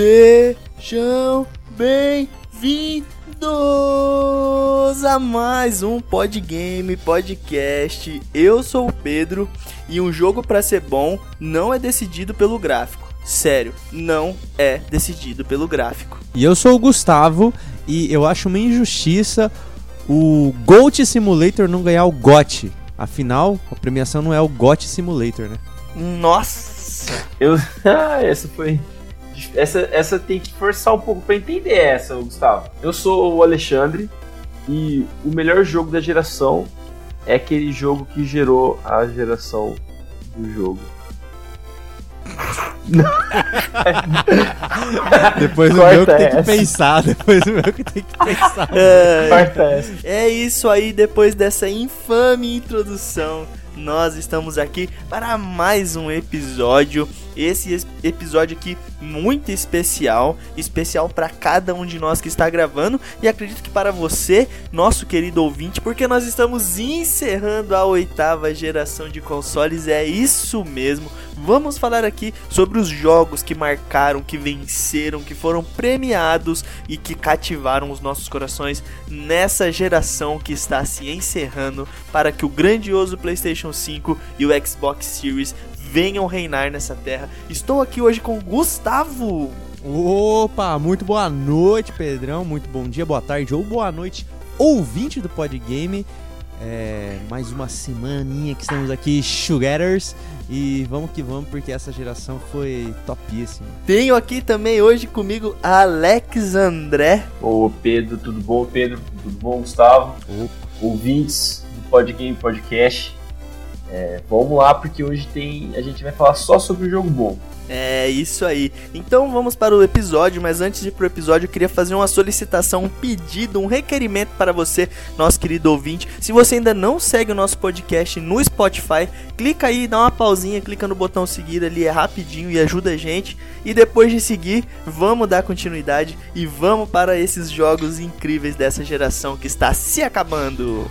Sejam bem-vindos a mais um Podgame Podcast. Eu sou o Pedro e um jogo para ser bom não é decidido pelo gráfico. Sério, não é decidido pelo gráfico. E eu sou o Gustavo e eu acho uma injustiça o Goat Simulator não ganhar o GOT. Afinal, a premiação não é o GOT Simulator, né? Nossa! Eu. Ah, essa foi. Essa, essa tem que forçar um pouco pra entender essa, Gustavo. Eu sou o Alexandre e o melhor jogo da geração é aquele jogo que gerou a geração do jogo. depois o meu que tem que pensar, depois o meu que tem que pensar. É, é isso aí, depois dessa infame introdução nós estamos aqui para mais um episódio. Esse episódio aqui muito especial, especial para cada um de nós que está gravando e acredito que para você, nosso querido ouvinte, porque nós estamos encerrando a oitava geração de consoles. É isso mesmo. Vamos falar aqui sobre os jogos que marcaram, que venceram, que foram premiados e que cativaram os nossos corações nessa geração que está se encerrando para que o grandioso PlayStation 5 e o Xbox Series venham reinar nessa terra. Estou aqui hoje com Gustavo. Opa, muito boa noite, Pedrão. Muito bom dia, boa tarde ou boa noite, ouvinte do Podgame. É, mais uma semaninha que estamos aqui, Sugarers. E vamos que vamos, porque essa geração foi topíssima. Tenho aqui também hoje comigo Alex André. Ô Pedro, tudo bom, Pedro? Tudo bom, Gustavo? Opa. Ouvintes do Podgame Podcast. É, vamos lá, porque hoje tem a gente vai falar só sobre o jogo bom. É isso aí. Então vamos para o episódio, mas antes de ir para o episódio, eu queria fazer uma solicitação, um pedido, um requerimento para você, nosso querido ouvinte. Se você ainda não segue o nosso podcast no Spotify, clica aí, dá uma pausinha, clica no botão seguir ali, é rapidinho e ajuda a gente. E depois de seguir, vamos dar continuidade e vamos para esses jogos incríveis dessa geração que está se acabando.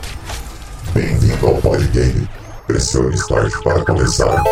Bem-vindo ao Podgame. Pressione Start para começar.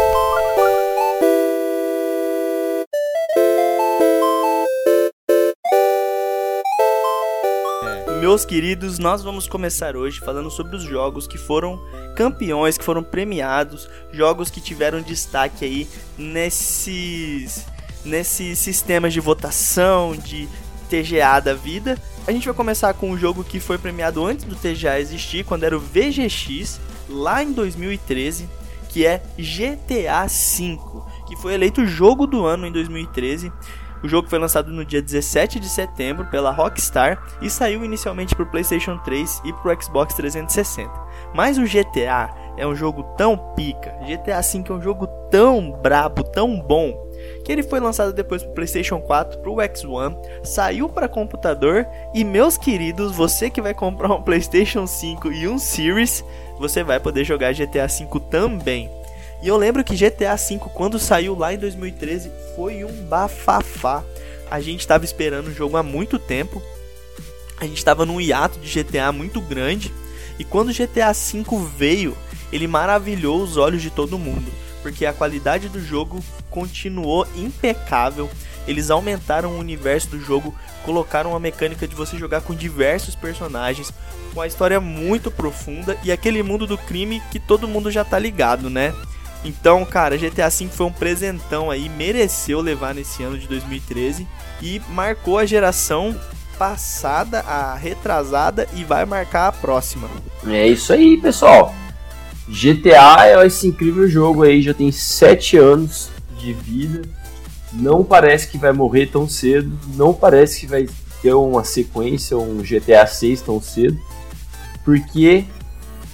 Meus queridos, nós vamos começar hoje falando sobre os jogos que foram campeões, que foram premiados, jogos que tiveram destaque aí nesses nesses sistemas de votação, de TGA da vida. A gente vai começar com um jogo que foi premiado antes do TGA existir, quando era o VGX, lá em 2013, que é GTA V, que foi eleito jogo do ano em 2013. O jogo foi lançado no dia 17 de setembro pela Rockstar e saiu inicialmente para o PlayStation 3 e para o Xbox 360. Mas o GTA é um jogo tão pica, GTA V é um jogo tão brabo, tão bom, que ele foi lançado depois para o PlayStation 4, para o X1, saiu para computador e meus queridos, você que vai comprar um PlayStation 5 e um Series, você vai poder jogar GTA V também. E eu lembro que GTA V, quando saiu lá em 2013, foi um bafafá. A gente estava esperando o jogo há muito tempo. A gente estava num hiato de GTA muito grande. E quando GTA V veio, ele maravilhou os olhos de todo mundo. Porque a qualidade do jogo continuou impecável. Eles aumentaram o universo do jogo, colocaram uma mecânica de você jogar com diversos personagens, com a história muito profunda e aquele mundo do crime que todo mundo já tá ligado, né? Então, cara, GTA V foi um presentão aí, mereceu levar nesse ano de 2013 e marcou a geração passada, a retrasada e vai marcar a próxima. É isso aí, pessoal. GTA é esse incrível jogo aí, já tem 7 anos de vida. Não parece que vai morrer tão cedo, não parece que vai ter uma sequência, um GTA 6 tão cedo, porque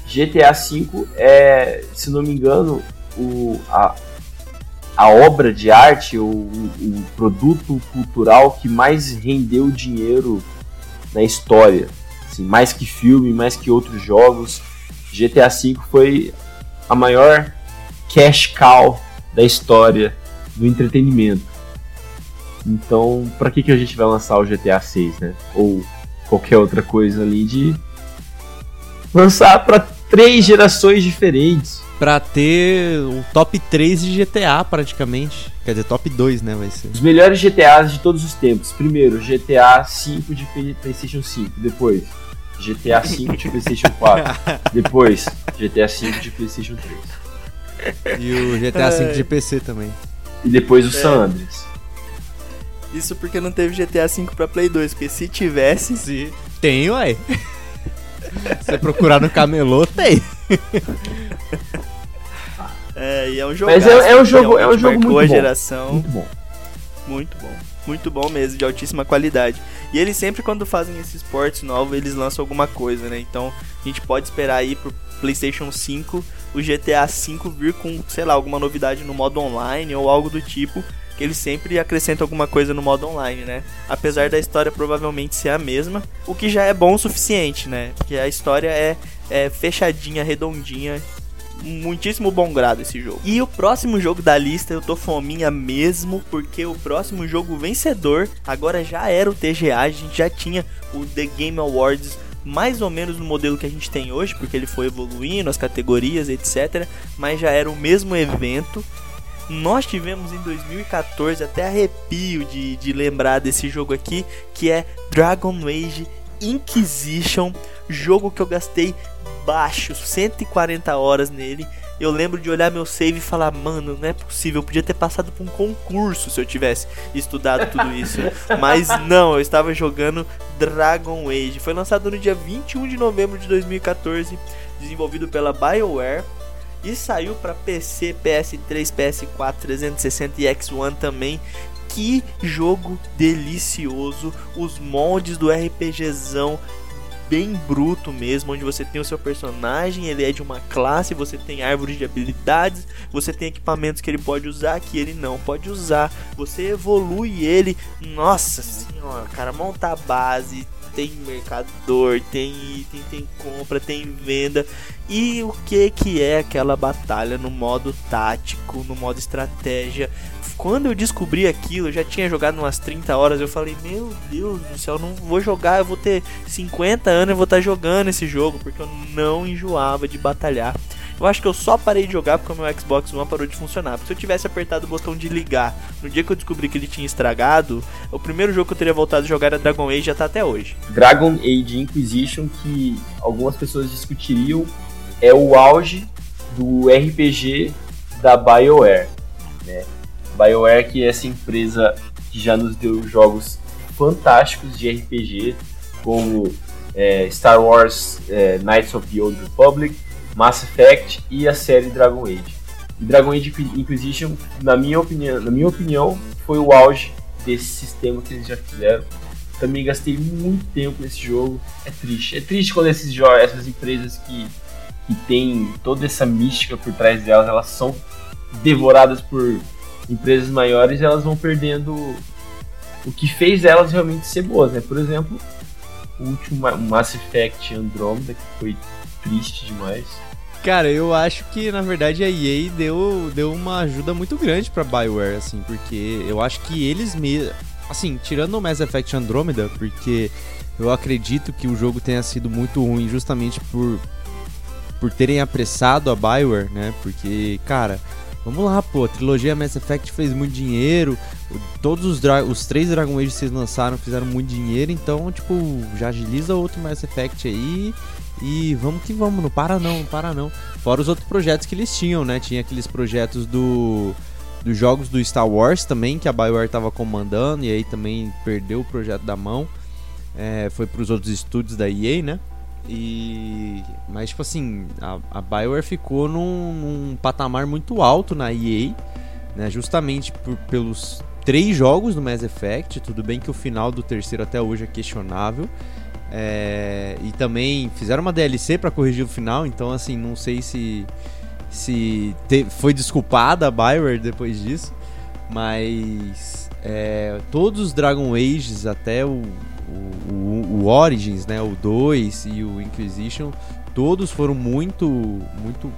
GTA V é, se não me engano, o, a, a obra de arte, o, o produto cultural que mais rendeu dinheiro na história. Assim, mais que filme, mais que outros jogos. GTA V foi a maior cash cow da história do entretenimento. Então, para que, que a gente vai lançar o GTA 6, né? Ou qualquer outra coisa ali de lançar para três gerações diferentes. Pra ter o top 3 de GTA, praticamente. Quer dizer, top 2, né? Vai ser. Os melhores GTAs de todos os tempos. Primeiro, GTA 5 de Play- PlayStation 5. Depois, GTA 5 de PlayStation 4. Depois, GTA 5 de PlayStation 3. E o GTA V de PC também. E depois o É. San Andreas. Isso porque não teve GTA V pra Play 2, porque se tivesse, Sim. Tem, ué. Se você procurar no camelô, tem. é, e é um jogo. Mas é- é um jogo- é um jogo muito bom. geração. Muito bom. Muito bom. Muito bom mesmo, de altíssima qualidade. E eles sempre, quando fazem esses ports novos, eles lançam alguma coisa, né? Então a gente pode esperar aí pro PlayStation 5 o GTA V vir com, sei lá, alguma novidade no modo online ou algo do tipo. Que eles sempre acrescentam alguma coisa no modo online, né? Apesar da história provavelmente ser a mesma, o que já é bom o suficiente, né? Porque a história é, é fechadinha, redondinha, muitíssimo bom grado esse jogo. E o próximo jogo da lista eu tô fominha mesmo, porque o próximo jogo vencedor agora já era o TGA, a gente já tinha o The Game Awards mais ou menos no modelo que a gente tem hoje, porque ele foi evoluindo, as categorias, etc. Mas já era o mesmo evento. Nós tivemos em 2014 até arrepio de, de lembrar desse jogo aqui, que é Dragon Age Inquisition, jogo que eu gastei baixo, 140 horas nele. Eu lembro de olhar meu save e falar, mano, não é possível, eu podia ter passado por um concurso se eu tivesse estudado tudo isso. Mas não, eu estava jogando Dragon Age. Foi lançado no dia 21 de novembro de 2014, desenvolvido pela BioWare. E saiu para PC, PS3, PS4, 360 e X1 também. Que jogo delicioso! Os moldes do RPGzão bem bruto mesmo, onde você tem o seu personagem, ele é de uma classe, você tem árvores de habilidades, você tem equipamentos que ele pode usar que ele não pode usar, você evolui ele, nossa senhora, cara, monta a base, tem mercador, tem item, tem compra, tem venda. E o que que é aquela batalha no modo tático, no modo estratégia? Quando eu descobri aquilo, eu já tinha jogado umas 30 horas, eu falei, meu Deus do céu, não vou jogar, eu vou ter 50 anos e vou estar jogando esse jogo, porque eu não enjoava de batalhar. Eu acho que eu só parei de jogar porque o meu Xbox One parou de funcionar. Porque se eu tivesse apertado o botão de ligar no dia que eu descobri que ele tinha estragado, o primeiro jogo que eu teria voltado a jogar era Dragon Age já tá até hoje. Dragon Age Inquisition, que algumas pessoas discutiriam, é o auge do RPG da BioWare. Né? BioWare que é essa empresa que já nos deu jogos fantásticos de RPG, como é, Star Wars é, Knights of the Old Republic, Mass Effect e a série Dragon Age. E Dragon Age Inquisition, na minha opinião, na minha opinião foi o auge desse sistema que eles já fizeram. Também gastei muito tempo nesse jogo. É triste. É triste quando esses jogos, essas empresas que, que têm toda essa mística por trás delas, elas são devoradas por empresas maiores elas vão perdendo o que fez elas realmente ser boas, né? Por exemplo, o último Mass Effect Andromeda, que foi triste demais. Cara, eu acho que na verdade a EA deu, deu uma ajuda muito grande pra BioWare, assim, porque eu acho que eles mesmos. Assim, tirando o Mass Effect Andromeda, porque eu acredito que o jogo tenha sido muito ruim justamente por, por terem apressado a BioWare, né? Porque, cara, vamos lá, pô, a trilogia Mass Effect fez muito dinheiro, todos os, os três Dragon Age que vocês lançaram fizeram muito dinheiro, então, tipo, já agiliza outro Mass Effect aí e vamos que vamos, não para não, não para não. Fora os outros projetos que eles tinham, né? Tinha aqueles projetos do dos jogos do Star Wars também, que a BioWare estava comandando, e aí também perdeu o projeto da mão. É, foi para os outros estúdios da EA, né? E. Mas, tipo assim, a, a BioWare ficou num, num, patamar muito alto na EA, né? Justamente por, pelos três jogos do Mass Effect. Tudo bem que o final do terceiro até hoje é questionável. É, e também fizeram uma DLC para corrigir o final, então assim, não sei se se te, foi desculpada a BioWare depois disso, mas é, todos os Dragon Ages até o, o, o, o Origins, né, o 2 e o Inquisition, todos foram muito muito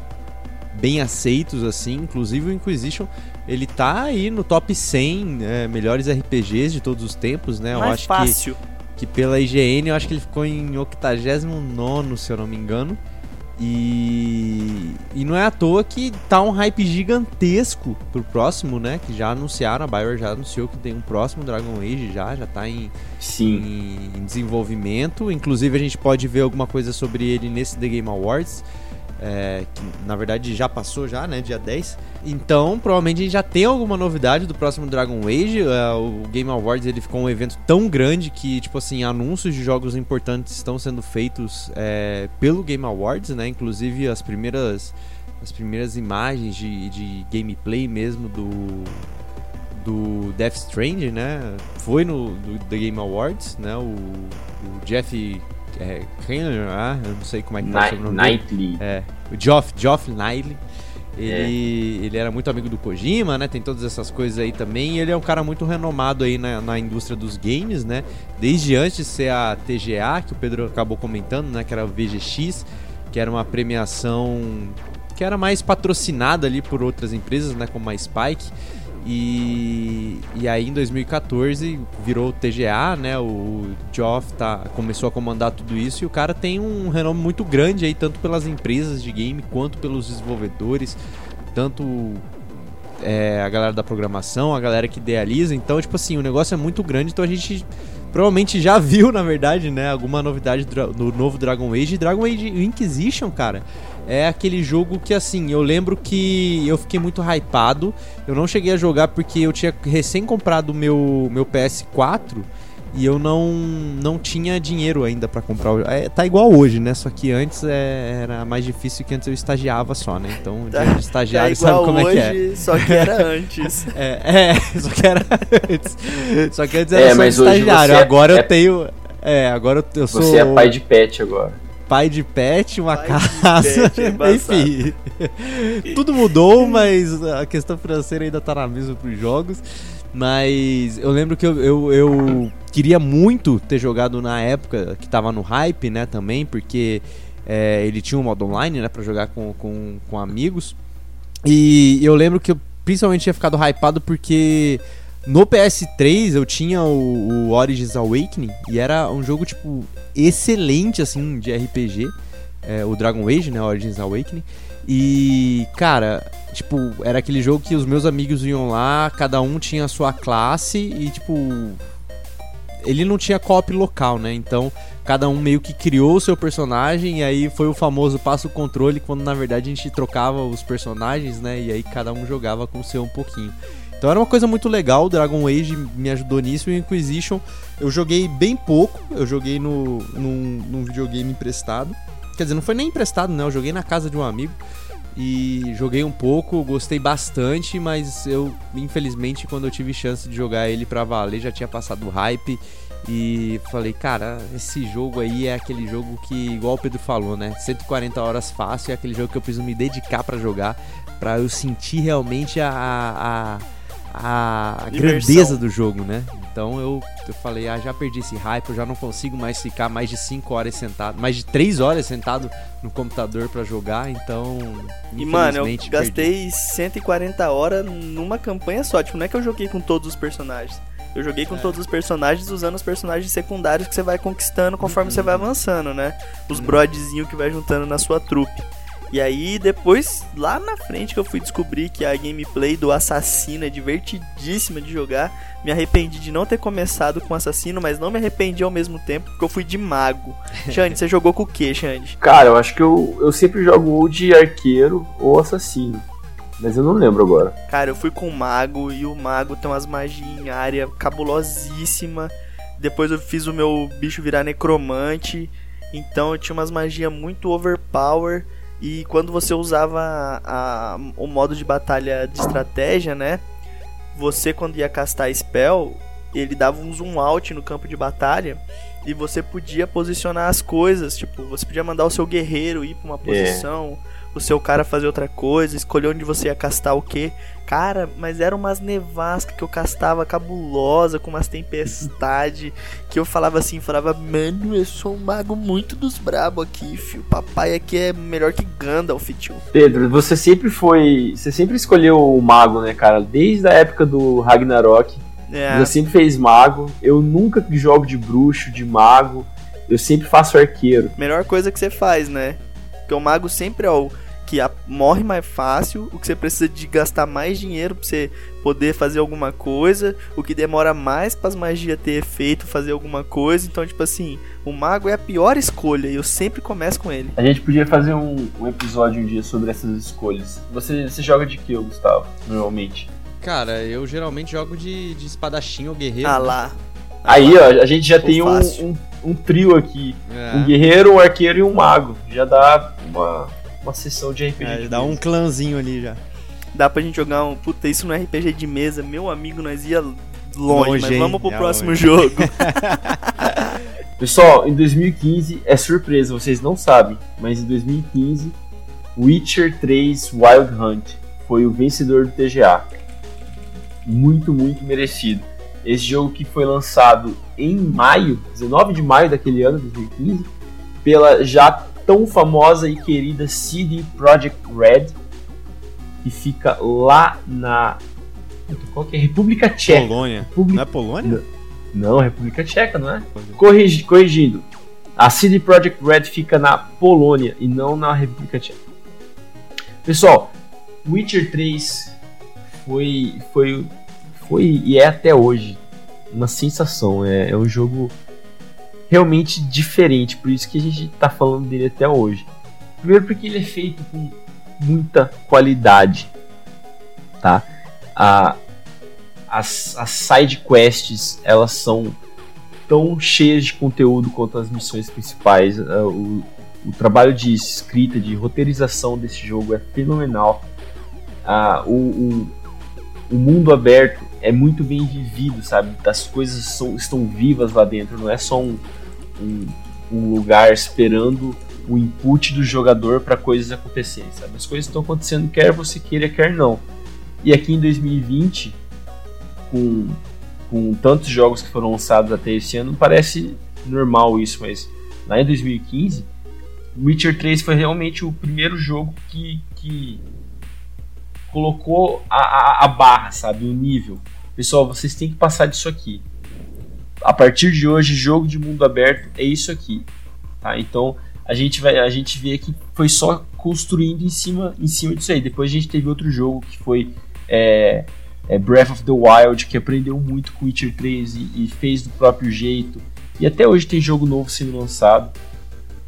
bem aceitos assim, inclusive o Inquisition ele tá aí no top 100 é, melhores RPGs de todos os tempos, né? Mais eu acho fácil. que que pela IGN eu acho que ele ficou em 89, se eu não me engano. E, e não é à toa que tá um hype gigantesco pro próximo, né? Que já anunciaram, a Bioware já anunciou que tem um próximo Dragon Age já, já tá em, Sim. em, em desenvolvimento. Inclusive a gente pode ver alguma coisa sobre ele nesse The Game Awards. É, que na verdade já passou já, né? Dia 10. Então, provavelmente a gente já tem alguma novidade do próximo Dragon Age. É, o Game Awards ele ficou um evento tão grande que, tipo assim, anúncios de jogos importantes estão sendo feitos é, pelo Game Awards, né? Inclusive as primeiras, as primeiras imagens de, de gameplay mesmo do, do Death Stranding, né? Foi no do, The Game Awards, né? O, o Jeff é, ah, eu não sei como é que tá o sobrenome dele. Nightly. É, o Geoff, Geoff Niley. É. Ele, ele era muito amigo do Kojima, né? Tem todas essas coisas aí também. Ele é um cara muito renomado aí na, na indústria dos games, né? Desde antes de ser a TGA, que o Pedro acabou comentando, né? Que era o VGX, que era uma premiação que era mais patrocinada ali por outras empresas, né? Como a Spike. E, e aí em 2014 virou TGA, né? O Geoff tá, começou a comandar tudo isso e o cara tem um renome muito grande aí, tanto pelas empresas de game quanto pelos desenvolvedores, tanto é, a galera da programação, a galera que idealiza. Então, tipo assim, o negócio é muito grande, então a gente provavelmente já viu, na verdade, né, alguma novidade do novo Dragon Age. Dragon Age Inquisition, cara, é aquele jogo que, assim, eu lembro que eu fiquei muito hypado. Eu não cheguei a jogar porque eu tinha recém comprado o meu, meu PS4 e eu não, não tinha dinheiro ainda pra comprar. o- É, tá igual hoje, né? Só que antes é, era mais difícil que antes eu estagiava só, né? Então, Tá- de Tá estagiário sabe igual como é que é. hoje, só que era antes. É, é, só que era antes. Só que antes É, era só mas hoje estagiário. é- agora é- eu tenho. É, agora eu, eu sou Você é pai de pet agora. Pai de pet, uma Pai casa. pet, é. Enfim. Tudo mudou, mas a questão financeira ainda tá na mesma pros jogos. Mas eu lembro que eu, eu, eu queria muito ter jogado na época que tava no hype, né, também, porque é, ele tinha um modo online, né, pra jogar com, com, com amigos. E eu lembro que eu principalmente tinha ficado hypado porque no PS3 eu tinha o, o Origins Awakening e era um jogo, tipo, excelente, assim, de RPG. é, o Dragon Age, né, Origins Awakening. E, cara, tipo, era aquele jogo que os meus amigos iam lá, cada um tinha a sua classe e, tipo, ele não tinha co-op local, né? Então, cada um meio que criou o seu personagem e aí foi o famoso passo controle quando na verdade a gente trocava os personagens, né? E aí cada um jogava com o seu um pouquinho. Então era uma coisa muito legal, Dragon Age me ajudou nisso e o Inquisition eu joguei bem pouco, eu joguei no, num, num videogame emprestado. Quer dizer, não foi nem emprestado, né? Eu joguei na casa de um amigo e joguei um pouco, gostei bastante, mas eu, infelizmente, quando eu tive chance de jogar ele pra valer, já tinha passado o hype e falei, cara, esse jogo aí é aquele jogo que, igual o Pedro falou, né? 140 horas fácil, é aquele jogo que eu preciso me dedicar pra jogar, pra eu sentir realmente a, a, a, Imersão. grandeza do jogo, né? Então eu, eu falei, ah, já perdi esse hype, eu já não consigo mais ficar mais de 5 horas sentado, mais de 3 horas sentado no computador pra jogar, então. E, mano, eu perdi. gastei 140 horas numa campanha só. Tipo, não é que eu joguei com todos os personagens. Eu joguei com É. todos os personagens usando os personagens secundários que você vai conquistando conforme você Uhum. vai avançando, né? Os brodezinhos que vai juntando na sua trupe. E aí, depois, lá na frente que eu fui descobrir que a gameplay do assassino é divertidíssima de jogar, me arrependi de não ter começado com assassino, mas não me arrependi ao mesmo tempo, porque eu fui de mago. Xande, você jogou com o que, Xande? Cara, eu acho que eu, eu sempre jogo ou de arqueiro ou assassino. Mas eu não lembro agora. Cara, eu fui com o mago e o mago tem umas magias em área cabulosíssima. Depois eu fiz o meu bicho virar necromante. Então eu tinha umas magias muito overpower. E quando você usava a- o modo de batalha de estratégia, né? Você quando ia castar spell, ele dava um zoom out no campo de batalha. E você podia posicionar as coisas. Tipo, você podia mandar o seu guerreiro ir pra uma posição o seu cara fazer outra coisa, escolher onde você ia castar o que. Cara, mas eram umas nevascas que eu castava cabulosa, com umas tempestades, que eu falava assim, falava, mano, eu sou um mago muito dos brabo aqui, fio. Papai aqui é melhor que Gandalf, tio. Pedro, você sempre foi. Você sempre escolheu o mago, né, cara? Desde a época do Ragnarok. É, Você sempre fez mago. Eu nunca jogo de bruxo, de mago. Eu sempre faço arqueiro. melhor coisa que você faz, né? Porque o mago sempre é o que a- morre mais fácil, o que você precisa de gastar mais dinheiro pra você poder fazer alguma coisa, o que demora mais para as magias ter efeito, fazer alguma coisa. Então, tipo assim, o mago é a pior escolha e eu sempre começo com ele. A gente podia fazer um, um episódio um dia sobre essas escolhas. Você, você joga de que, Gustavo, normalmente? Cara, eu geralmente jogo de, de espadachim ou guerreiro. Ah lá. Aí, ó, a gente já Ficou tem um, um, um trio aqui. É. Um guerreiro, um arqueiro e um mago. Já dá uma, uma sessão de RPG. É, de dá um mesa. clãzinho ali já. Dá pra gente jogar um. Puta, isso no RPG de mesa, meu amigo, nós ia longe, Longe, mas vamos pro É próximo longe. jogo. Pessoal, em 2015, é surpresa, vocês não sabem, mas em 2015, Witcher 3 Wild Hunt foi o vencedor do TGA. Muito, muito merecido. Esse jogo que foi lançado em maio, 19 de maio daquele ano, 2015, pela já tão famosa e querida CD Projekt Red, que fica lá na. Qual que é? República Tcheca. Polônia. República- Não é Polônia? Não, República Tcheca, não é? Corrigi- corrigindo. A CD Projekt Red fica na Polônia e não na República Tcheca. Pessoal, Witcher 3 foi, foi, foi e é até hoje uma sensação. É, é um jogo realmente diferente, por isso que a gente está falando dele até hoje. Primeiro porque ele é feito com muita qualidade, tá? A, as, as side quests elas são tão cheias de conteúdo quanto as missões principais. Uh, o, o trabalho de escrita, de roteirização desse jogo é fenomenal. Ah, o, o, o mundo aberto é muito bem vivido, sabe? As coisas são, estão vivas lá dentro, não é só um, um, um lugar esperando o input do jogador para coisas acontecerem, sabe? As coisas estão acontecendo quer você queira, quer não. E aqui em 2020, com, com tantos jogos que foram lançados até esse ano, parece normal isso, mas lá em 2015, Witcher 3 foi realmente o primeiro jogo que, que colocou a, a, a barra, sabe? O nível. Pessoal, vocês têm que passar disso aqui. A partir de hoje, jogo de mundo aberto é isso aqui. Tá? Então a gente vai a gente vê que foi só construindo em cima em cima disso aí. Depois a gente teve outro jogo que foi é, é Breath of the Wild, que aprendeu muito com Witcher 3 e, e fez do próprio jeito. E até hoje tem jogo novo sendo lançado.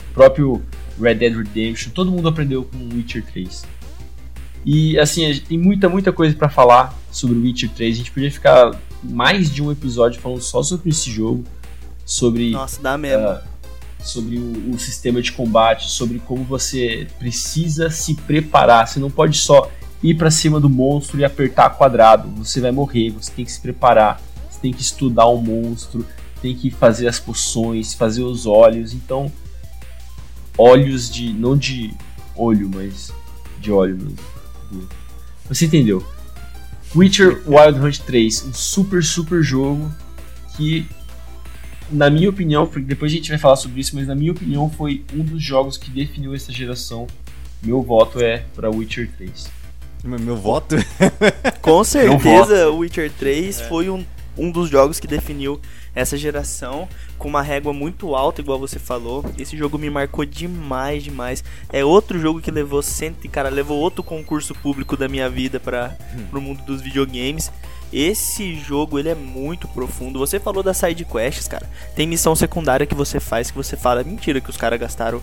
O próprio Red Dead Redemption, todo mundo aprendeu com Witcher 3. E assim, tem muita, muita coisa para falar sobre o Witcher 3. A gente podia ficar mais de um episódio falando só sobre esse jogo, sobre Nossa, dá mesmo. ah, sobre o, o sistema de combate, sobre como você precisa se preparar. Você não pode só ir para cima do monstro e apertar quadrado. Você vai morrer. Você tem que se preparar. Você tem que estudar o monstro. Tem que fazer as poções, fazer os olhos. Então, olhos de não de olho, mas de óleo mesmo. Você entendeu? Witcher Wild Hunt 3, um super super jogo que na minha opinião, depois a gente vai falar sobre isso, mas na minha opinião foi um dos jogos que definiu essa geração. Meu voto é para Witcher 3. Meu, meu voto? Com certeza, o Witcher 3 foi um, um dos jogos que definiu essa geração com uma régua muito alta, igual você falou. Esse jogo me marcou demais, demais. É outro jogo que levou cento, cara, levou outro concurso público da minha vida para pro mundo dos videogames. Esse jogo ele é muito profundo. Você falou das side quests, cara. Tem missão secundária que você faz que você fala mentira que os caras gastaram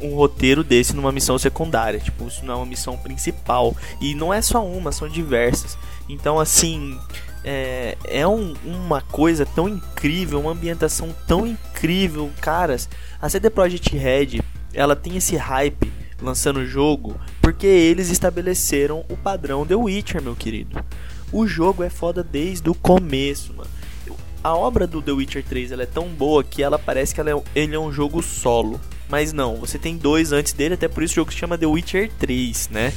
um roteiro desse numa missão secundária. Tipo, isso não é uma missão principal. E não é só uma, são diversas. Então, assim, é, é um- uma coisa tão incrível, uma ambientação tão incrível. Caras, a CD Projekt Red, ela tem esse hype lançando o jogo porque eles estabeleceram o padrão The Witcher, meu querido. O jogo é foda desde o começo, mano. A obra do The Witcher 3 ela é tão boa que ela parece que ela é, ele é um jogo solo. Mas não, você tem dois antes dele, até por isso o jogo se chama The Witcher 3, né?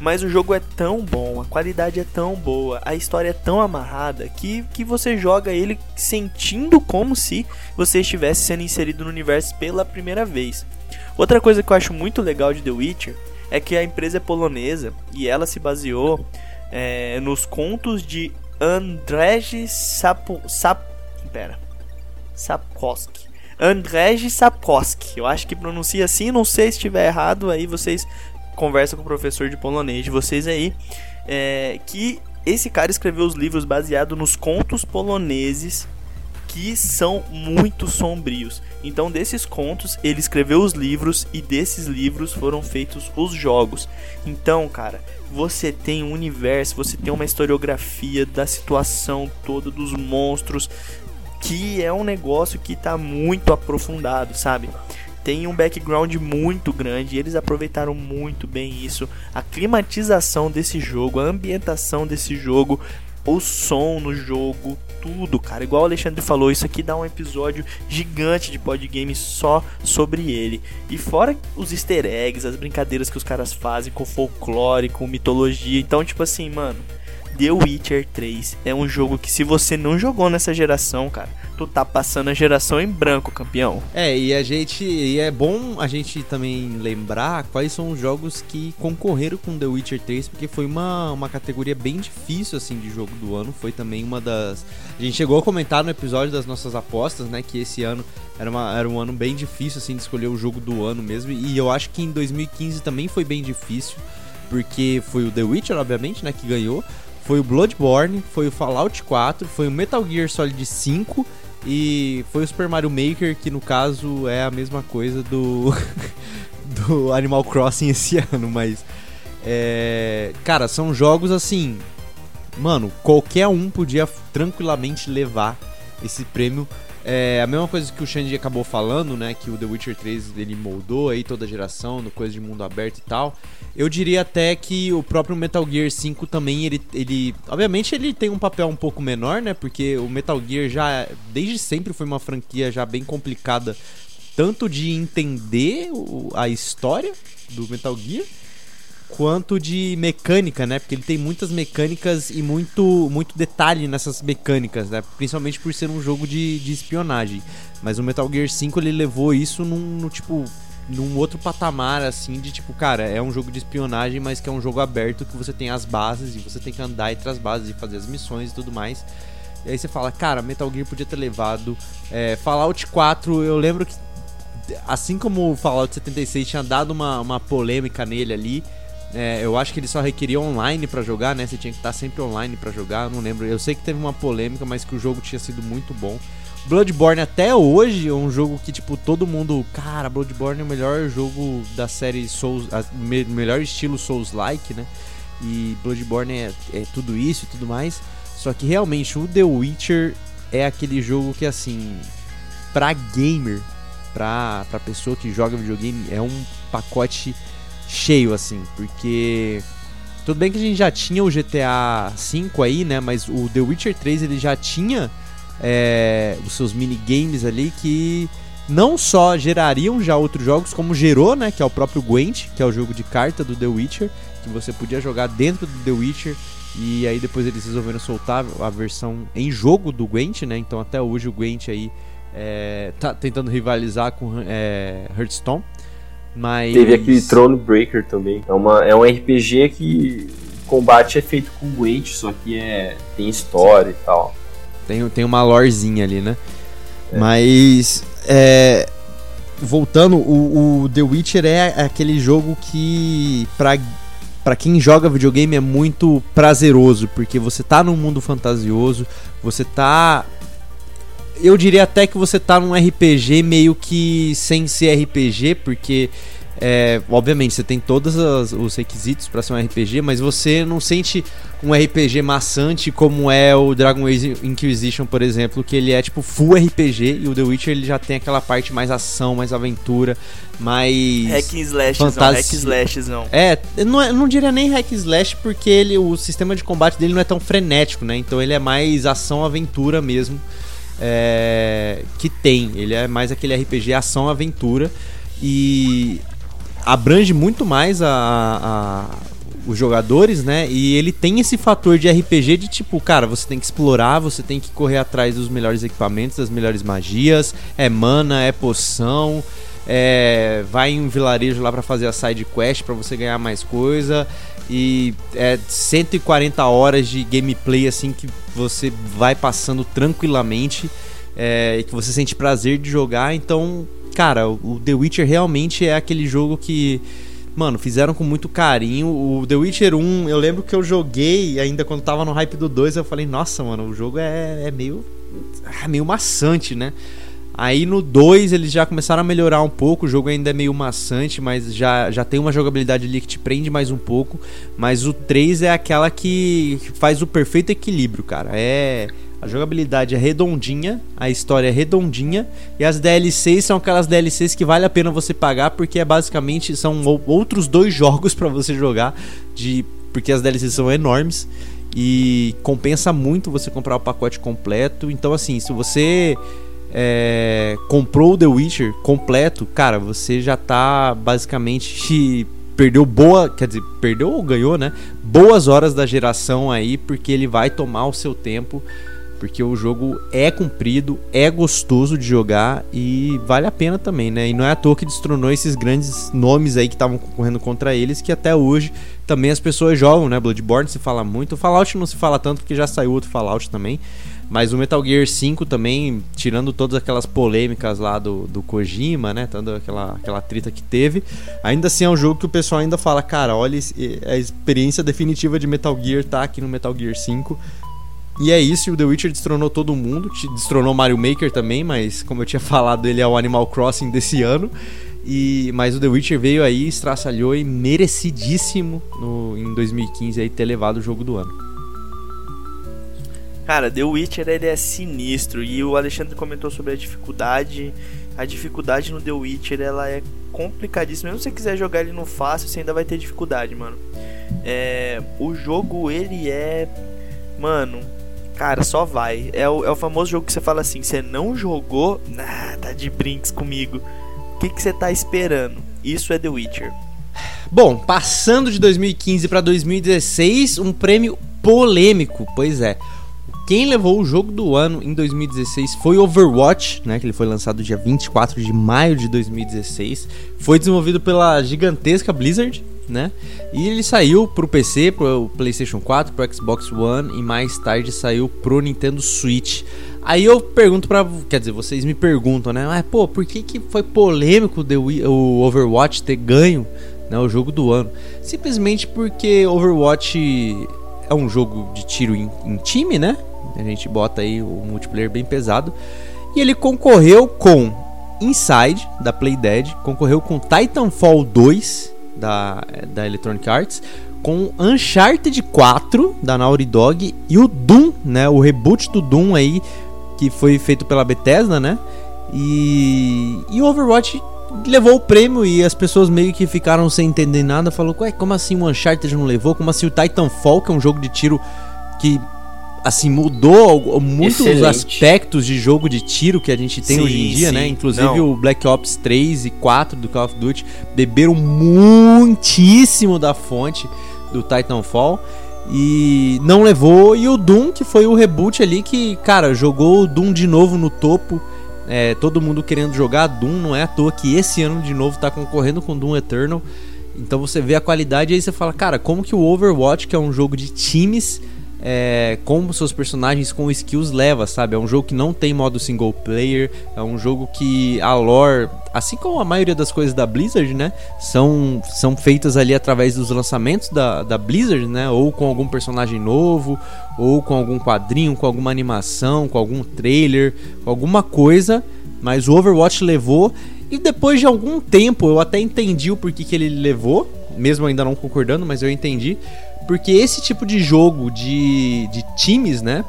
Mas o jogo é tão bom, a qualidade é tão boa, a história é tão amarrada que, que você joga ele sentindo como se você estivesse sendo inserido no universo pela primeira vez. Outra coisa que eu acho muito legal de The Witcher é que a empresa é polonesa e ela se baseou é, nos contos de Andrzej Sapo, Sap, pera, Sapkowski. Andrzej Sapkowski. Eu acho que pronuncia assim, não sei se estiver errado, aí vocês conversam com o professor de polonês de vocês aí. É, que esse cara escreveu os livros baseados nos contos poloneses que são muito sombrios. Então, desses contos, ele escreveu os livros e desses livros foram feitos os jogos. Então, cara, você tem um universo, você tem uma historiografia da situação toda dos monstros, que é um negócio que está muito aprofundado, sabe? Tem um background muito grande, eles aproveitaram muito bem isso, a climatização desse jogo, a ambientação desse jogo, o som no jogo, tudo, cara. Igual o Alexandre falou, isso aqui dá um episódio gigante de podgame só sobre ele. E fora os easter eggs, as brincadeiras que os caras fazem com folclore, com mitologia. Então, tipo assim, mano, The Witcher 3 é um jogo que se você não jogou nessa geração, cara, tu tá passando a geração em branco, campeão. É, e a gente. E é bom a gente também lembrar quais são os jogos que concorreram com The Witcher 3, porque foi uma, uma categoria bem difícil, assim, de jogo do ano. Foi também uma das. A gente chegou a comentar no episódio das nossas apostas, né? Que esse ano era, uma, era um ano bem difícil, assim, de escolher o jogo do ano mesmo. E eu acho que em 2015 também foi bem difícil, porque foi o The Witcher, obviamente, né? Que ganhou foi o Bloodborne, foi o Fallout 4, foi o Metal Gear Solid 5 e foi o Super Mario Maker, que no caso é a mesma coisa do, do Animal Crossing esse ano, mas. É, cara, são jogos assim. Mano, qualquer um podia tranquilamente levar esse prêmio. É a mesma coisa que o Xande acabou falando, né? Que o The Witcher 3 ele moldou aí toda a geração, no coisa de mundo aberto e tal. Eu diria até que o próprio Metal Gear 5 também, ele, ele. Obviamente ele tem um papel um pouco menor, né? Porque o Metal Gear já, desde sempre, foi uma franquia já bem complicada, tanto de entender o, a história do Metal Gear, quanto de mecânica, né? Porque ele tem muitas mecânicas e muito, muito detalhe nessas mecânicas, né? Principalmente por ser um jogo de, de espionagem. Mas o Metal Gear 5 ele levou isso num, no tipo num outro patamar, assim, de tipo, cara, é um jogo de espionagem, mas que é um jogo aberto que você tem as bases e você tem que andar entre as bases e fazer as missões e tudo mais. E aí você fala, cara, Metal Gear podia ter levado. É, Fallout 4, eu lembro que, assim como o Fallout 76 tinha dado uma, uma polêmica nele ali, é, eu acho que ele só requeria online para jogar, né? Você tinha que estar sempre online para jogar, eu não lembro. Eu sei que teve uma polêmica, mas que o jogo tinha sido muito bom. Bloodborne até hoje é um jogo que, tipo, todo mundo. Cara, Bloodborne é o melhor jogo da série Souls. A, me, melhor estilo Souls-like, né? E Bloodborne é, é tudo isso e tudo mais. Só que realmente o The Witcher é aquele jogo que, assim, pra gamer, pra, pra pessoa que joga videogame, é um pacote cheio, assim, porque. Tudo bem que a gente já tinha o GTA V aí, né? Mas o The Witcher 3 ele já tinha é, os seus minigames ali que não só gerariam já outros jogos, como gerou, né? Que é o próprio Gwent, que é o jogo de carta do The Witcher, que você podia jogar dentro do The Witcher. E aí depois eles resolveram soltar a versão em jogo do Gwent, né? Então até hoje o Gwent aí é, tá tentando rivalizar com é, Hearthstone. Mas... Teve aquele Throne Breaker também. É, uma, é um RPG que o combate é feito com Gwent, só que é, tem história e tal. Tem, tem uma lorezinha ali, né? É. Mas. É, voltando, o, o, The Witcher é aquele jogo que. Pra, pra quem joga videogame é muito prazeroso, porque você tá num mundo fantasioso, você tá. Eu diria até que você tá num RPG meio que sem ser RPG, porque é, obviamente, você tem todos os requisitos para ser um RPG, mas você não sente um RPG maçante como é o Dragon Age Inquisition, por exemplo, que ele é tipo full RPG e o The Witcher ele já tem aquela parte mais ação, mais aventura, mais hack and slash, fantasia. não, hack slash não. É, não, é, não diria nem hack slash porque ele o sistema de combate dele não é tão frenético, né? Então ele é mais ação aventura mesmo. É, que tem, ele é mais aquele RPG ação aventura e abrange muito mais a, a, os jogadores, né? E ele tem esse fator de RPG de tipo, cara, você tem que explorar, você tem que correr atrás dos melhores equipamentos, das melhores magias, é mana, é poção, é, vai em um vilarejo lá para fazer a side quest para você ganhar mais coisa e é 140 horas de gameplay assim que você vai passando tranquilamente é, e que você sente prazer de jogar. Então, cara, o The Witcher realmente é aquele jogo que mano, fizeram com muito carinho. O The Witcher 1, eu lembro que eu joguei ainda quando tava no hype do 2, eu falei, nossa, mano, o jogo é, é meio. É meio maçante, né? Aí no 2 eles já começaram a melhorar um pouco, o jogo ainda é meio maçante, mas já, já tem uma jogabilidade ali que te prende mais um pouco. Mas o 3 é aquela que faz o perfeito equilíbrio, cara. É a jogabilidade é redondinha, a história é redondinha e as DLCs são aquelas DLCs que vale a pena você pagar porque é basicamente são outros dois jogos para você jogar de porque as DLCs são enormes e compensa muito você comprar o pacote completo. Então assim, se você é, comprou o The Witcher completo, cara, você já tá basicamente perdeu boa, quer dizer, perdeu ou ganhou, né? Boas horas da geração aí, porque ele vai tomar o seu tempo porque o jogo é comprido, é gostoso de jogar e vale a pena também, né? E não é à toa que destronou esses grandes nomes aí que estavam concorrendo contra eles, que até hoje também as pessoas jogam, né? Bloodborne se fala muito, Fallout não se fala tanto porque já saiu outro Fallout também. Mas o Metal Gear 5 também, tirando todas aquelas polêmicas lá do, do Kojima, né? Toda aquela, aquela trita que teve. Ainda assim é um jogo que o pessoal ainda fala, cara, olha, a experiência definitiva de Metal Gear tá aqui no Metal Gear 5. E é isso, o The Witcher destronou todo mundo, destronou Mario Maker também, mas como eu tinha falado, ele é o Animal Crossing desse ano. E, mas o The Witcher veio aí, estraçalhou e merecidíssimo no, em 2015 aí ter levado o jogo do ano. Cara, The Witcher ele é sinistro e o Alexandre comentou sobre a dificuldade. A dificuldade no The Witcher ela é complicadíssima. Mesmo se você quiser jogar ele no fácil, você ainda vai ter dificuldade, mano. É, o jogo ele é, mano, Cara, só vai. É o, é o famoso jogo que você fala assim: você não jogou, nada tá de brinks comigo. O que, que você tá esperando? Isso é The Witcher. Bom, passando de 2015 para 2016, um prêmio polêmico, pois é. Quem levou o jogo do ano em 2016 foi Overwatch, né, que ele foi lançado dia 24 de maio de 2016. Foi desenvolvido pela gigantesca Blizzard, né? E ele saiu pro PC, pro PlayStation 4, pro Xbox One e mais tarde saiu pro Nintendo Switch. Aí eu pergunto para, quer dizer, vocês me perguntam, né? Mas pô, por que que foi polêmico o Overwatch ter ganho, né, o jogo do ano? Simplesmente porque Overwatch é um jogo de tiro em, em time, né? A gente bota aí o multiplayer bem pesado. E ele concorreu com Inside da Playdead, concorreu com Titanfall 2 da, da Electronic Arts, com Uncharted 4 da Naughty Dog e o Doom, né, o reboot do Doom aí que foi feito pela Bethesda, né? E e Overwatch levou o prêmio e as pessoas meio que ficaram sem entender nada, falou: "Ué, como assim o Uncharted não levou? Como assim o Titanfall, que é um jogo de tiro que assim, mudou muitos Excelente. aspectos de jogo de tiro que a gente tem sim, hoje em dia, né? sim. né? Inclusive Não. o Black Ops 3 e 4 do Call of Duty beberam muitíssimo da fonte do Titanfall e não levou. E o Doom, que foi o reboot ali que, cara, jogou o Doom de novo no topo. É, todo mundo querendo jogar Doom, não é à toa que esse ano de novo tá concorrendo com Doom Eternal. Então você vê a qualidade e aí você fala, cara, como que o Overwatch, que é um jogo de times, é, como seus personagens com skills leva, sabe? É um jogo que não tem modo single player, é um jogo que a lore, assim como a maioria das coisas da Blizzard, né? São, são feitas ali através dos lançamentos da, da Blizzard, né? Ou com algum personagem novo, ou com algum quadrinho, com alguma animação, com algum trailer, com alguma coisa. Mas o Overwatch levou e depois de algum tempo eu até entendi o porquê que ele levou, mesmo ainda não concordando, mas eu entendi porque esse tipo de jogo de, de times, né?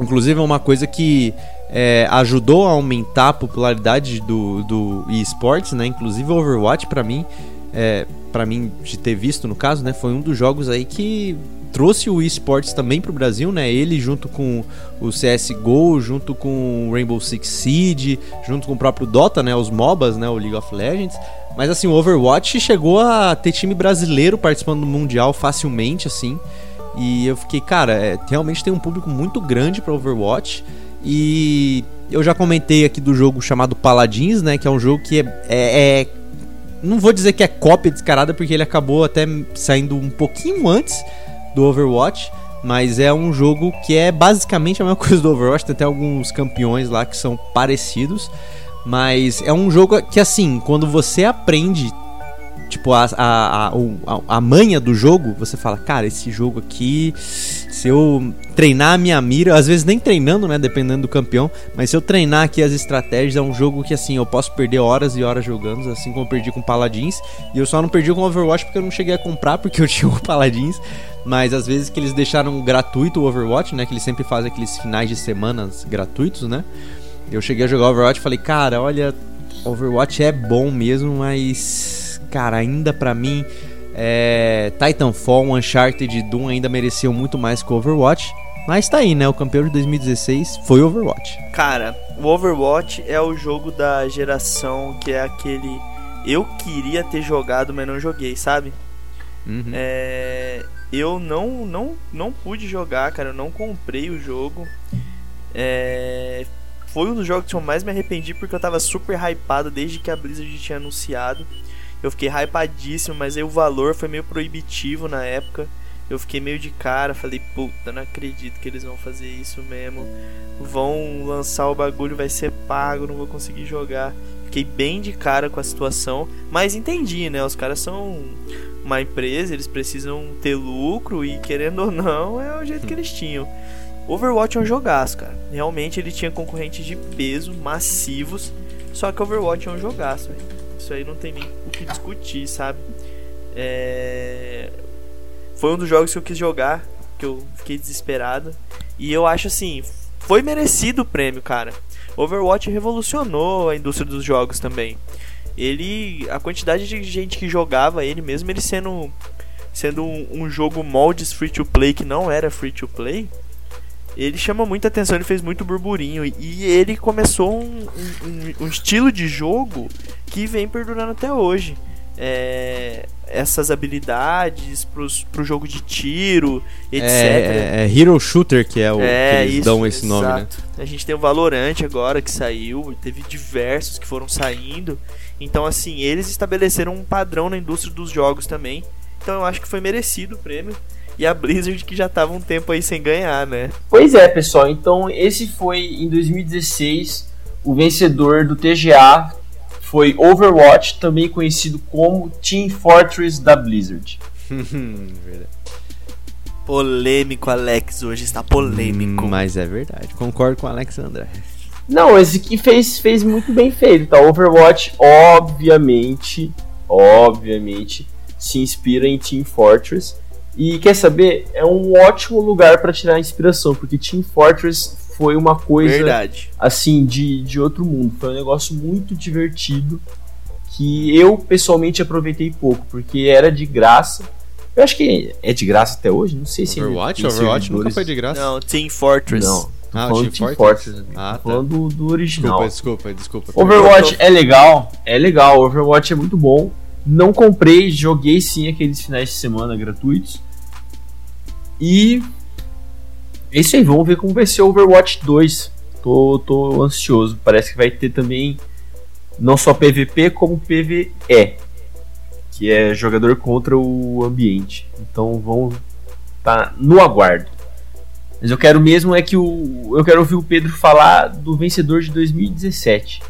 Inclusive é uma coisa que é, ajudou a aumentar a popularidade do, do esportes, né? Inclusive Overwatch para mim, é, para mim de ter visto no caso, né? Foi um dos jogos aí que trouxe o esportes também para o Brasil, né? Ele junto com o CS:GO, junto com o Rainbow Six Siege, junto com o próprio Dota, né? Os MOBAs, né? O League of Legends. Mas assim, o Overwatch chegou a ter time brasileiro participando do Mundial facilmente, assim. E eu fiquei, cara, é, realmente tem um público muito grande para Overwatch. E eu já comentei aqui do jogo chamado Paladins, né? Que é um jogo que é, é, é não vou dizer que é cópia descarada, porque ele acabou até saindo um pouquinho antes do Overwatch. mas é um jogo que é basicamente a mesma coisa do Overwatch, tem até alguns campeões lá que são parecidos, mas é um jogo que assim, quando você aprende tipo, a, a, a, a, manha do jogo, você fala, cara, esse jogo aqui, se eu treinar a minha mira, às vezes nem treinando, né, dependendo do campeão, mas se eu treinar aqui as estratégias, é um jogo que, assim, eu posso perder horas e horas jogando, assim como eu perdi com Paladins, e eu só não perdi com Overwatch porque eu não cheguei a comprar, porque eu tinha o Paladins, mas às vezes que eles deixaram gratuito o Overwatch, né, que eles sempre fazem aqueles finais de semanas gratuitos, né, eu cheguei a jogar Overwatch e falei, cara, olha, Overwatch é bom mesmo, mas cara, ainda para mim, é, Titanfall, Uncharted e Doom ainda mereciam muito mais que o Overwatch. Mas tá aí, né? O campeão de 2016 foi Overwatch. Cara, o Overwatch é o jogo da geração que é aquele. Eu queria ter jogado, mas não joguei, sabe? Uhum. É, eu não, não, não pude jogar, cara. Eu não comprei o jogo. É, foi um dos jogos que eu mais me arrependi porque eu tava super hypado desde que a Blizzard tinha anunciado. Eu fiquei hypadíssimo, mas aí o valor foi meio proibitivo na época. Eu fiquei meio de cara, falei, puta, não acredito que eles vão fazer isso mesmo. Vão lançar o bagulho, vai ser pago, não vou conseguir jogar. Fiquei bem de cara com a situação, mas entendi, né? Os caras são uma empresa, eles precisam ter lucro e querendo ou não, é o jeito que eles tinham. Overwatch é um jogaço, cara. Realmente ele tinha concorrentes de peso, massivos, só que Overwatch é um jogaço, velho. Isso aí não tem nem o que discutir, sabe? É... Foi um dos jogos que eu quis jogar, que eu fiquei desesperado. E eu acho assim, foi merecido o prêmio, cara. Overwatch revolucionou a indústria dos jogos também. Ele, a quantidade de gente que jogava ele, mesmo ele sendo sendo um, um jogo moldes free to play que não era free to play, ele chama muita atenção, ele fez muito burburinho e ele começou um, um, um estilo de jogo que vem perdurando até hoje. É, essas habilidades pros, pro jogo de tiro, etc. É, é, é Hero Shooter que é o é, que eles isso, dão esse exato. nome, né? A gente tem o Valorant agora que saiu, teve diversos que foram saindo. Então, assim, eles estabeleceram um padrão na indústria dos jogos também. Então, eu acho que foi merecido o prêmio e a Blizzard que já tava um tempo aí sem ganhar, né? Pois é, pessoal. Então esse foi em 2016 o vencedor do TGA foi Overwatch, também conhecido como Team Fortress da Blizzard. polêmico, Alex, hoje está polêmico. Hum, mas é verdade, concordo com o Alex André. Não, esse aqui fez, fez muito bem feito, tá? Overwatch, obviamente, obviamente, se inspira em Team Fortress. E quer saber? É um ótimo lugar para tirar inspiração, porque Team Fortress foi uma coisa Verdade. assim de, de outro mundo. Foi um negócio muito divertido que eu pessoalmente aproveitei pouco, porque era de graça. Eu acho que é de graça até hoje, não sei se Overwatch, Overwatch nunca foi de graça. Não, Team Fortress. Não. Ah, o Team, Team Fortress. Fortress. Ah, tá. Falando do, do original. Desculpa, desculpa, desculpa. Overwatch é legal, é legal. Overwatch é muito bom. Não comprei, joguei sim aqueles finais de semana gratuitos. E é isso aí, vamos ver como vai ser o Overwatch 2. Tô, tô ansioso. Parece que vai ter também não só PVP como PVE, que é jogador contra o ambiente. Então vamos tá no aguardo. Mas eu quero mesmo é que o eu quero ouvir o Pedro falar do vencedor de 2017.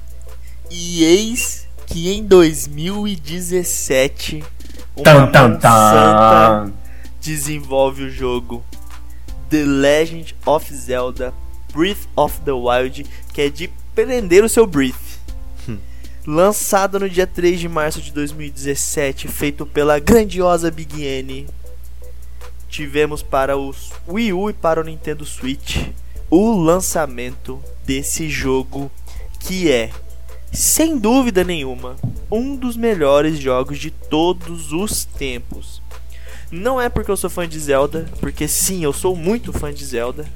E eis que em 2017 uma tan, tan, tan desenvolve o jogo The Legend of Zelda Breath of the Wild, que é de prender o seu Breath. Hum. Lançado no dia 3 de março de 2017, feito pela grandiosa Big N. Tivemos para o Wii U e para o Nintendo Switch o lançamento desse jogo que é, sem dúvida nenhuma, um dos melhores jogos de todos os tempos. Não é porque eu sou fã de Zelda, porque sim, eu sou muito fã de Zelda,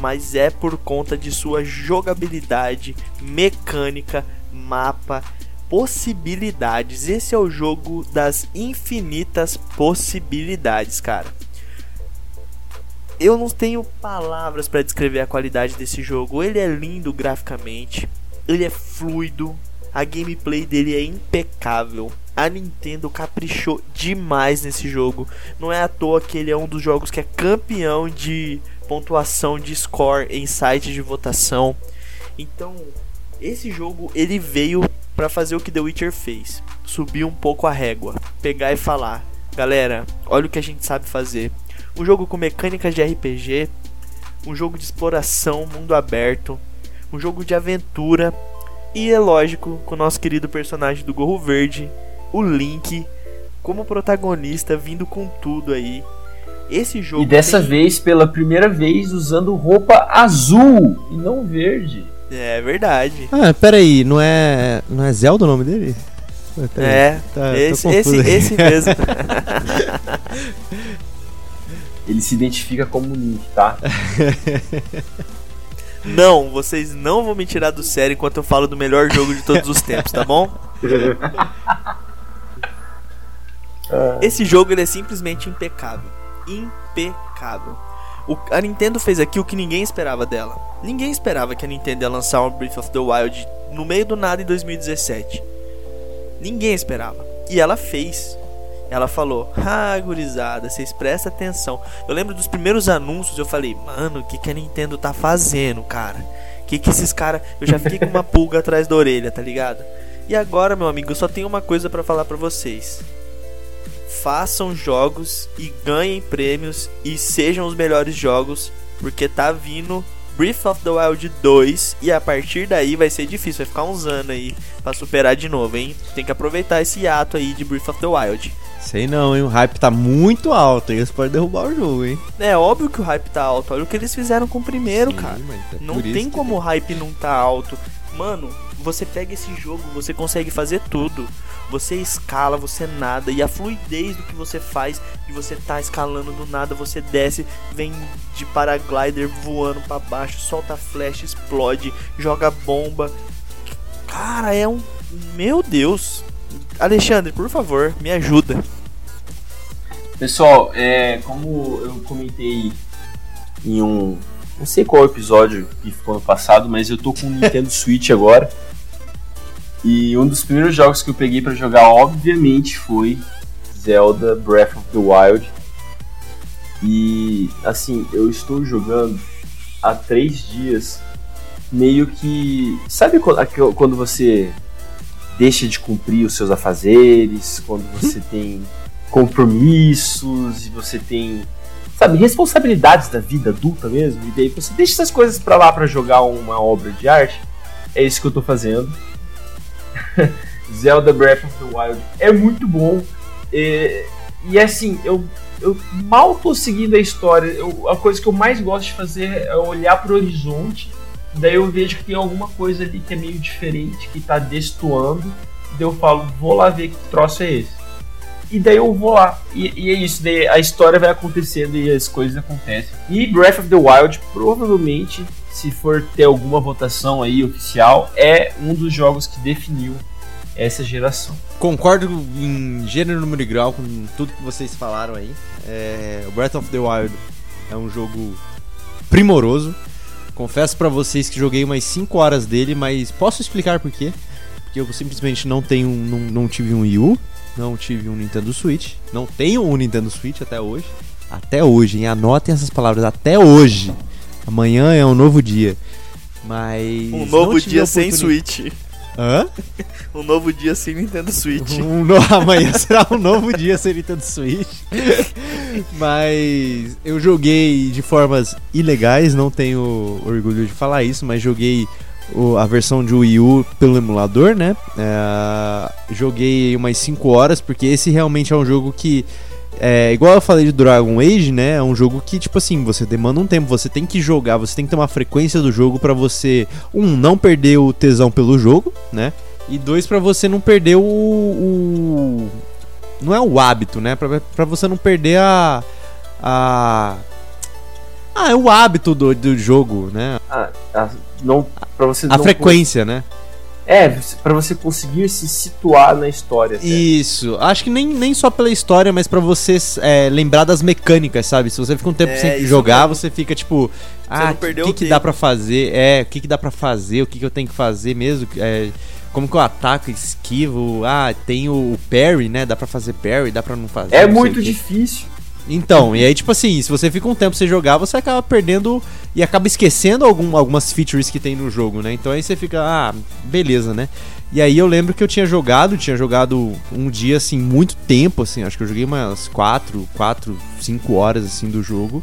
mas é por conta de sua jogabilidade, mecânica, mapa, possibilidades. Esse é o jogo das infinitas possibilidades, cara. Eu não tenho palavras para descrever a qualidade desse jogo. Ele é lindo graficamente, ele é fluido, a gameplay dele é impecável A Nintendo caprichou demais nesse jogo. Não é à toa que ele é um dos jogos que é campeão de pontuação de score em sites de votação. Então, esse jogo ele veio para fazer o que The Witcher fez, subir um pouco a régua, pegar e falar: "Galera, olha o que a gente sabe fazer. Um jogo com mecânicas de RPG, um jogo de exploração, mundo aberto, um jogo de aventura e é lógico, com o nosso querido personagem do Gorro Verde, o Link, como protagonista, vindo com tudo aí. Esse jogo. E dessa tem- vez, pela primeira vez, usando roupa azul e não verde. É verdade. Ah, peraí, não é. Não é Zelda o nome dele? Ah, peraí. É, Tá, esse, esse, aqui. esse mesmo. Ele se identifica como Link, tá? não, vocês não vão me tirar do sério enquanto eu falo do melhor jogo de todos os tempos, tá bom? Esse jogo ele é simplesmente impecável. Impecável. O- a Nintendo fez aqui o que ninguém esperava dela. Ninguém esperava que a Nintendo ia lançar um Breath of the Wild no meio do nada em 2017. Ninguém esperava. E ela fez. Ela falou: Ah, gurizada, vocês prestem atenção. Eu lembro dos primeiros anúncios, eu falei: Mano, o que, que a Nintendo tá fazendo, cara? O que, que esses caras. Eu já fiquei com uma pulga atrás da orelha, tá ligado? E agora, meu amigo, eu só tenho uma coisa pra falar pra vocês façam jogos e ganhem prêmios e sejam os melhores jogos, porque tá vindo Breath of the Wild 2 e a partir daí vai ser difícil, vai ficar uns anos aí pra superar de novo, hein? Tem que aproveitar esse ato aí de Breath of the Wild. Sei não, hein? O hype tá muito alto. Eles podem derrubar o jogo, hein? É óbvio que o hype tá alto, olha o que eles fizeram com o primeiro, Sim, cara. é Não tem como o hype não tá alto. Mano, você pega esse jogo, você consegue fazer tudo. Você escala, você nada. E a fluidez do que você faz, de você tá escalando do nada, você desce, vem de paraglider voando pra baixo, solta flecha, explode, joga bomba. Cara, é um. Meu Deus. Alexandre, por favor, me ajuda. Pessoal, é, como eu comentei em um. Não sei qual episódio que ficou no passado, mas eu tô com o Nintendo Switch agora. E um dos primeiros jogos que eu peguei pra jogar, obviamente, foi Zelda Breath of the Wild. E assim, eu estou jogando há três dias, meio que. Sabe quando você deixa de cumprir os seus afazeres, quando você tem compromissos e você tem, sabe, responsabilidades da vida adulta mesmo, e daí você deixa essas coisas pra lá pra jogar uma obra de arte. É isso que eu tô fazendo. Zelda Breath of the Wild é muito bom. E, e assim, eu, eu mal tô seguindo a história. Eu- a coisa que eu mais gosto de fazer é olhar pro horizonte. Daí eu vejo que tem alguma coisa ali que é meio diferente, que tá destoando. Daí eu falo, vou lá ver que troço é esse. E daí eu vou lá. E, e é isso, daí a história vai acontecendo e as coisas acontecem. E Breath of the Wild, provavelmente, se for ter alguma votação aí oficial, é um dos jogos que definiu essa geração. Concordo em gênero, número e grau com tudo que vocês falaram aí. É, Breath of the Wild é um jogo primoroso. Confesso pra vocês que joguei umas 5 horas dele, mas posso explicar por quê? Porque eu simplesmente não tenho, não, não tive um Wii U, não tive um Nintendo Switch, não tenho um Nintendo Switch até hoje. Até hoje, hein? Anotem essas palavras, até hoje. Amanhã é um novo dia. Mas. Um novo dia sem Switch. Hã? Um novo dia sem Nintendo Switch. Um no- amanhã será um novo dia sem Nintendo Switch. mas eu joguei de formas ilegais, não tenho orgulho de falar isso, mas joguei a versão de Wii U pelo emulador, né? É, joguei umas 5 horas, porque esse realmente é um jogo que. É, igual eu falei de Dragon Age, né? É um jogo que, tipo assim, você demanda um tempo, você tem que jogar, você tem que ter uma frequência do jogo pra você, um, não perder o tesão pelo jogo, né? E dois, pra você não perder o, o- Não é o hábito, né? Pra, pra você não perder a. A. Ah, é o hábito do, do jogo, né? Ah, ah, não, pra você A não frequência, né? É, pra você conseguir se situar na história. até. Isso. Acho que nem, nem só pela história, mas pra você é, lembrar das mecânicas, sabe? Se você fica um tempo É, sem jogar, mesmo. você fica tipo. Ah, o que, que, o dá pra fazer? É, o que, que dá pra fazer? O que, que eu tenho que fazer mesmo? É, como que eu ataco, esquivo, ah, tem o parry, né? Dá pra fazer parry, dá pra não fazer. É não muito o difícil. Então, e aí, tipo assim, se você fica um tempo sem jogar, você acaba perdendo e acaba esquecendo algum, algumas features que tem no jogo, né? Então aí você fica, ah, beleza, né? E aí eu lembro que eu tinha jogado, tinha jogado um dia, assim, muito tempo, assim, acho que eu joguei umas 4, 4, 5 horas, assim, do jogo.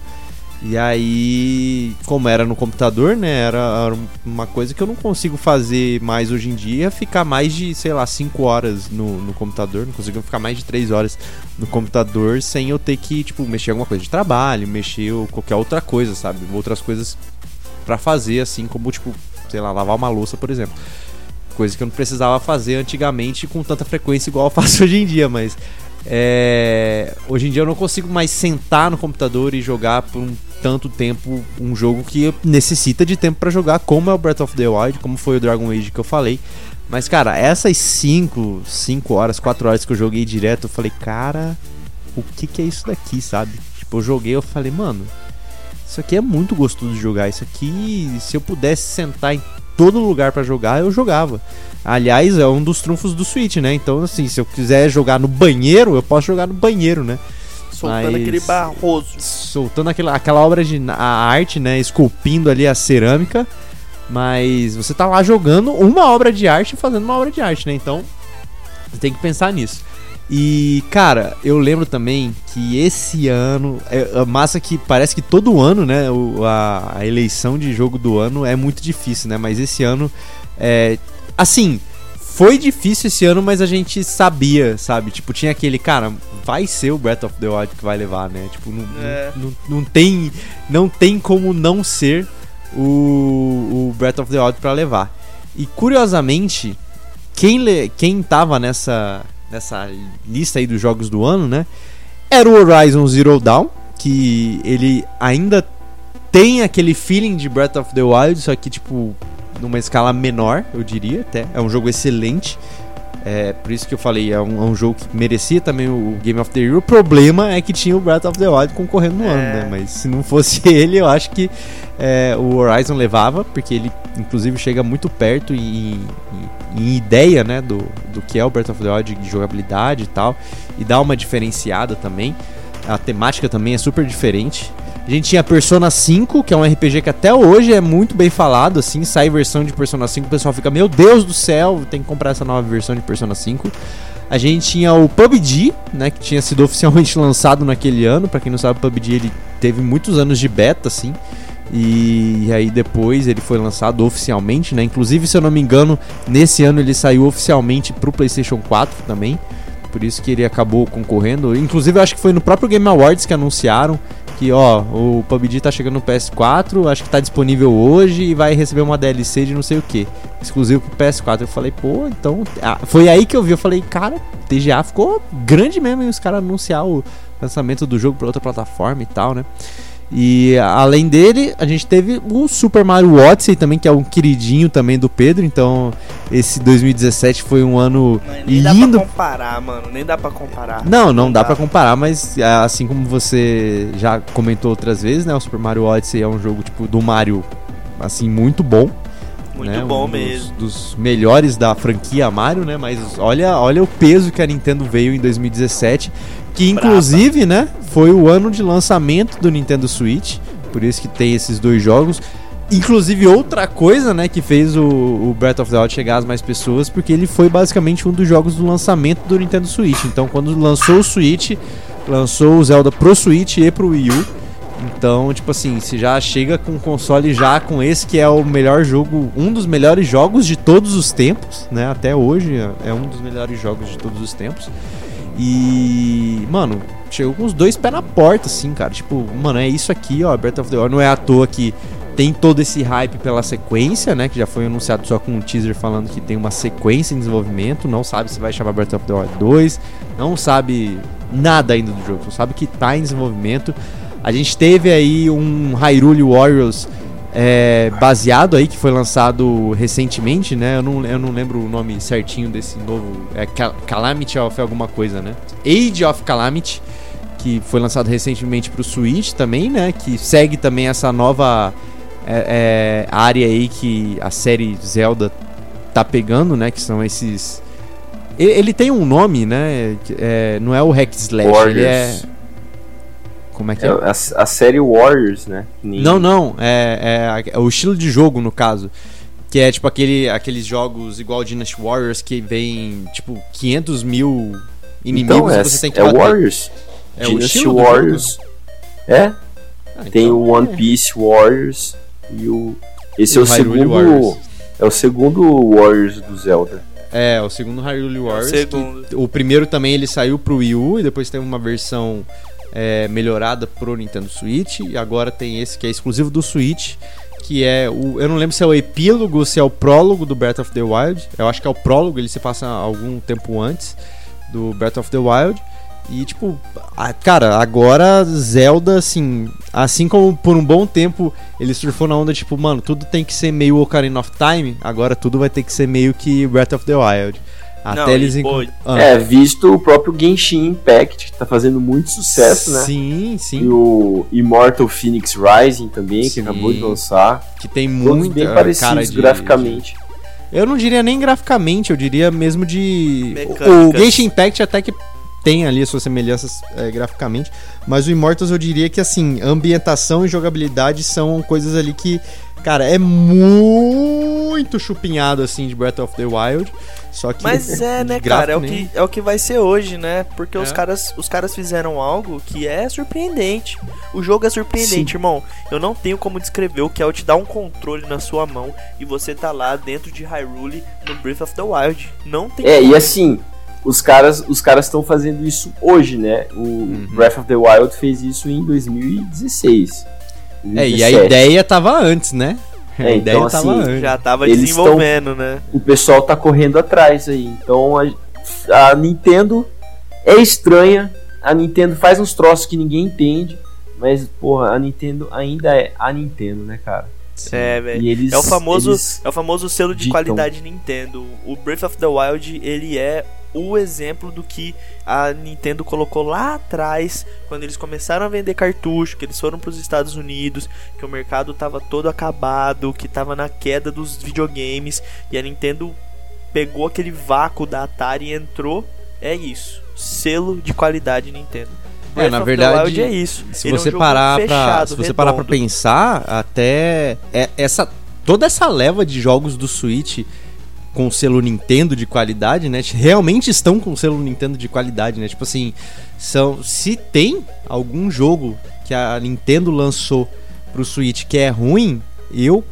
E aí, como era no computador, né, era, uma coisa que eu não consigo fazer mais hoje em dia, ficar mais de, sei lá, 5 horas no, no computador, não consigo ficar mais de 3 horas no computador sem eu ter que, tipo, mexer alguma coisa de trabalho, mexer qualquer outra coisa, sabe? Outras coisas pra fazer, assim, como, tipo, sei lá, lavar uma louça, por exemplo. Coisa que eu não precisava fazer antigamente com tanta frequência igual eu faço hoje em dia, mas é, hoje em dia eu não consigo mais sentar no computador e jogar por um tanto tempo um jogo que necessita de tempo pra jogar, como é o Breath of the Wild, como foi o Dragon Age que eu falei. Mas, cara, essas 5, 5 horas, 4 horas que eu joguei direto, eu falei, cara, o que que é isso daqui, sabe? Tipo, eu joguei, eu falei, mano, isso aqui é muito gostoso de jogar. Isso aqui, se eu pudesse sentar em todo lugar pra jogar, eu jogava. Aliás, é um dos trunfos do Switch, né? Então, assim, se eu quiser jogar no banheiro, eu posso jogar no banheiro, né? Soltando Mas- aquele barroso. soltando aquela, aquela obra de a arte, né? Esculpindo ali a cerâmica. Mas você tá lá jogando uma obra de arte e fazendo uma obra de arte, né? Então, você tem que pensar nisso. E, cara, eu lembro também que esse ano. É, é massa que parece que todo ano, né? o- a, a eleição de jogo do ano é muito difícil, né? Mas esse ano. É, assim, foi difícil esse ano, mas a gente sabia, sabe? Tipo, tinha aquele, cara, vai ser o Breath of the Wild que vai levar, né? Tipo, não, É. não, não, tem, não tem como não ser o, o Breath of the Wild pra levar. E curiosamente, quem, le, quem tava nessa, nessa lista aí dos jogos do ano, né? Era o Horizon Zero Dawn, que ele ainda tem aquele feeling de Breath of the Wild, só que tipo numa escala menor, eu diria até. É um jogo excelente. É, por isso que eu falei, é um, é um jogo que merecia também o Game of the Year. O problema é que tinha o Breath of the Wild concorrendo no É. ano, né? Mas se não fosse ele, eu acho que é, o Horizon levava, porque ele inclusive chega muito perto em, em- em ideia, né, do, do que é o Breath of the Wild de jogabilidade e tal, e dá uma diferenciada também. A temática também é super diferente. A gente tinha Persona 5, que é um RPG que até hoje é muito bem falado, assim, sai versão de Persona 5, o pessoal fica, meu Deus do céu, tem que comprar essa nova versão de Persona 5. A gente tinha o PUBG, né, que tinha sido oficialmente lançado naquele ano, pra quem não sabe, o PUBG ele teve muitos anos de beta, assim, e aí depois ele foi lançado oficialmente, né, inclusive, se eu não me engano, nesse ano ele saiu oficialmente pro PlayStation 4 também, por isso que ele acabou concorrendo. Inclusive, eu acho que foi no próprio Game Awards que anunciaram que, ó, o PUBG tá chegando no PS4, acho que tá disponível hoje e vai receber uma DLC de não sei o que, exclusivo pro PS4. Eu falei, pô, então. Ah, foi aí que eu vi, eu falei, cara, TGA ficou grande mesmo e os caras anunciar o lançamento do jogo pra outra plataforma e tal, né? E além dele, a gente teve o Super Mario Odyssey também, que é um queridinho também do Pedro. Então, esse 2017 foi um ano Mas nem dá lindo pra comparar, mano. Nem dá pra comparar. não, não dá pra comparar, mas é, assim como você já comentou outras vezes, né? O Super Mario Odyssey é um jogo tipo do Mario, assim, muito bom. Muito né, bom um dos- mesmo. Dos, melhores da franquia Mario, né? Mas olha, olha o peso que a Nintendo veio em 2017, que inclusive, né, foi o ano de lançamento do Nintendo Switch, por isso que tem esses dois jogos. Inclusive outra coisa, né, que fez o, o Breath of the Wild chegar às mais pessoas, porque ele foi basicamente um dos jogos do lançamento do Nintendo Switch. Então, quando lançou o Switch, lançou o Zelda pro Switch e pro Wii U. Então, tipo assim, se já chega com o console já com esse que é o melhor jogo, um dos melhores jogos de todos os tempos, né? Até hoje é um dos melhores jogos de todos os tempos. E, mano, chegou com os dois pés na porta, assim, cara. Tipo, mano, é isso aqui, ó. Breath of the Wild não é à toa que tem todo esse hype pela sequência, né? Que já foi anunciado só com um teaser falando que tem uma sequência em desenvolvimento. Não sabe se vai chamar Breath of the Wild 2. Não sabe nada ainda do jogo. Só sabe que tá em desenvolvimento. A gente teve aí um Hyrule Warriors é, baseado aí, que foi lançado recentemente, né? Eu não, eu não lembro o nome certinho desse novo. É Cal- Calamity of alguma coisa, né? Age of Calamity, que foi lançado recentemente pro Switch também, né? Que segue também essa nova é, é, área aí que a série Zelda tá pegando, né? Que são esses. Ele, tem um nome, né? É, não é o Hack Slash, Warriors. ele é. Como é que É é? a, a série Warriors, né? Não, não, é, é, é o estilo de jogo, no caso. Que é tipo aquele, aqueles jogos igual Dynasty Warriors que vem, tipo, 500 mil inimigos Então, é, e você tem que é bater. Warriors. É o Dynasty Warriors. É? Ah, tem então o One é. Piece Warriors e o. Esse E é o o Hyrule segundo. Warriors. É o segundo Warriors do Zelda. É, o segundo Hyrule Warriors. que- segundo. o primeiro também ele saiu pro Wii U e depois teve uma versão é, melhorada pro Nintendo Switch. E agora tem esse que é exclusivo do Switch. Que é o. Eu não lembro se é o epílogo ou se é o prólogo do Breath of the Wild. Eu acho que é o prólogo, ele se passa algum tempo antes do Breath of the Wild. E tipo, a- cara, agora Zelda, assim, assim como por um bom tempo ele surfou na onda, tipo, mano, tudo tem que ser meio Ocarina of Time, agora tudo vai ter que ser meio que Breath of the Wild. Até Não, eles e, Ah, É, visto o próprio Genshin Impact, que tá fazendo muito sucesso, né? Sim, E sim. o Immortal Phoenix Rising também, Sim. que acabou de lançar. Que tem muito bem cara parecidos de- graficamente. de- Eu não diria nem graficamente, eu diria mesmo de. O. Genshin Impact até que tem ali as suas semelhanças é, graficamente, mas o Immortals eu diria que assim, ambientação e jogabilidade são coisas ali que, cara, é muito chupinhado assim de Breath of the Wild. Só que Mas é, né, cara? É o, nem- que, é o que vai ser hoje, né? Porque os, É. caras, os caras fizeram algo que é surpreendente. O jogo é surpreendente, irmão. Eu não tenho como descrever o que é eu te dar um controle na sua mão e você tá lá dentro de Hyrule no Breath of the Wild. Não tem É, como. e assim, os caras os caras estão fazendo isso hoje, né? O Uhum. Breath of the Wild fez isso em 2016. É, e a 2017. ideia tava antes, né? A É, ideia então, tava assim, antes. Já tava Eles desenvolvendo, né? O pessoal tá correndo atrás aí. Então a, a Nintendo é estranha. A Nintendo faz uns troços que ninguém entende. Mas, porra, a Nintendo ainda é a Nintendo, né, cara? É, velho. É o famoso, é o famoso selo de ditam. qualidade Nintendo. O Breath of the Wild, ele é o exemplo do que a Nintendo colocou lá atrás, quando eles começaram a vender cartucho, que eles foram para os Estados Unidos, que o mercado tava todo acabado, que tava na queda dos videogames, e a Nintendo pegou aquele vácuo da Atari e entrou. É isso. Selo de qualidade Nintendo. É, na verdade, é isso. Se Ele é um você parar pra, fechado, se você parar pra redondo. pensar, até é- essa toda essa leva de jogos do Switch com selo Nintendo de qualidade, né? Realmente estão com selo Nintendo de qualidade, né? Tipo assim, são se tem algum jogo que a Nintendo lançou pro Switch que é ruim, eu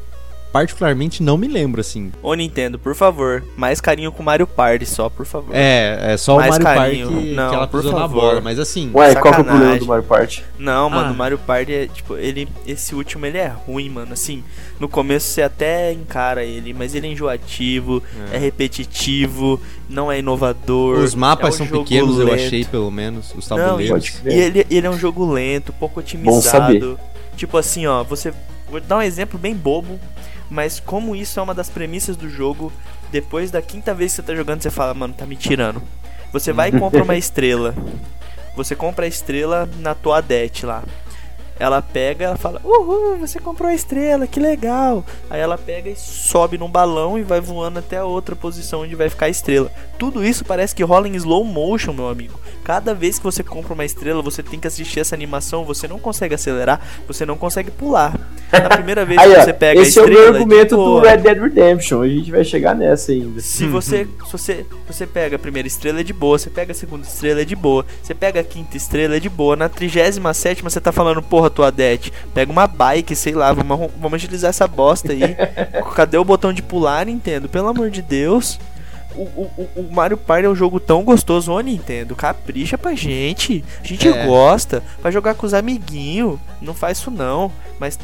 particularmente não me lembro assim. Ô Nintendo, por favor, mais carinho com Mario Party só, por favor. É, é só Mais o Mario carinho. Party que, Não, que ela por pisou na favor. bola, mas assim, Ué, qual que é o Sacanagem. problema do Mario Party? Não, mano, Ah. o Mario Party é, tipo, ele. Esse último ele é ruim, mano. Assim, no começo você até encara ele, mas ele é enjoativo, é, repetitivo, não é inovador. os mapas é um são pequenos, eu lento. achei pelo menos, os Não, tabuleiros. Pode E ele, ele é um jogo lento, pouco Bom saber. otimizado. Tipo assim, ó, você. Vou dar um exemplo bem bobo, mas como isso é uma das premissas do jogo, depois da quinta vez que você tá jogando, você fala, mano, tá me tirando. Você vai e compra uma estrela. Você compra a estrela na tua Adete lá. Ela pega, ela fala, uhul, você comprou a estrela, que legal. Aí ela pega e sobe num balão e vai voando até a outra posição onde vai ficar a estrela. Tudo isso parece que rola em slow motion, meu amigo. Cada vez que você compra uma estrela, você tem que assistir essa animação, você não consegue acelerar, você não consegue pular. Na primeira vez Aí, que você pega esse a é o estrela, meu argumento de do. Red Dead Redemption. A gente vai chegar nessa ainda. Se você, se você, você pega a primeira estrela é de boa, você pega a segunda estrela é de boa, você pega a quinta estrela é de boa, na 37 sétima você tá falando, porra, tua Adete, pega uma bike, sei lá, vamos, vamos agilizar essa bosta aí. Cadê o botão de pular, Nintendo? Pelo amor de Deus. O, o, o- Mario Party é um jogo tão gostoso, ô Nintendo, capricha pra gente. A gente É. gosta, vai jogar com os amiguinhos, não faz isso não. Mas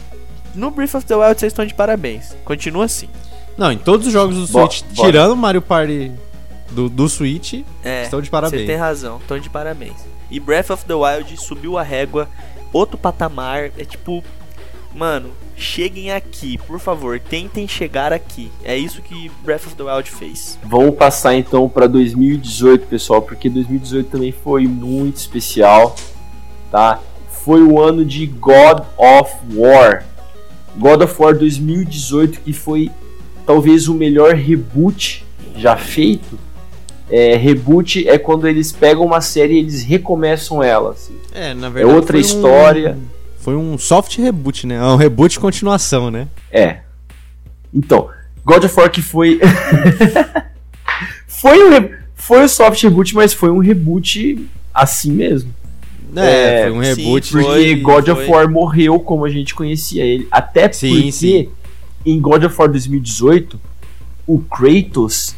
no Breath of the Wild vocês estão de parabéns. Continua assim. Não, em todos os jogos do Switch, tirando o Mario Party do, do Switch, É. estão de Você parabéns. tem razão, estão de parabéns. E Breath of the Wild subiu a régua, outro patamar, é tipo, mano, cheguem aqui, por favor, tentem chegar aqui. É isso que Breath of the Wild fez. Vamos passar então para 2018, pessoal, porque 2018 também foi muito especial, tá? Foi o ano de God of War. God of War 2018 que foi talvez o melhor reboot já feito. É, reboot é quando eles pegam uma série e eles recomeçam ela. Assim. É, na É verdade. outra foi um- história. Foi um soft reboot, né? É um reboot de continuação, né? É. Então, God of War que foi. foi um re- foi o soft reboot, mas foi um reboot assim mesmo. É, É, foi um sim, reboot. Porque Foi, God foi. of War morreu como a gente conhecia ele. Até Sim, porque sim. em God of War 2018, o Kratos,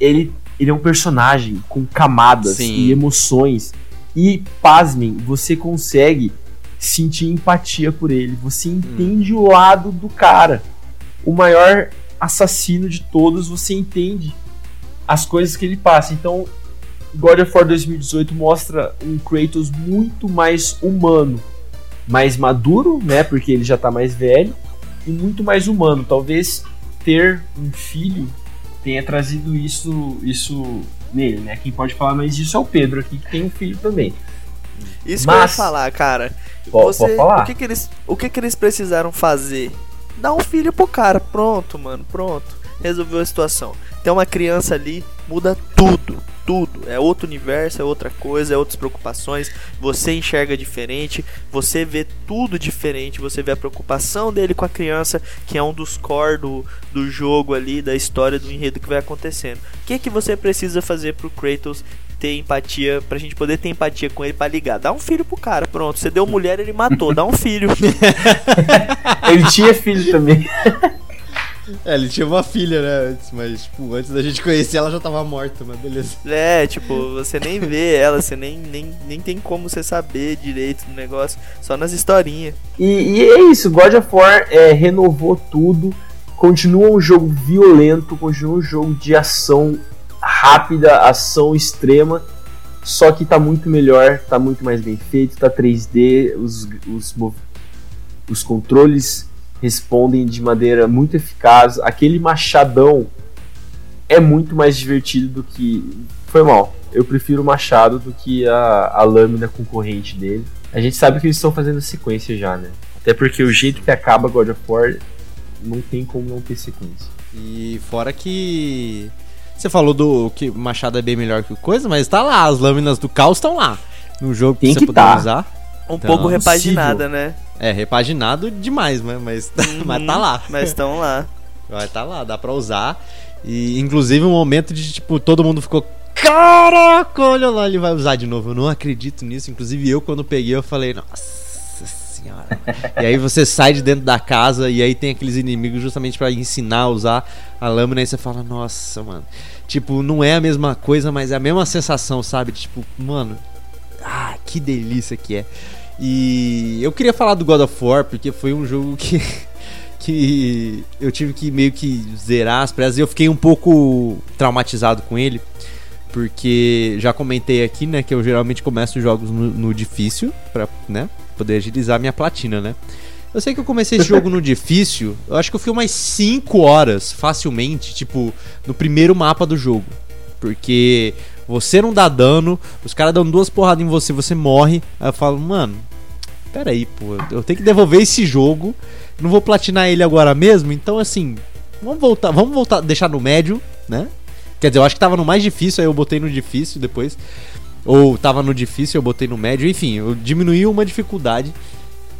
ele, ele é um personagem com camadas Sim. e emoções. E, pasmem, você consegue sentir empatia por ele. Você Hum. entende o lado do cara. O maior assassino de todos, você entende as coisas que ele passa. Então, God of War 2018 mostra um Kratos muito mais humano, mais maduro, né? Porque ele já tá mais velho, e muito mais humano. Talvez ter um filho tenha trazido isso, isso nele, né? Quem pode falar mais disso é o Pedro aqui, que tem um filho também. Isso que eu ia Mas- falar, cara. Você, pode falar. O, que, que, eles, o que, que eles precisaram fazer? Dar um filho pro cara. Pronto, mano. Pronto. Resolveu a situação. Tem uma criança ali, muda tudo. Tudo. É outro universo, é outra coisa, é outras preocupações. Você enxerga diferente, você vê tudo diferente. Você vê a preocupação dele com a criança, que é um dos core do, do jogo ali, da história, do enredo que vai acontecendo. O que, que você precisa fazer pro Kratos ter empatia, pra gente poder ter empatia com ele pra ligar. Dá um filho pro cara, pronto. Você deu mulher, ele matou, dá um filho. Ele tinha filho também. É, ele tinha uma filha, né? Antes, mas, tipo, antes da gente conhecer, ela já tava morta, mas beleza. É, tipo, você nem vê ela, você nem, nem, nem tem como você saber direito do negócio, só nas historinhas. E, e é isso, God of War é, renovou tudo, continua um jogo violento, continua um jogo de ação rápida, ação extrema, só que tá muito melhor, tá muito mais bem feito, tá 3D, os, os, os controles respondem de maneira muito eficaz. Aquele machadão é muito mais divertido do que. Foi mal. Eu prefiro o machado do que a, a lâmina concorrente dele. A gente sabe que eles estão fazendo sequência já, né? Até porque o jeito que acaba God of War não tem como não ter sequência. E fora que. Você falou do que o Machado é bem melhor que o coisa, mas tá lá, as lâminas do caos estão lá. No jogo Tem pra você que poder tá. usar. Um Então, pouco repaginada, né? É, repaginado demais, né? Mas, mas tá lá. Mas estão lá. Vai tá lá, dá pra usar. E inclusive um momento de tipo, todo mundo ficou. Caraca, olha lá, ele vai usar de novo. Eu não acredito nisso. Inclusive eu, quando peguei, eu falei, nossa senhora. e aí você sai de dentro da casa e aí tem aqueles inimigos justamente pra ensinar a usar a lâmina. E você fala, nossa, mano. Tipo, não é a mesma coisa, mas é a mesma sensação, sabe? Tipo, mano, ah, que delícia que é. E eu queria falar do God of War porque foi um jogo que que eu tive que meio que zerar as pressas e eu fiquei um pouco traumatizado com ele. Porque já comentei aqui, né, que eu geralmente começo os jogos no, no difícil pra, né, poder agilizar minha platina, né? Eu sei que eu comecei esse jogo no difícil, eu acho que eu fui umas 5 horas facilmente, tipo, no primeiro mapa do jogo. Porque você não dá dano, os caras dão duas porradas em você, você morre. Aí eu falo, mano, peraí, pô, eu tenho que devolver esse jogo. Não vou platinar ele agora mesmo, então assim, vamos voltar, vamos voltar, deixar no médio, né? Quer dizer, eu acho que tava no mais difícil, aí eu botei no difícil depois. Ou tava no difícil, eu botei no médio, enfim, eu diminuí uma dificuldade.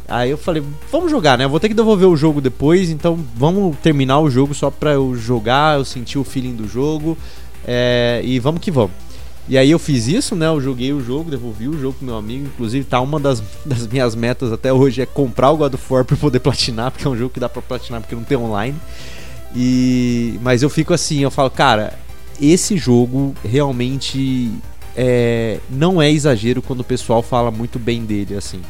Aí eu falei, vamos jogar, né? Eu vou ter que devolver o jogo depois, então vamos terminar o jogo só pra eu jogar, eu sentir o feeling do jogo. é, e vamos que vamos. E aí eu fiz isso, né? Eu joguei o jogo, devolvi o jogo pro meu amigo. Inclusive, tá uma das, das minhas metas até hoje é comprar o God of War pra poder platinar, porque é um jogo que dá pra platinar porque não tem online. E mas eu fico assim, eu falo, cara, esse jogo realmente é, não é exagero quando o pessoal fala muito bem dele, assim.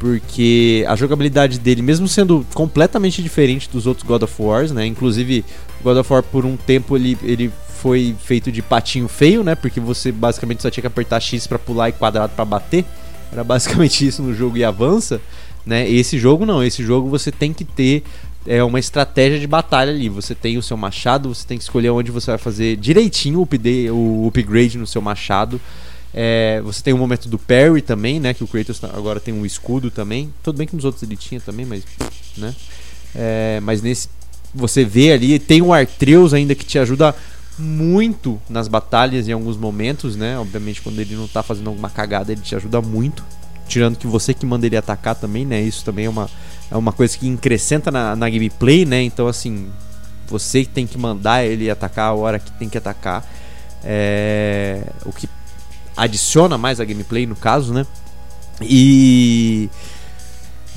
Porque a jogabilidade dele, mesmo sendo completamente diferente dos outros God of Wars, né? Inclusive, God of War por um tempo ele, ele foi feito de patinho feio, né? Porque você basicamente só tinha que apertar X pra pular e quadrado pra bater. Era basicamente isso no jogo e avança, né? Esse jogo não, esse jogo você tem que ter é uma estratégia de batalha ali. Você tem o seu machado, você tem que escolher onde você vai fazer direitinho o upgrade no seu machado. É, você tem o momento do parry também, né? Que o Kratos tá- agora tem um escudo também. Tudo bem que nos outros ele tinha também, mas. né? É, mas nesse você vê ali, tem o Artreus ainda que te ajuda muito nas batalhas em alguns momentos, né? Obviamente quando ele não tá fazendo alguma cagada, ele te ajuda muito. Tirando que você que manda ele atacar também, né? Isso também é uma, é uma coisa que acrescenta na, na gameplay, né? Então assim, você tem que mandar ele atacar a hora que tem que atacar. É, o que adiciona mais a gameplay no caso, né? E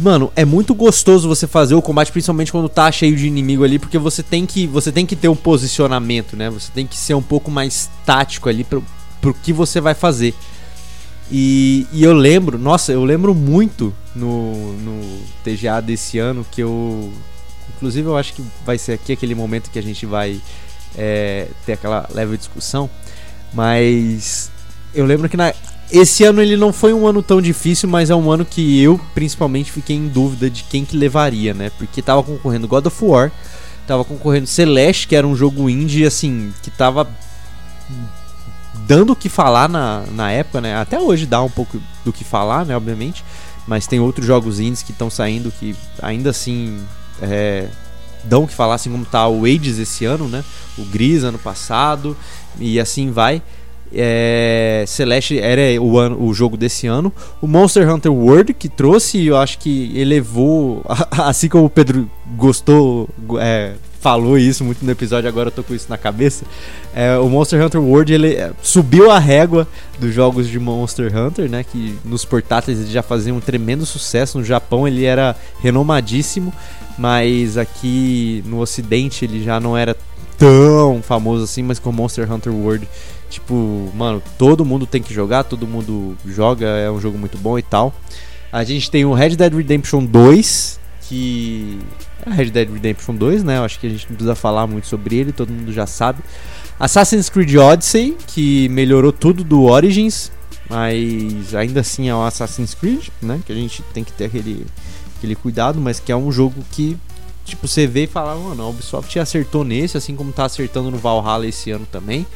Mano, é muito gostoso você fazer o combate, principalmente quando tá cheio de inimigo ali, porque você tem que, você tem que ter um posicionamento, né? Você tem que ser um pouco mais tático ali pro, pro que você vai fazer. E, e eu lembro, nossa, eu lembro muito no, no TGA desse ano que eu. Inclusive, eu acho que vai ser aqui aquele momento que a gente vai é, ter aquela leve discussão. Mas eu lembro que na, esse ano ele não foi um ano tão difícil, mas é um ano que eu principalmente fiquei em dúvida de quem que levaria, né? Porque tava concorrendo God of War, tava concorrendo Celeste, que era um jogo indie assim, que tava dando o que falar na, na época, né? Até hoje dá um pouco do que falar, né, obviamente, mas tem outros jogos indies que estão saindo que ainda assim é, dão o que falar, assim como tá o Ages esse ano, né? O Gris ano passado e assim vai. É, Celeste era o, ano, o jogo desse ano. O Monster Hunter World que trouxe, eu acho que elevou, assim como o Pedro gostou, é, falou isso muito no episódio, agora eu tô com isso na cabeça. É, o Monster Hunter World ele é, subiu a régua dos jogos de Monster Hunter, né? Que nos portáteis ele já fazia um tremendo sucesso. No Japão ele era renomadíssimo, mas aqui no Ocidente ele já não era tão famoso assim. Mas com Monster Hunter World Tipo, mano, todo mundo tem que jogar, todo mundo joga, é um jogo muito bom e tal. A gente tem o Red Dead Redemption 2, que é Red Dead Redemption 2, né? Eu acho que a gente não precisa falar muito sobre ele, todo mundo já sabe. Assassin's Creed Odyssey, que melhorou tudo do Origins, mas ainda assim é um Assassin's Creed, né? Que a gente tem que ter aquele, aquele cuidado, mas que é um jogo que, tipo, você vê e fala, mano, a Ubisoft acertou nesse, assim como tá acertando no Valhalla esse ano também.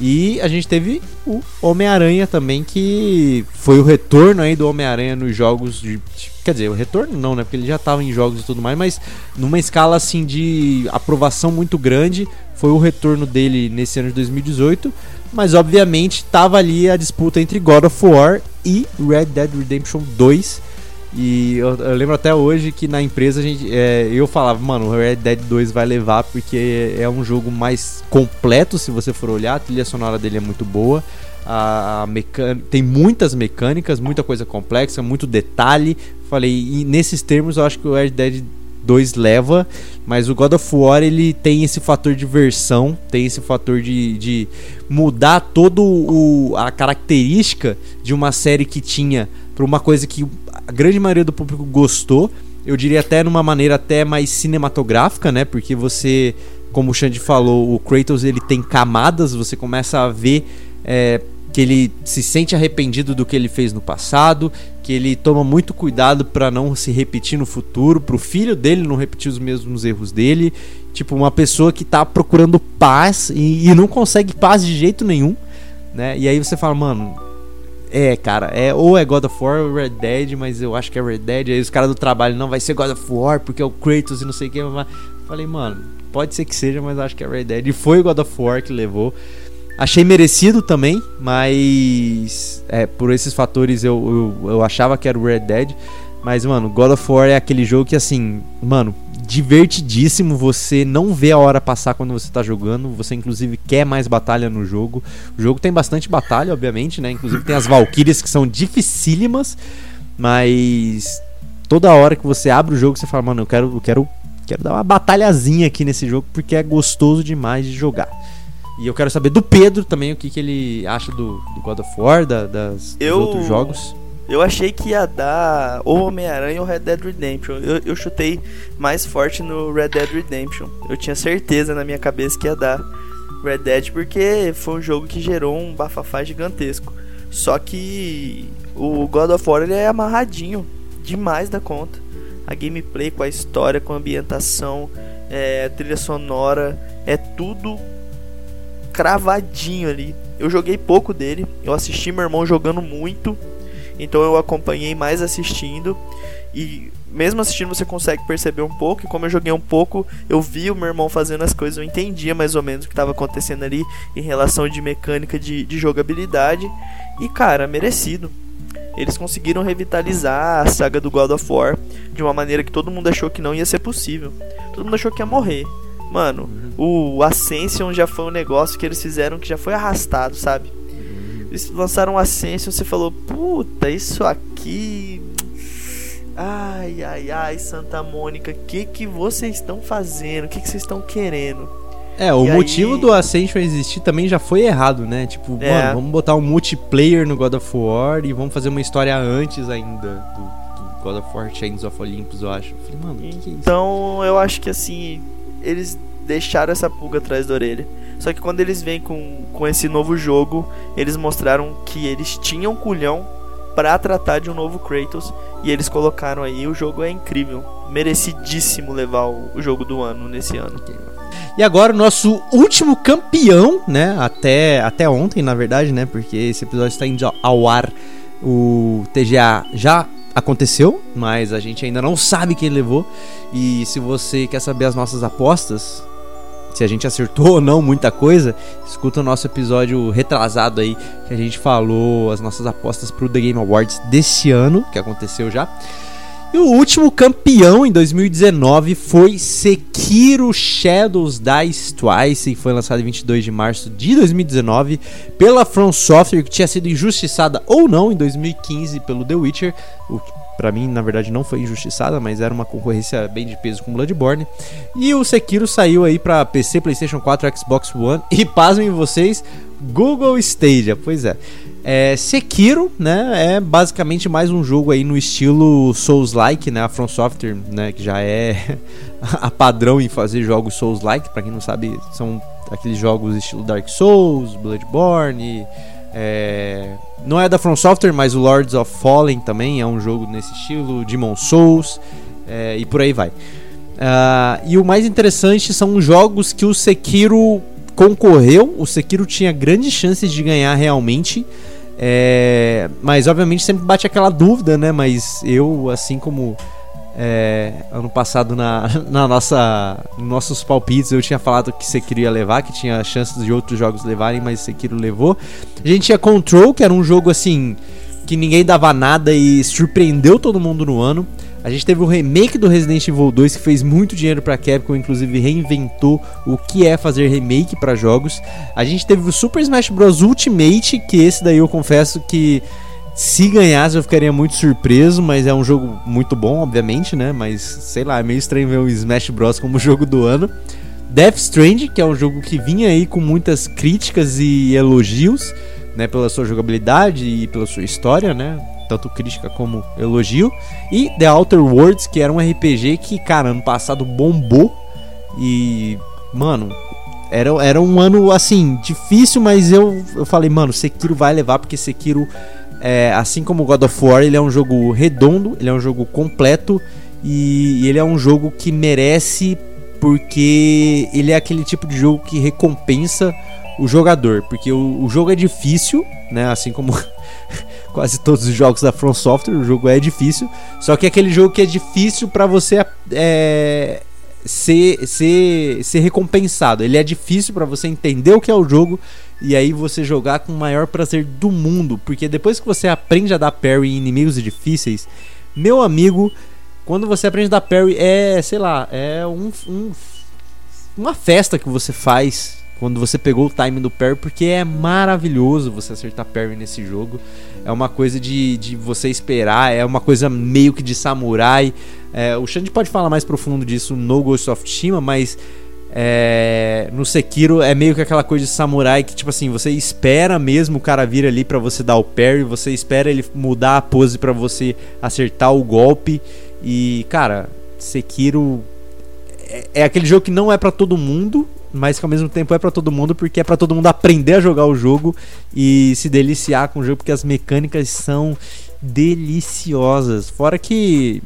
E a gente teve o Homem-Aranha também, que foi o retorno aí do Homem-Aranha nos jogos de. Quer dizer, o retorno não, né? Porque ele já estava em jogos e tudo mais, mas numa escala assim de aprovação muito grande. Foi o retorno dele nesse ano de 2018. Mas obviamente estava ali a disputa entre God of War e Red Dead Redemption 2 e eu, eu, lembro até hoje que na empresa a gente, é, eu falava, mano, o Red Dead 2 vai levar porque é, um jogo mais completo, se você for olhar. A trilha sonora dele é muito boa. A, a tem muitas mecânicas, muita coisa complexa, muito detalhe. Falei, nesses termos eu acho que o Red Dead 2 leva, mas o God of War ele tem esse fator de versão, tem esse fator de, de mudar todo a característica de uma série que tinha para uma coisa que a grande maioria do público gostou. Eu diria até numa maneira até mais cinematográfica, né? Porque você, como o Xande falou, o Kratos ele tem camadas, você começa a ver é, que ele se sente arrependido do que ele fez no passado, que ele toma muito cuidado para não se repetir no futuro, para o filho dele não repetir os mesmos erros dele. Tipo, uma pessoa que tá procurando paz e, e não consegue paz de jeito nenhum, né? E aí você fala, mano, é, cara, é ou é God of War ou Red Dead, mas eu acho que é Red Dead. Aí os caras do trabalho não vai ser God of War porque é o Kratos e não sei o que. Falei, mano, pode ser que seja, mas acho que é Red Dead. E foi o God of War que levou. Achei merecido também, mas é, por esses fatores eu, eu, eu achava que era o Red Dead. Mas, mano, God of War é aquele jogo que, assim, mano, divertidíssimo. Você não vê a hora passar quando você tá jogando. Você, inclusive, quer mais batalha no jogo. O jogo tem bastante batalha, obviamente, né? Inclusive, tem as Valkyrias que são dificílimas. Mas toda hora que você abre o jogo, você fala, mano, eu quero, eu quero, quero dar uma batalhazinha aqui nesse jogo porque é gostoso demais de jogar. E eu quero saber do Pedro também o que, que ele acha do, do God of War, da, das, eu... dos outros jogos. Eu achei que ia dar ou Homem-Aranha ou Red Dead Redemption. Eu, eu chutei mais forte no Red Dead Redemption. Eu tinha certeza na minha cabeça que ia dar Red Dead porque foi um jogo que gerou um bafafá gigantesco. Só que o God of War ele é amarradinho demais da conta. A gameplay com a história, com a ambientação, é, a trilha sonora, é tudo cravadinho ali. Eu joguei pouco dele, eu assisti meu irmão jogando muito então eu acompanhei mais assistindo e mesmo assistindo você consegue perceber um pouco. E como eu joguei um pouco, eu vi o meu irmão fazendo as coisas, eu entendia mais ou menos o que estava acontecendo ali em relação de mecânica de, de jogabilidade. E cara, merecido. Eles conseguiram revitalizar a saga do God of War de uma maneira que todo mundo achou que não ia ser possível. Todo mundo achou que ia morrer. Mano, o Ascension já foi um negócio que eles fizeram que já foi arrastado, sabe? Eles lançaram o Ascension, você falou, puta, isso aqui. Ai, ai, ai, Santa Mônica, o que que vocês estão fazendo? O que que vocês estão querendo? É, o E motivo aí- do Ascension existir também já foi errado, né? Tipo, É. mano, vamos botar um multiplayer no God of War e vamos fazer uma história antes ainda do, do God of War Chains of Olympus, eu acho. Eu falei, mano, que, que é isso? Então eu acho que assim, eles deixaram essa pulga atrás da orelha. Só que quando eles vêm com, com esse novo jogo, eles mostraram que eles tinham culhão pra tratar de um novo Kratos. E eles colocaram aí, o jogo é incrível. Merecidíssimo levar o, o jogo do ano nesse ano. E agora o nosso último campeão, né? Até, até ontem, na verdade, né? Porque esse episódio está indo ao ar. O TGA já aconteceu, mas a gente ainda não sabe quem levou. E se você quer saber as nossas apostas, se a gente acertou ou não muita coisa, escuta o nosso episódio retrasado aí, que a gente falou as nossas apostas pro The Game Awards desse ano, que aconteceu já. E o último campeão em 2019 foi Sekiro Shadows Dice Twice, que foi lançado em 22 de março de 2019 pela From Software, que tinha sido injustiçada ou não em 2015 pelo The Witcher, o pra mim na verdade não foi injustiçada, mas era uma concorrência bem de peso com Bloodborne. E o Sekiro saiu aí pra PC, PlayStation 4, Xbox One e pasmem vocês, Google Stadia. Pois é. É, Sekiro, né, é basicamente mais um jogo aí no estilo Souls-like, né, a From Software, né, que já é a padrão em fazer jogos Souls-like, pra quem não sabe, são aqueles jogos estilo Dark Souls, Bloodborne, é, não é da From Software, mas o Lords of Fallen também é um jogo nesse estilo, Demon Souls, é, e por aí vai. Ah, e o mais interessante são os jogos que o Sekiro concorreu, o Sekiro tinha grandes chances de ganhar realmente, é, mas obviamente sempre bate aquela dúvida, né? Mas eu, assim como é, ano passado na, na nossa nos nossos palpites eu tinha falado que Sekiro ia levar, que tinha chances de outros jogos levarem, mas Sekiro levou. A gente tinha Control, que era um jogo assim que ninguém dava nada e surpreendeu todo mundo no ano. A gente teve o remake do Resident Evil 2 que fez muito dinheiro pra Capcom, inclusive reinventou o que é fazer remake pra jogos. A gente teve o Super Smash Bros Ultimate, que esse daí eu confesso que se ganhasse eu ficaria muito surpreso, mas é um jogo muito bom, obviamente, né? Mas sei lá, é meio estranho ver o Smash Bros como jogo do ano. Death Stranding, que é um jogo que vinha aí com muitas críticas e elogios, né, pela sua jogabilidade e pela sua história, né? Tanto crítica como elogio. E The Outer Worlds, que era um RPG que, cara, ano passado bombou. E, mano, era, era um ano, assim, difícil, mas eu, eu falei, mano, Sekiro vai levar, porque Sekiro, é, assim como God of War, ele é um jogo redondo, ele é um jogo completo. E, e ele é um jogo que merece, porque ele é aquele tipo de jogo que recompensa o jogador, porque o, o jogo é difícil, né? Assim como quase todos os jogos da From Software, o jogo é difícil. Só que é aquele jogo que é difícil para você é, ser, ser, ser recompensado. Ele é difícil para você entender o que é o jogo e aí você jogar com o maior prazer do mundo, porque depois que você aprende a dar parry em inimigos difíceis, meu amigo, quando você aprende a dar parry é, sei lá, é um, um uma festa que você faz quando você pegou o time do parry, porque é maravilhoso você acertar parry nesse jogo. É uma coisa de, de você esperar, é uma coisa meio que de samurai. É, o Xande pode falar mais profundo disso no Ghost of Tsushima, mas é, no Sekiro é meio que aquela coisa de samurai que, tipo assim, você espera mesmo o cara vir ali para você dar o parry, você espera ele mudar a pose para você acertar o golpe. E, cara, Sekiro é, é aquele jogo que não é para todo mundo, mas que ao mesmo tempo é para todo mundo, porque é para todo mundo aprender a jogar o jogo e se deliciar com o jogo, porque as mecânicas são deliciosas. Fora que,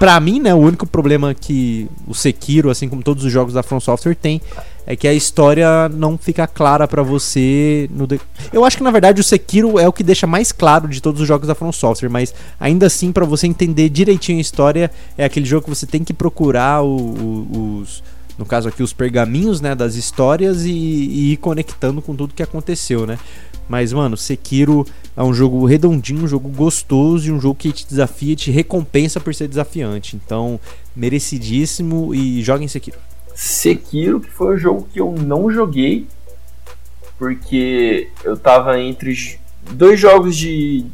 pra mim, né, o único problema que o Sekiro, assim como todos os jogos da From Software, tem é que a história não fica clara pra você no de... Eu acho que na verdade o Sekiro é o que deixa mais claro de todos os jogos da From Software, mas ainda assim pra você entender direitinho a história é aquele jogo que você tem que procurar o- o- os no caso aqui os pergaminhos, né, das histórias e, e ir conectando com tudo que aconteceu, né? Mas mano, Sekiro é um jogo redondinho, um jogo gostoso e um jogo que te desafia, te recompensa por ser desafiante. Então, merecidíssimo e joguem Sekiro. Sekiro, que foi um jogo que eu não joguei, porque eu tava entre dois jogos de,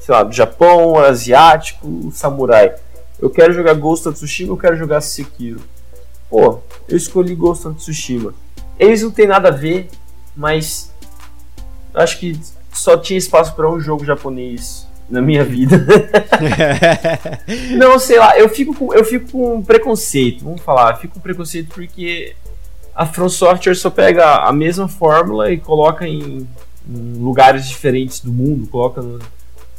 sei lá, do Japão, asiático, samurai. Eu quero jogar Ghost of Tsushima, eu quero jogar Sekiro. Pô, eu escolhi Ghost of Tsushima. Eles não tem nada a ver, mas acho que só tinha espaço para um jogo japonês na minha vida. Não, sei lá, eu fico com, eu fico com preconceito, vamos falar, fico com preconceito porque a From Software só pega a mesma fórmula e coloca em, em lugares diferentes do mundo, coloca no,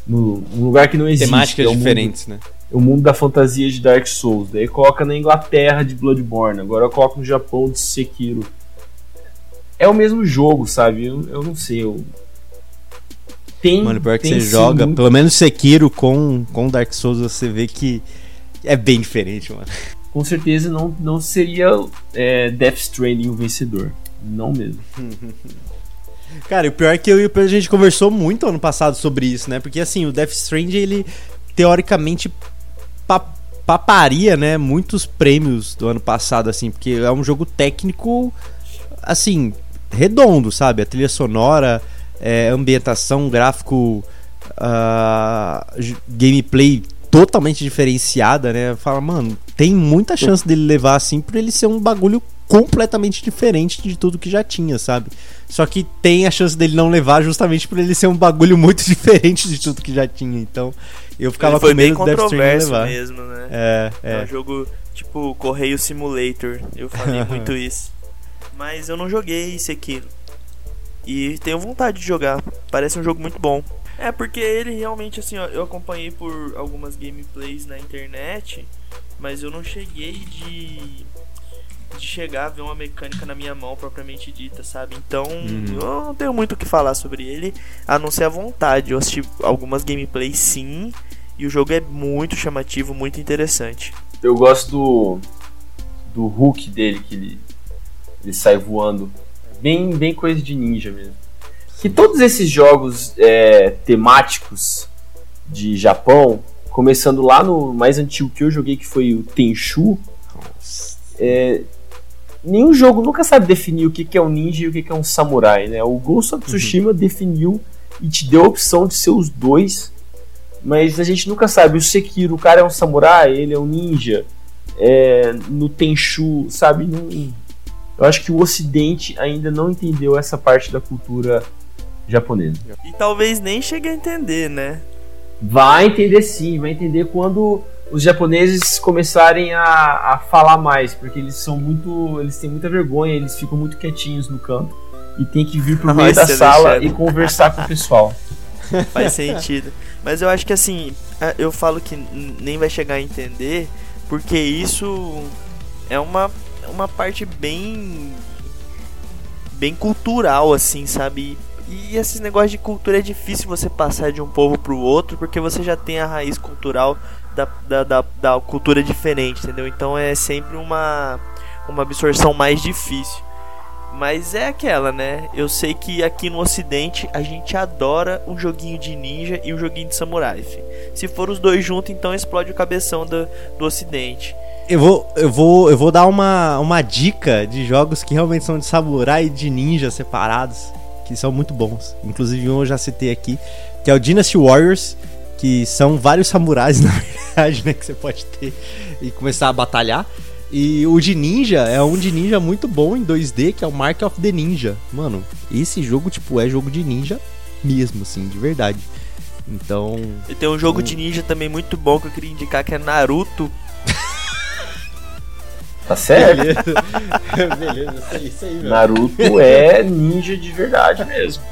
no- num lugar que não existe. Temáticas é o mundo- diferentes, né? o mundo da fantasia de Dark Souls. Daí coloca na Inglaterra de Bloodborne, agora coloca no Japão de Sekiro. É o mesmo jogo, sabe? Eu, eu não sei. Eu... Tem, Mano, pior que tem você joga, muito- pelo menos Sekiro com, com Dark Souls, você vê que é bem diferente, mano. Com certeza não, não seria é, Death Stranding o vencedor. Não mesmo. Cara, o pior é que eu e o Pedro a gente conversou muito ano passado sobre isso, né? Porque assim, o Death Stranding, ele teoricamente pa- paparia, né, muitos prêmios do ano passado, assim, porque é um jogo técnico, assim, redondo, sabe? A trilha sonora, é, ambientação, gráfico, j- gameplay totalmente diferenciada, né? Fala, mano, tem muita chance dele levar assim por ele ser um bagulho completamente diferente de tudo que já tinha, sabe? Só que tem a chance dele não levar justamente por ele ser um bagulho muito diferente de tudo que já tinha. Então, eu ficava com medo do Death Stranding levar. mesmo, né? É, É um é. jogo tipo Correio Simulator. Eu falei muito isso. Mas eu não joguei Sekiro. E tenho vontade de jogar. Parece um jogo muito bom. É, porque ele realmente, assim, ó, eu acompanhei por algumas gameplays na internet, mas eu não cheguei de. de chegar a ver uma mecânica na minha mão propriamente dita, sabe? Então, Uhum. eu não tenho muito o que falar sobre ele, a não ser a vontade. Eu assisti algumas gameplays sim, e o jogo é muito chamativo, muito interessante. Eu gosto do, do hook dele, que ele, ele sai voando. Bem, bem coisa de ninja mesmo. Que todos esses jogos é, temáticos de Japão, começando lá no mais antigo que eu joguei, que foi o Tenchu, é, nenhum jogo nunca sabe definir o que, que é um ninja e o que, que é um samurai, né? O Ghost of Tsushima definiu e te deu a opção de ser os dois, mas a gente nunca sabe. O Sekiro, o cara é um samurai, ele é um ninja. É, no Tenchu, sabe? Não- eu acho que o Ocidente ainda não entendeu essa parte da cultura japonesa. E talvez nem chegue a entender, né? Vai entender sim, vai entender quando os japoneses começarem a, a falar mais, porque eles são muito. Eles têm muita vergonha, eles ficam muito quietinhos no canto. E tem que vir pro meio da sala e conversar com o pessoal. Faz sentido. Mas eu acho que assim, a- eu falo que nem vai chegar a entender, porque isso é uma, uma parte bem. bem cultural, assim, sabe? E esses negócios de cultura é difícil você passar de um povo pro outro, porque você já tem a raiz cultural da, da, da, da cultura diferente, entendeu? Então é sempre uma, uma absorção mais difícil. Mas é aquela, né? Eu sei que aqui no ocidente a gente adora um joguinho de ninja e um joguinho de samurai. Se for os dois juntos, então explode o cabeção do, do ocidente. Eu vou, eu vou, eu vou dar uma, uma dica de jogos que realmente são de samurai e de ninja separados, que são muito bons. Inclusive um eu já citei aqui, que é o Dynasty Warriors, que são vários samurais, na verdade, né, que você pode ter e começar a batalhar. E o de ninja é um de ninja muito bom em 2D, que é o Mark of the Ninja. Mano, esse jogo, tipo, é jogo de ninja mesmo, assim, de verdade. Então, E tem um jogo de ninja também muito bom que eu queria indicar que é Naruto. Tá certo? beleza, beleza, isso aí, Naruto é ninja de verdade mesmo.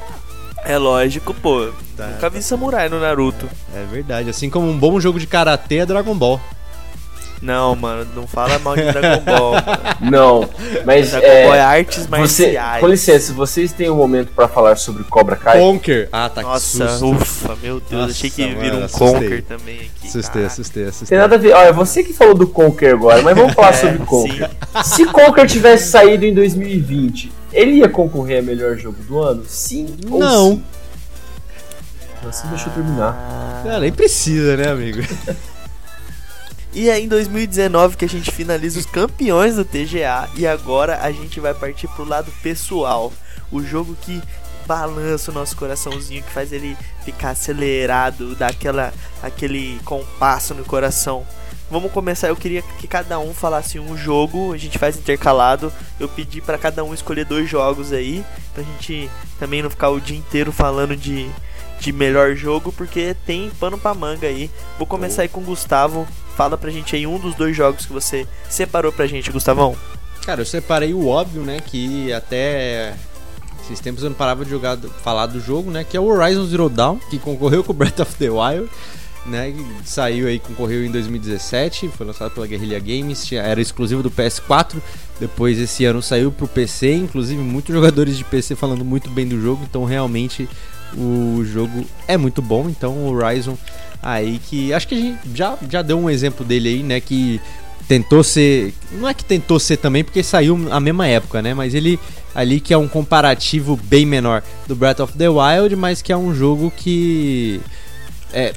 É lógico, pô. Tá. Nunca vi samurai no Naruto. É verdade, assim como um bom jogo de karatê é Dragon Ball. Não, mano, não fala mal de Dragon Ball. mano. Não, mas Dragon é, Ball é artes você, marciais. com licença, vocês têm um momento pra falar sobre Cobra Kai? Conker. Ah, tá que Nossa, susto. ufa, meu Deus, Nossa, achei que vira um assustei. Conker também aqui. Assustei, assustei, assustei. Tem nada a ver. Olha, você que falou do Conker agora, mas vamos falar É, sobre sim. Conker. Se Conker tivesse saído em 2020, ele ia concorrer a melhor jogo do ano? Sim ou Não. sim? Você deixa eu terminar. Cara, nem precisa, né, amigo? E é em 2019 que a gente finaliza os campeões do TGA e agora a gente vai partir pro lado pessoal. O jogo que balança o nosso coraçãozinho, que faz ele ficar acelerado, dá aquela, aquele compasso no coração. Vamos começar, eu queria que cada um falasse um jogo, a gente faz intercalado. Eu pedi pra cada um escolher dois jogos aí, pra gente também não ficar o dia inteiro falando de, de melhor jogo, porque tem pano pra manga aí. Vou começar aí com o Gustavo. Fala pra gente aí um dos dois jogos que você separou pra gente, Gustavão. Cara, eu separei o óbvio, né? Que até esses tempos eu não parava de jogar, falar do jogo, né? Que é o Horizon Zero Dawn, que concorreu com Breath of the Wild, né? Que saiu aí, concorreu em 2017, foi lançado pela Guerrilla Games, era exclusivo do PS4. Depois esse ano saiu pro PC, inclusive muitos jogadores de PC falando muito bem do jogo, então realmente o jogo é muito bom. Então o Horizon aí que acho que a gente já, já deu um exemplo dele aí, né? Que tentou ser. Não é que tentou ser também, porque saiu a mesma época, né? Mas ele ali que é um comparativo bem menor do Breath of the Wild, mas que é um jogo que. É,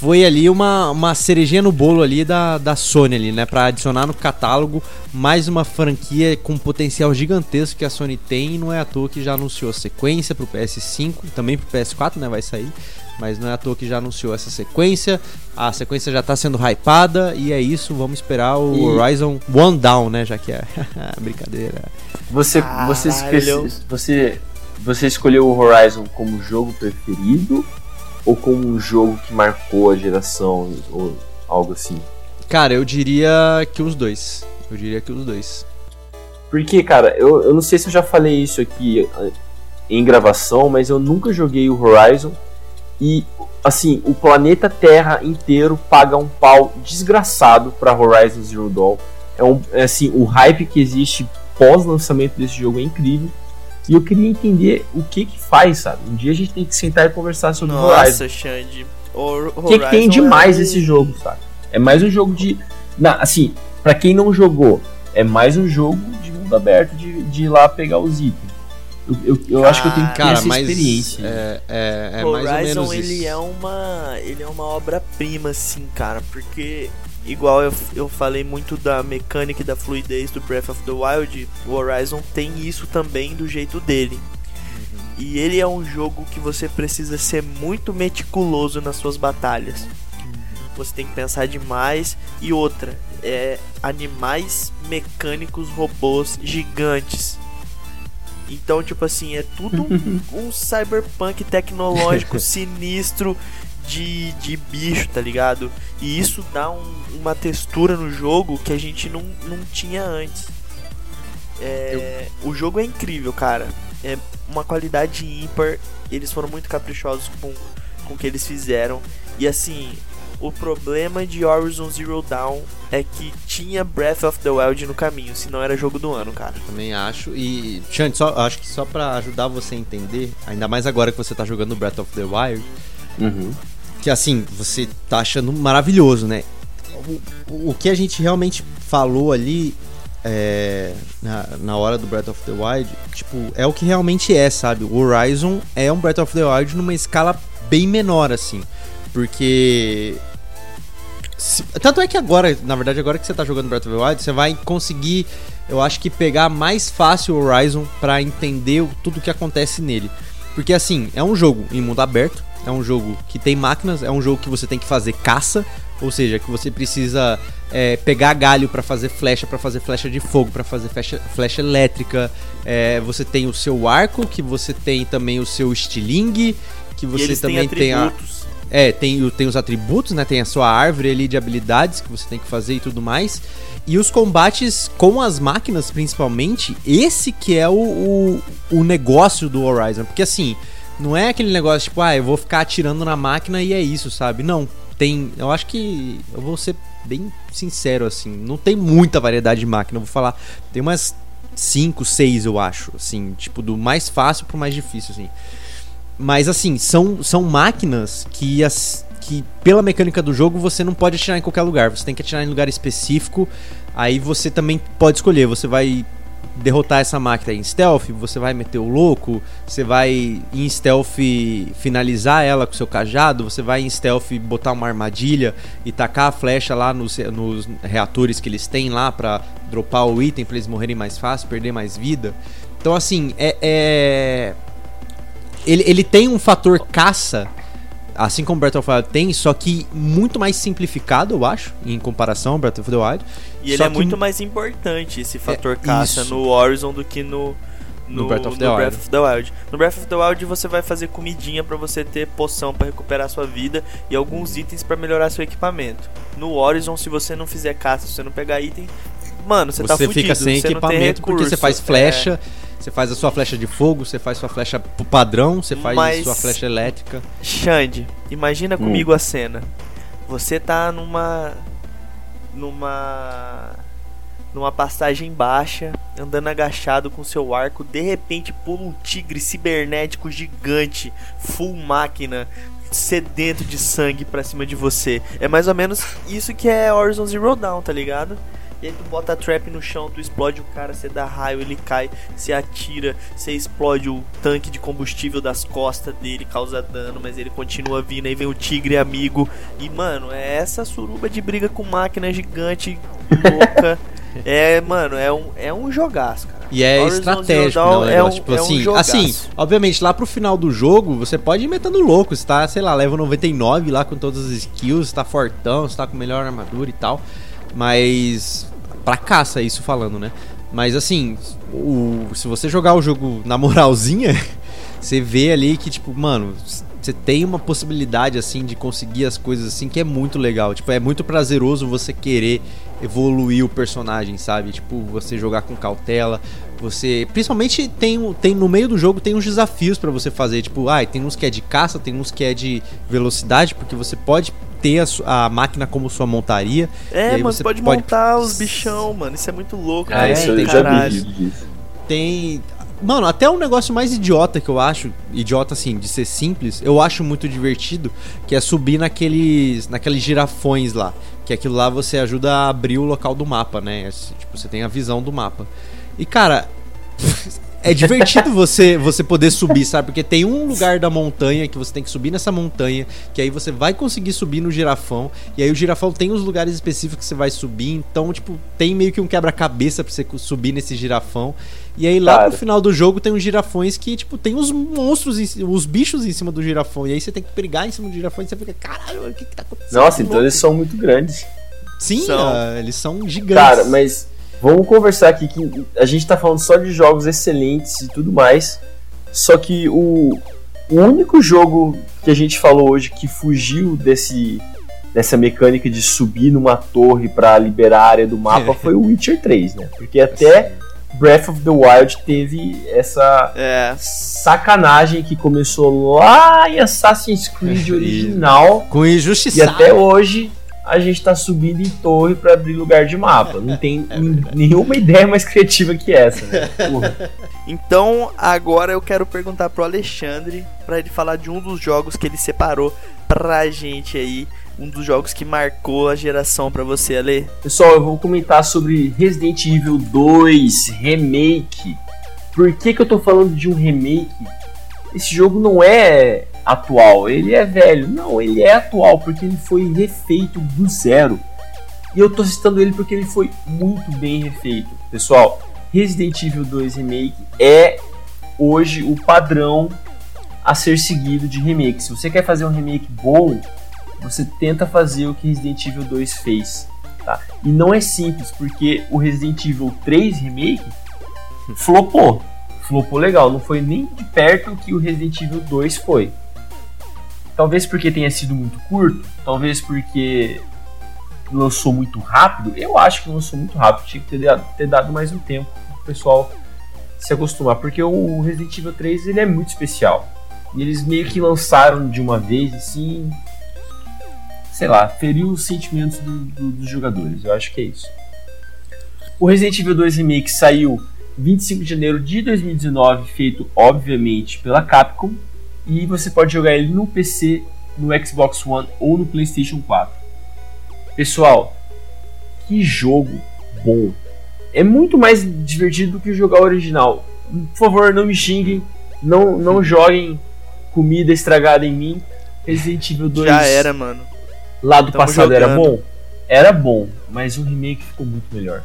foi ali uma, uma cerejinha no bolo ali da, da Sony ali, né? Pra adicionar no catálogo mais uma franquia com potencial gigantesco que a Sony tem e não é à toa que já anunciou sequência pro PS5, também pro PS4, né? Vai sair. Mas não é à toa que já anunciou essa sequência. A sequência já tá sendo hypada e é isso. Vamos esperar o E- Horizon One Down, né? Já que é brincadeira. Você, você, você, você escolheu o Horizon como jogo preferido ou como um jogo que marcou a geração ou algo assim? Cara, eu diria que os dois. Eu diria que os dois. Porque, cara, eu, eu não sei se eu já falei isso aqui eh, em gravação, mas eu nunca joguei o Horizon e, assim, o planeta Terra inteiro paga um pau desgraçado pra Horizon Zero Dawn. É, um, é assim, o hype que existe pós-lançamento desse jogo é incrível. E eu queria entender o que que faz, sabe? Um dia a gente tem que sentar e conversar sobre o Horizon. Nossa, Xande. O, O que, que tem demais é esse jogo, sabe? É mais um jogo de. Na, assim, pra quem não jogou, é mais um jogo de mundo aberto de, de ir lá pegar os itens. Eu, eu, eu acho que eu tenho que ter Cara, essa mas experiência. é, é, é mais ou Horizon menos ele isso. é uma ele é uma obra-prima assim, cara, porque igual eu, eu falei muito da mecânica e da fluidez do Breath of the Wild, o Horizon tem isso também do jeito dele. E ele é um jogo que você precisa ser muito meticuloso nas suas batalhas. Você tem que pensar demais e outra, é animais mecânicos robôs gigantes. Então, tipo assim, é tudo um, um cyberpunk tecnológico sinistro de, de bicho, tá ligado? E isso dá um- uma textura no jogo que a gente não, não tinha antes. É, O jogo é incrível, cara. É uma qualidade ímpar. Eles foram muito caprichosos com, com o que eles fizeram. E assim, o problema de Horizon Zero Dawn é que tinha Breath of the Wild no caminho, senão era jogo do ano, cara. Também acho. E, Chante, só, acho que só pra ajudar você a entender, ainda mais agora que você tá jogando Breath of the Wild, Uhum. que assim, você tá achando maravilhoso, né? O, o que a gente realmente falou ali é, na, na hora do Breath of the Wild, tipo, é o que realmente é, sabe? O Horizon é um Breath of the Wild numa escala bem menor, assim. Porque. Se- tanto é que agora, na verdade, agora que você tá jogando Breath of the Wild, você vai conseguir, eu acho que pegar mais fácil o Horizon pra entender o- tudo que acontece nele. Porque assim, é um jogo em mundo aberto, é um jogo que tem máquinas, é um jogo que você tem que fazer caça, ou seja, que você precisa é, pegar galho pra fazer flecha, pra fazer flecha de fogo, pra fazer flecha, flecha elétrica. É, você tem o seu arco, que você tem também o seu estilingue, que você também tem a. é, tem, tem os atributos, né? Tem a sua árvore ali de habilidades que você tem que fazer e tudo mais. E os combates com as máquinas, principalmente, esse que é o, o, o negócio do Horizon. Porque assim, não é aquele negócio tipo, ah, eu vou ficar atirando na máquina e é isso, sabe? Não. tem. Eu acho que. Eu vou ser bem sincero, assim. Não tem muita variedade de máquina. Eu vou falar. Tem umas 5, 6, eu acho. Assim, tipo, do mais fácil pro mais difícil, assim. Mas assim, são, são máquinas que, as, que, pela mecânica do jogo, você não pode atirar em qualquer lugar. Você tem que atirar em lugar específico. Aí você também pode escolher. Você vai derrotar essa máquina em stealth, você vai meter o louco, você vai em stealth finalizar ela com seu cajado, você vai em stealth botar uma armadilha e tacar a flecha lá nos, nos reatores que eles têm lá para dropar o item para eles morrerem mais fácil, perder mais vida. Então assim, é, é... Ele, ele tem um fator caça assim como Breath of the Wild tem, só que muito mais simplificado, eu acho, em comparação ao Breath of the Wild. E ele é muito mais importante, esse fator é, caça, isso. no Horizon do que no, no, no, Breath, of no Breath, of the Wild. No Breath of the Wild você vai fazer comidinha para você ter poção para recuperar sua vida e alguns itens para melhorar seu equipamento. No Horizon, se você não fizer caça, se você não pegar item, mano, você, você tá fudido. Você fica sem equipamento porque você faz flecha. É você faz a sua flecha de fogo, você faz sua flecha pro padrão, você faz Mas, sua flecha elétrica. Xande, imagina hum. comigo a cena. Você tá numa. numa. numa passagem baixa, andando agachado com seu arco, de repente pula um tigre cibernético gigante, full máquina, sedento de sangue pra cima de você. É mais ou menos isso que é Horizon Zero Dawn, tá ligado? E aí tu bota a trap no chão, tu explode o cara, você dá raio, ele cai, você atira, você explode o tanque de combustível das costas dele, causa dano, mas ele continua vindo, aí vem o tigre amigo. E mano, é essa suruba de briga com máquina gigante, louca. é, mano, é um, é um jogaço, cara. E é Horizon estratégico, não, é, um, tipo é assim, um assim, obviamente lá pro final do jogo, você pode ir metendo louco, você tá, sei lá, level 99 lá com todas as skills, você tá fortão, você tá com melhor armadura e tal. Mas. Pra caça, isso falando, né? Mas assim, o, se você jogar o jogo na moralzinha, você vê ali que, tipo, mano, você tem uma possibilidade assim de conseguir as coisas assim que é muito legal. Tipo, é muito prazeroso você querer evoluir o personagem, sabe? Tipo, você jogar com cautela, você, principalmente tem tem no meio do jogo tem uns desafios para você fazer, tipo, ah, tem uns que é de caça, tem uns que é de velocidade, porque você pode ter a, a máquina como sua montaria. É, mas você pode, pode montar os bichão, mano. Isso é muito louco. É, isso eu já vi. Tem Mano, até um negócio mais idiota que eu acho, idiota assim, de ser simples, eu acho muito divertido, que é subir naqueles, naqueles girafões lá. Que aquilo lá você ajuda a abrir o local do mapa, né? É, tipo, você tem a visão do mapa. E cara, é divertido você você poder subir, sabe? Porque tem um lugar da montanha que você tem que subir nessa montanha, que aí você vai conseguir subir no girafão, e aí o girafão tem os lugares específicos que você vai subir, então, tipo, tem meio que um quebra-cabeça pra você subir nesse girafão. E aí lá Cara. no final do jogo tem uns girafões que, tipo, tem os monstros, os bichos em cima do girafão, e aí você tem que brigar em cima do girafão e você fica, caralho, o que, que tá acontecendo? Nossa, então eles são muito grandes. Sim, são. Uh, eles são gigantes. Cara, mas Vamos conversar aqui que a gente tá falando só de jogos excelentes e tudo mais. Só que o, o único jogo que a gente falou hoje que fugiu desse dessa mecânica de subir numa torre para liberar a área do mapa foi o Witcher 3, né? Porque até Breath of the Wild teve essa é. sacanagem que começou lá em Assassin's Creed original. Com injustiça. E até hoje a gente tá subindo em torre para abrir lugar de mapa. Não tem é nenhuma ideia mais criativa que essa, né? Então, agora eu quero perguntar pro Alexandre para ele falar de um dos jogos que ele separou pra gente aí, um dos jogos que marcou a geração para você, Ale. Pessoal, eu vou comentar sobre Resident Evil 2 Remake. Por que que eu tô falando de um remake? Esse jogo não é atual, ele é velho. Não, ele é atual porque ele foi refeito do zero. E eu tô citando ele porque ele foi muito bem refeito. Pessoal, Resident Evil 2 Remake é hoje o padrão a ser seguido de remake. Se você quer fazer um remake bom, você tenta fazer o que Resident Evil 2 fez. Tá? E não é simples, porque o Resident Evil 3 Remake flopou. Flopou legal, não foi nem de perto o que o Resident Evil 2 foi. Talvez porque tenha sido muito curto, talvez porque lançou muito rápido. Eu acho que lançou muito rápido, tinha que ter dado, ter dado mais um tempo para o pessoal se acostumar, porque o Resident Evil 3 ele é muito especial. E eles meio que lançaram de uma vez assim, sei lá, feriu os sentimentos do, do, dos jogadores. Eu acho que é isso. O Resident Evil 2 Remake saiu 25 de janeiro de 2019, feito obviamente pela Capcom, e você pode jogar ele no PC, no Xbox One ou no PlayStation 4. Pessoal, que jogo bom! É muito mais divertido do que jogar o original. Por favor, não me xinguem, não, não joguem comida estragada em mim. Resident Evil 2 Já era, mano. lá do Tamo passado era jogando. bom? Era bom, mas o remake ficou muito melhor.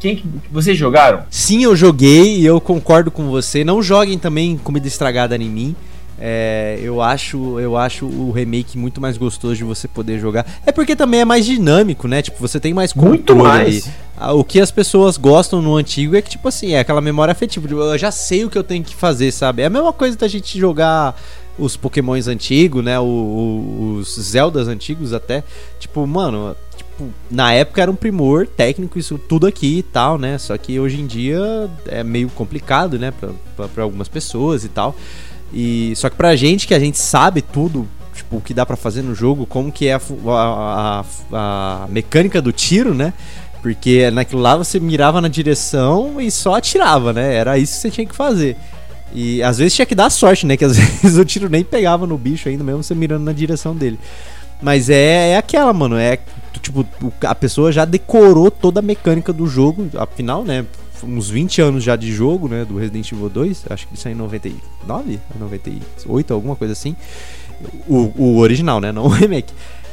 Quem que vocês jogaram? Sim, eu joguei e eu concordo com você. Não joguem também comida estragada em mim. É, eu acho eu acho o remake muito mais gostoso de você poder jogar. É porque também é mais dinâmico, né? Tipo, você tem mais Muito mais. ali. O que as pessoas gostam no antigo é que, tipo assim, é aquela memória afetiva. Tipo, Eu já sei o que eu tenho que fazer, sabe? É a mesma coisa da gente jogar os Pokémons antigos, né? O- o- os Zeldas antigos até. Tipo, mano, tipo, na época era um primor técnico isso tudo aqui e tal, né? Só que hoje em dia é meio complicado, né? Pra, pra, pra algumas pessoas e tal. E só que pra gente que a gente sabe tudo, tipo, o que dá pra fazer no jogo, como que é a, a, a- a mecânica do tiro, né? Porque naquilo lá você mirava na direção e só atirava, né? Era isso que você tinha que fazer. E às vezes tinha que dar sorte, né? Que às vezes o tiro nem pegava no bicho ainda, mesmo você mirando na direção dele. Mas é, é aquela, mano. É tipo, a pessoa já decorou toda a mecânica do jogo. Afinal, né? Uns 20 anos já de jogo, né? Do Resident Evil 2. Acho que isso aí em 99, 98, alguma coisa assim. O, o original, né? Não o remake.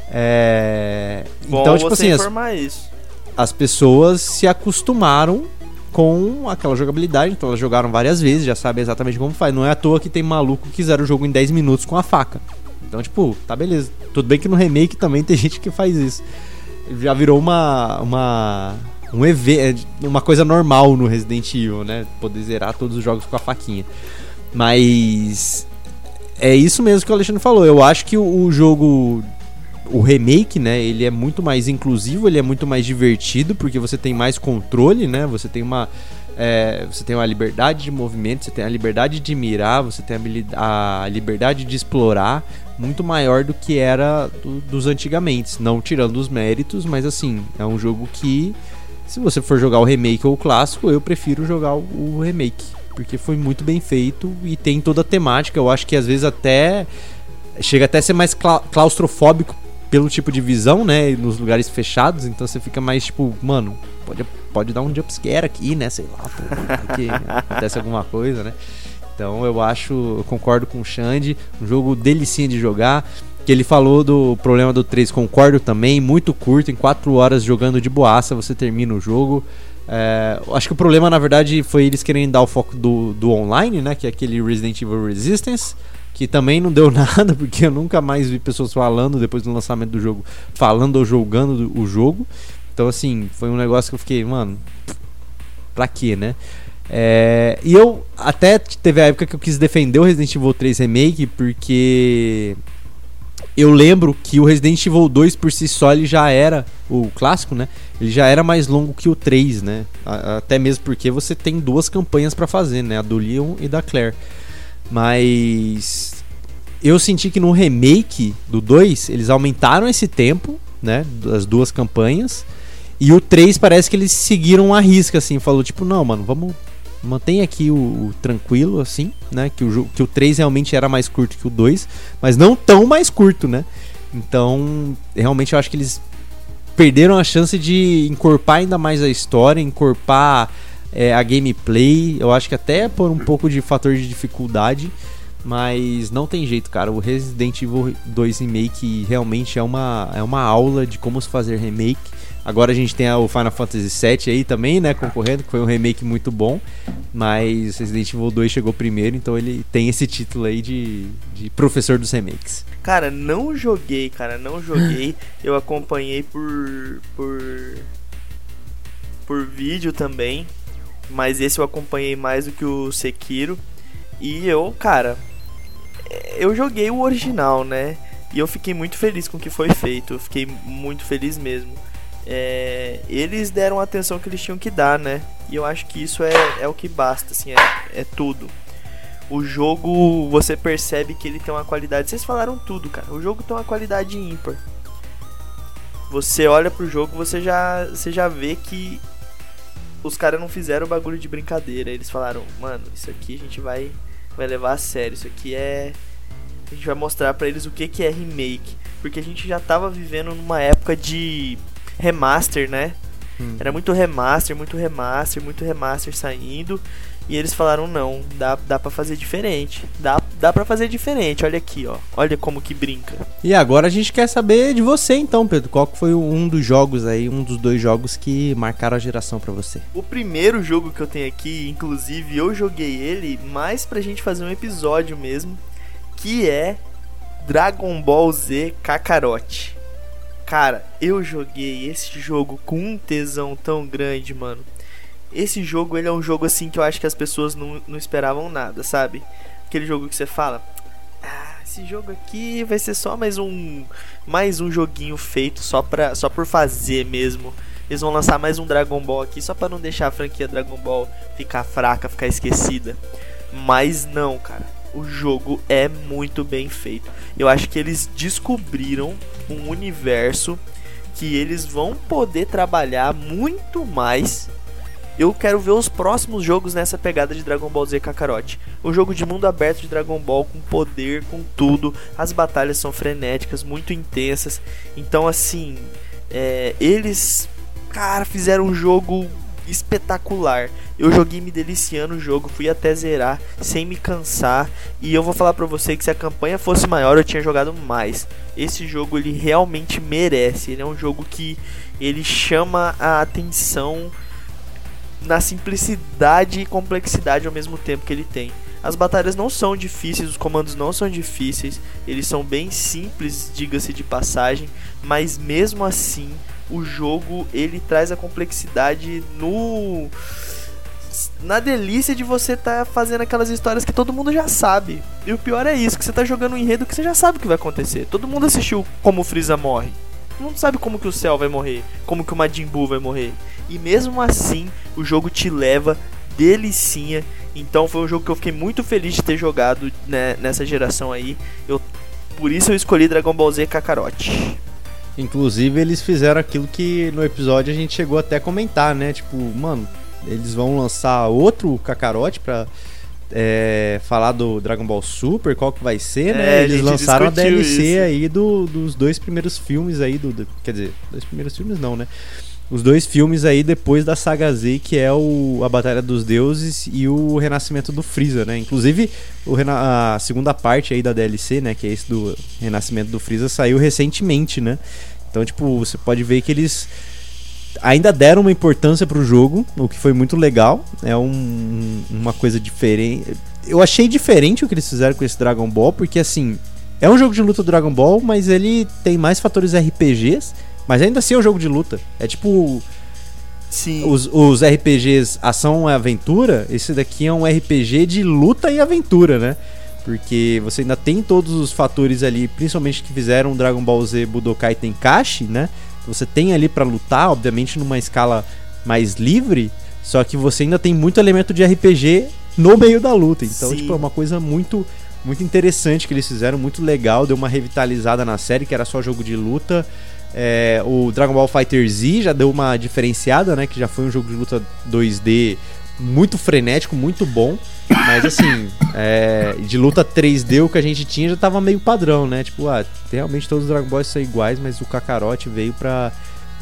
É... Bom então, tipo assim, as, as pessoas se acostumaram com aquela jogabilidade, então elas jogaram várias vezes, já sabem exatamente como faz. Não é à toa que tem maluco que zera o jogo em 10 minutos com a faca. Então, tipo, tá beleza. Tudo bem que no remake também tem gente que faz isso. Já virou uma uma um evento, uma coisa normal no Resident Evil, né? Poder zerar todos os jogos com a faquinha. Mas é isso mesmo que o Alexandre falou. Eu acho que o, jogo o remake, né, ele é muito mais inclusivo, ele é muito mais divertido, porque você tem mais controle, né? Você tem uma é, você tem uma liberdade de movimento, você tem a liberdade de mirar, você tem a liberdade de explorar muito maior do que era do- dos antigamente. Não tirando os méritos, mas assim, é um jogo que, se você for jogar o remake ou o clássico, eu prefiro jogar o, remake. Porque foi muito bem feito e tem toda a temática. Eu acho que às vezes até chega até a ser mais cla- claustrofóbico pelo tipo de visão, né? Nos lugares fechados, então você fica mais tipo, mano, pode, pode dar um jumpscare aqui, né? Sei lá, pô, porque acontece alguma coisa, né? Então eu acho, eu concordo com o Xande, um jogo delicinha de jogar. Que ele falou do problema do 3, concordo também, muito curto, em 4 horas jogando de boaça você termina o jogo. É, acho que o problema, na verdade, foi eles querem dar o foco do, do online, né? Que é aquele Resident Evil Resistance, que também não deu nada, porque eu nunca mais vi pessoas falando depois do lançamento do jogo, falando ou jogando do- o jogo. Então, assim, foi um negócio que eu fiquei, mano, pra quê, né? É, e eu até teve a época que eu quis defender o Resident Evil 3 Remake, porque eu lembro que o Resident Evil 2 por si só ele já era o clássico, né? Ele já era mais longo que o 3, né? Até mesmo porque você tem duas campanhas pra fazer, né? A do Leon e da Claire. Mas eu senti que no remake do 2 eles aumentaram esse tempo, né? Das duas campanhas. E o 3 parece que eles seguiram a risca, assim, falou tipo, não, mano, vamos mantém aqui o, o tranquilo, assim, né? Que o, que o 3 realmente era mais curto que o 2, mas não tão mais curto, né? Então, realmente eu acho que eles perderam a chance de encorpar ainda mais a história, encorpar é, a gameplay. Eu acho que até por um pouco de fator de dificuldade. Mas não tem jeito, cara. O Resident Evil 2 Remake realmente é uma, é uma aula de como se fazer remake. Agora a gente tem o Final Fantasy VII aí também, né? Concorrendo, que foi um remake muito bom. Mas Resident Evil 2 chegou primeiro, então ele tem esse título aí de, de professor dos remakes. Cara, não joguei, cara, não joguei. Eu acompanhei por por por vídeo também, mas esse eu acompanhei mais do que o Sekiro. E eu, cara, eu joguei o original, né? E eu fiquei muito feliz com o que foi feito. Eu fiquei muito feliz mesmo. É, eles deram a atenção que eles tinham que dar, né? E eu acho que isso é, é o que basta, assim, é, é tudo. O jogo, você percebe que ele tem uma qualidade. Vocês falaram tudo, cara. O jogo tem uma qualidade ímpar. você olha pro jogo, você já, você já vê que os caras não fizeram o bagulho de brincadeira. Eles falaram, mano, isso aqui a gente vai, vai levar a sério. Isso aqui é. A gente vai mostrar para eles o que, que é remake. Porque a gente já tava vivendo numa época de remaster, né? Hum. Era muito remaster, muito remaster, muito remaster saindo. E eles falaram, não, dá, dá pra fazer diferente. Dá, dá pra fazer diferente, olha aqui, ó. Olha como que brinca. E agora a gente quer saber de você então, Pedro. Qual foi um dos jogos aí, um dos dois jogos que marcaram a geração para você? O primeiro jogo que eu tenho aqui, inclusive eu joguei ele mais pra gente fazer um episódio mesmo, que é Dragon Ball Z Kakarot. Cara, eu joguei esse jogo com um tesão tão grande, mano. Esse jogo, ele é um jogo assim que eu acho que as pessoas não, não esperavam nada, sabe? Aquele jogo que você fala, ah, esse jogo aqui vai ser só mais um mais um joguinho feito só pra, só por fazer mesmo. Eles vão lançar mais um Dragon Ball aqui só para não deixar a franquia Dragon Ball ficar fraca, ficar esquecida. Mas não, cara. O jogo é muito bem feito. Eu acho que eles descobriram um universo que eles vão poder trabalhar muito mais eu quero ver os próximos jogos nessa pegada de Dragon Ball Z Kakarot. Um jogo de mundo aberto de Dragon Ball com poder, com tudo. As batalhas são frenéticas, muito intensas. Então, assim, é, eles, cara, fizeram um jogo espetacular. Eu joguei me deliciando o jogo, fui até zerar sem me cansar. E eu vou falar pra você que se a campanha fosse maior, eu tinha jogado mais. Esse jogo ele realmente merece. Ele é um jogo que ele chama a atenção na simplicidade e complexidade ao mesmo tempo que ele tem. As batalhas não são difíceis, os comandos não são difíceis, eles são bem simples, diga-se de passagem, mas mesmo assim o jogo ele traz a complexidade no na delícia de você estar tá fazendo aquelas histórias que todo mundo já sabe. E o pior é isso, que você está jogando um enredo que você já sabe o que vai acontecer. Todo mundo assistiu como o Freeza morre. Mundo sabe como que o Cell vai morrer, como que o Majin Buu vai morrer. E mesmo assim, o jogo te leva delicinha. Então foi um jogo que eu fiquei muito feliz de ter jogado né, nessa geração aí. Eu, por isso eu escolhi Dragon Ball Z Kakarot. Inclusive eles fizeram aquilo que no episódio a gente chegou até a comentar, né? Tipo, mano, eles vão lançar outro Kakarot pra é, falar do Dragon Ball Super, qual que vai ser, né? É, Eles lançaram a DLC isso. aí do, dos dois primeiros filmes aí, do, do, quer dizer, dois primeiros filmes não, né? Os dois filmes aí depois da saga Z, que é o A Batalha dos Deuses e o Renascimento do Freeza, né? Inclusive, o a segunda parte aí da DLC, né? Que é esse do Renascimento do Freeza, saiu recentemente, né? Então, tipo, você pode ver que eles ainda deram uma importância pro jogo, o que foi muito legal. É um, uma coisa diferente. Eu achei diferente o que eles fizeram com esse Dragon Ball, porque assim, é um jogo de luta do Dragon Ball, mas ele tem mais fatores RPGs mas ainda assim é um jogo de luta. É tipo. Sim. Os, os RPGs ação e aventura, esse daqui é um RPG de luta e aventura, né? Porque você ainda tem todos os fatores ali, principalmente que fizeram Dragon Ball Z Budokai Tenkaichi, né? Você tem ali para lutar, obviamente numa escala mais livre, só que você ainda tem muito elemento de RPG no meio da luta. Então, Sim. tipo, é uma coisa muito muito interessante que eles fizeram, muito legal, deu uma revitalizada na série, que era só jogo de luta. É, o Dragon Ball Fighter Z já deu uma diferenciada, né? Que já foi um jogo de luta 2D muito frenético, muito bom. Mas assim, é, de luta 3D o que a gente tinha já tava meio padrão, né? Tipo, ah, realmente todos os Dragon Balls são iguais, mas o Kakarot veio pra,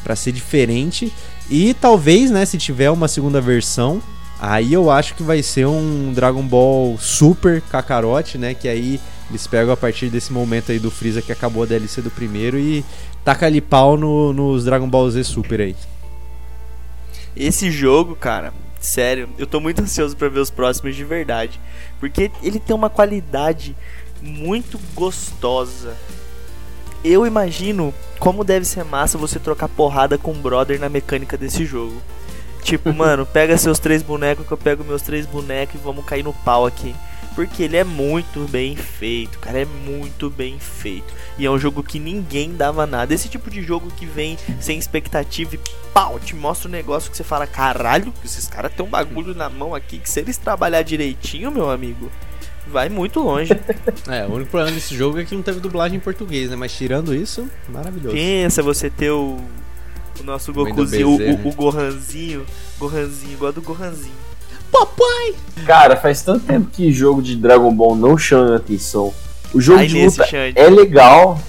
pra ser diferente. E talvez, né, se tiver uma segunda versão, aí eu acho que vai ser um Dragon Ball Super Kakarot, né? Que aí eles pegam a partir desse momento aí do Freeza que acabou a DLC do primeiro e taca ali pau no, nos Dragon Ball Z Super aí. Esse jogo, cara, sério, eu tô muito ansioso pra ver os próximos de verdade. Porque ele tem uma qualidade muito gostosa. Eu imagino como deve ser massa você trocar porrada com um brother na mecânica desse jogo. Tipo, mano, pega seus três bonecos que eu pego meus três bonecos e vamos cair no pau aqui. Porque ele é muito bem feito, cara, é muito bem feito. E é um jogo que ninguém dava nada. Esse tipo de jogo que vem sem expectativa e pau, te mostra um negócio que você fala, caralho, esses caras têm um bagulho na mão aqui que se eles trabalhar direitinho, meu amigo, Vai muito longe. É, o único problema desse jogo é que não teve dublagem em português, né? Mas tirando isso, maravilhoso. Pensa você ter o, o nosso Gokuzinho, o, o, o Gohanzinho. Gohanzinho, igual do Gohanzinho. Papai! Cara, faz tanto tempo que jogo de Dragon Ball não chama atenção. O jogo Aí de luta é legal,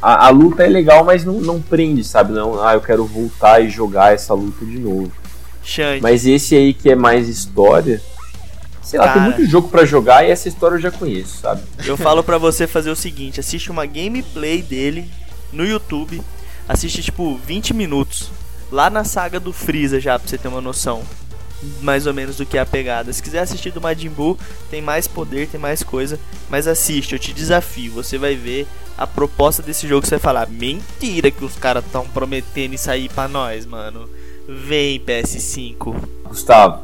a, a luta é legal, mas não, não prende, sabe? Não, ah, eu quero voltar e jogar essa luta de novo. Xande. Mas esse aí que é mais história, sei lá, tem Cara. muito jogo pra jogar e essa história eu já conheço, sabe? Eu falo pra você fazer o seguinte: assiste uma gameplay dele no YouTube. Assiste tipo 20 minutos. Lá na saga do Freeza já, pra você ter uma noção. Mais ou menos do que é a pegada. Se quiser assistir do Majin Buu, tem mais poder, tem mais coisa. Mas assiste, eu te desafio. Você vai ver a proposta desse jogo. Você vai falar: mentira que os caras tão prometendo isso aí pra nós, mano. Vem, PS5. Gustavo,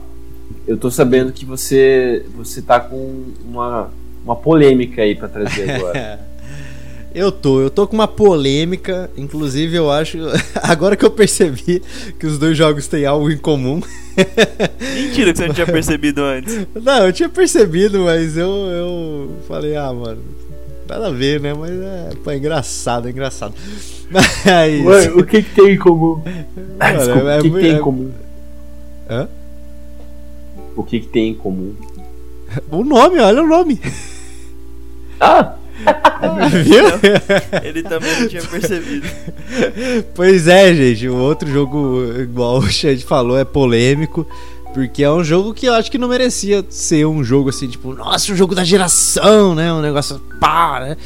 eu tô sabendo que você você tá com uma, uma polêmica aí pra trazer agora. Eu tô, eu tô com uma polêmica, inclusive eu acho, agora que eu percebi que os dois jogos têm algo em comum. Mentira que você não tinha percebido antes. Não, eu tinha percebido, mas eu, eu falei, ah, mano, nada a ver, né? Mas é, pô, é engraçado, é engraçado. Mas. Ué, o que, que tem em comum? Ah, Mano, desculpa, é o que, que tem é- em comum? Hã? O que, que tem em comum? O nome, olha o nome. Ah, Viu? Ele também não tinha percebido. Pois é, gente. O outro jogo, igual o Xande falou, é polêmico. Porque é um jogo que eu acho que não merecia ser um jogo assim, tipo, nossa, um jogo da geração, né? Um negócio pá, né?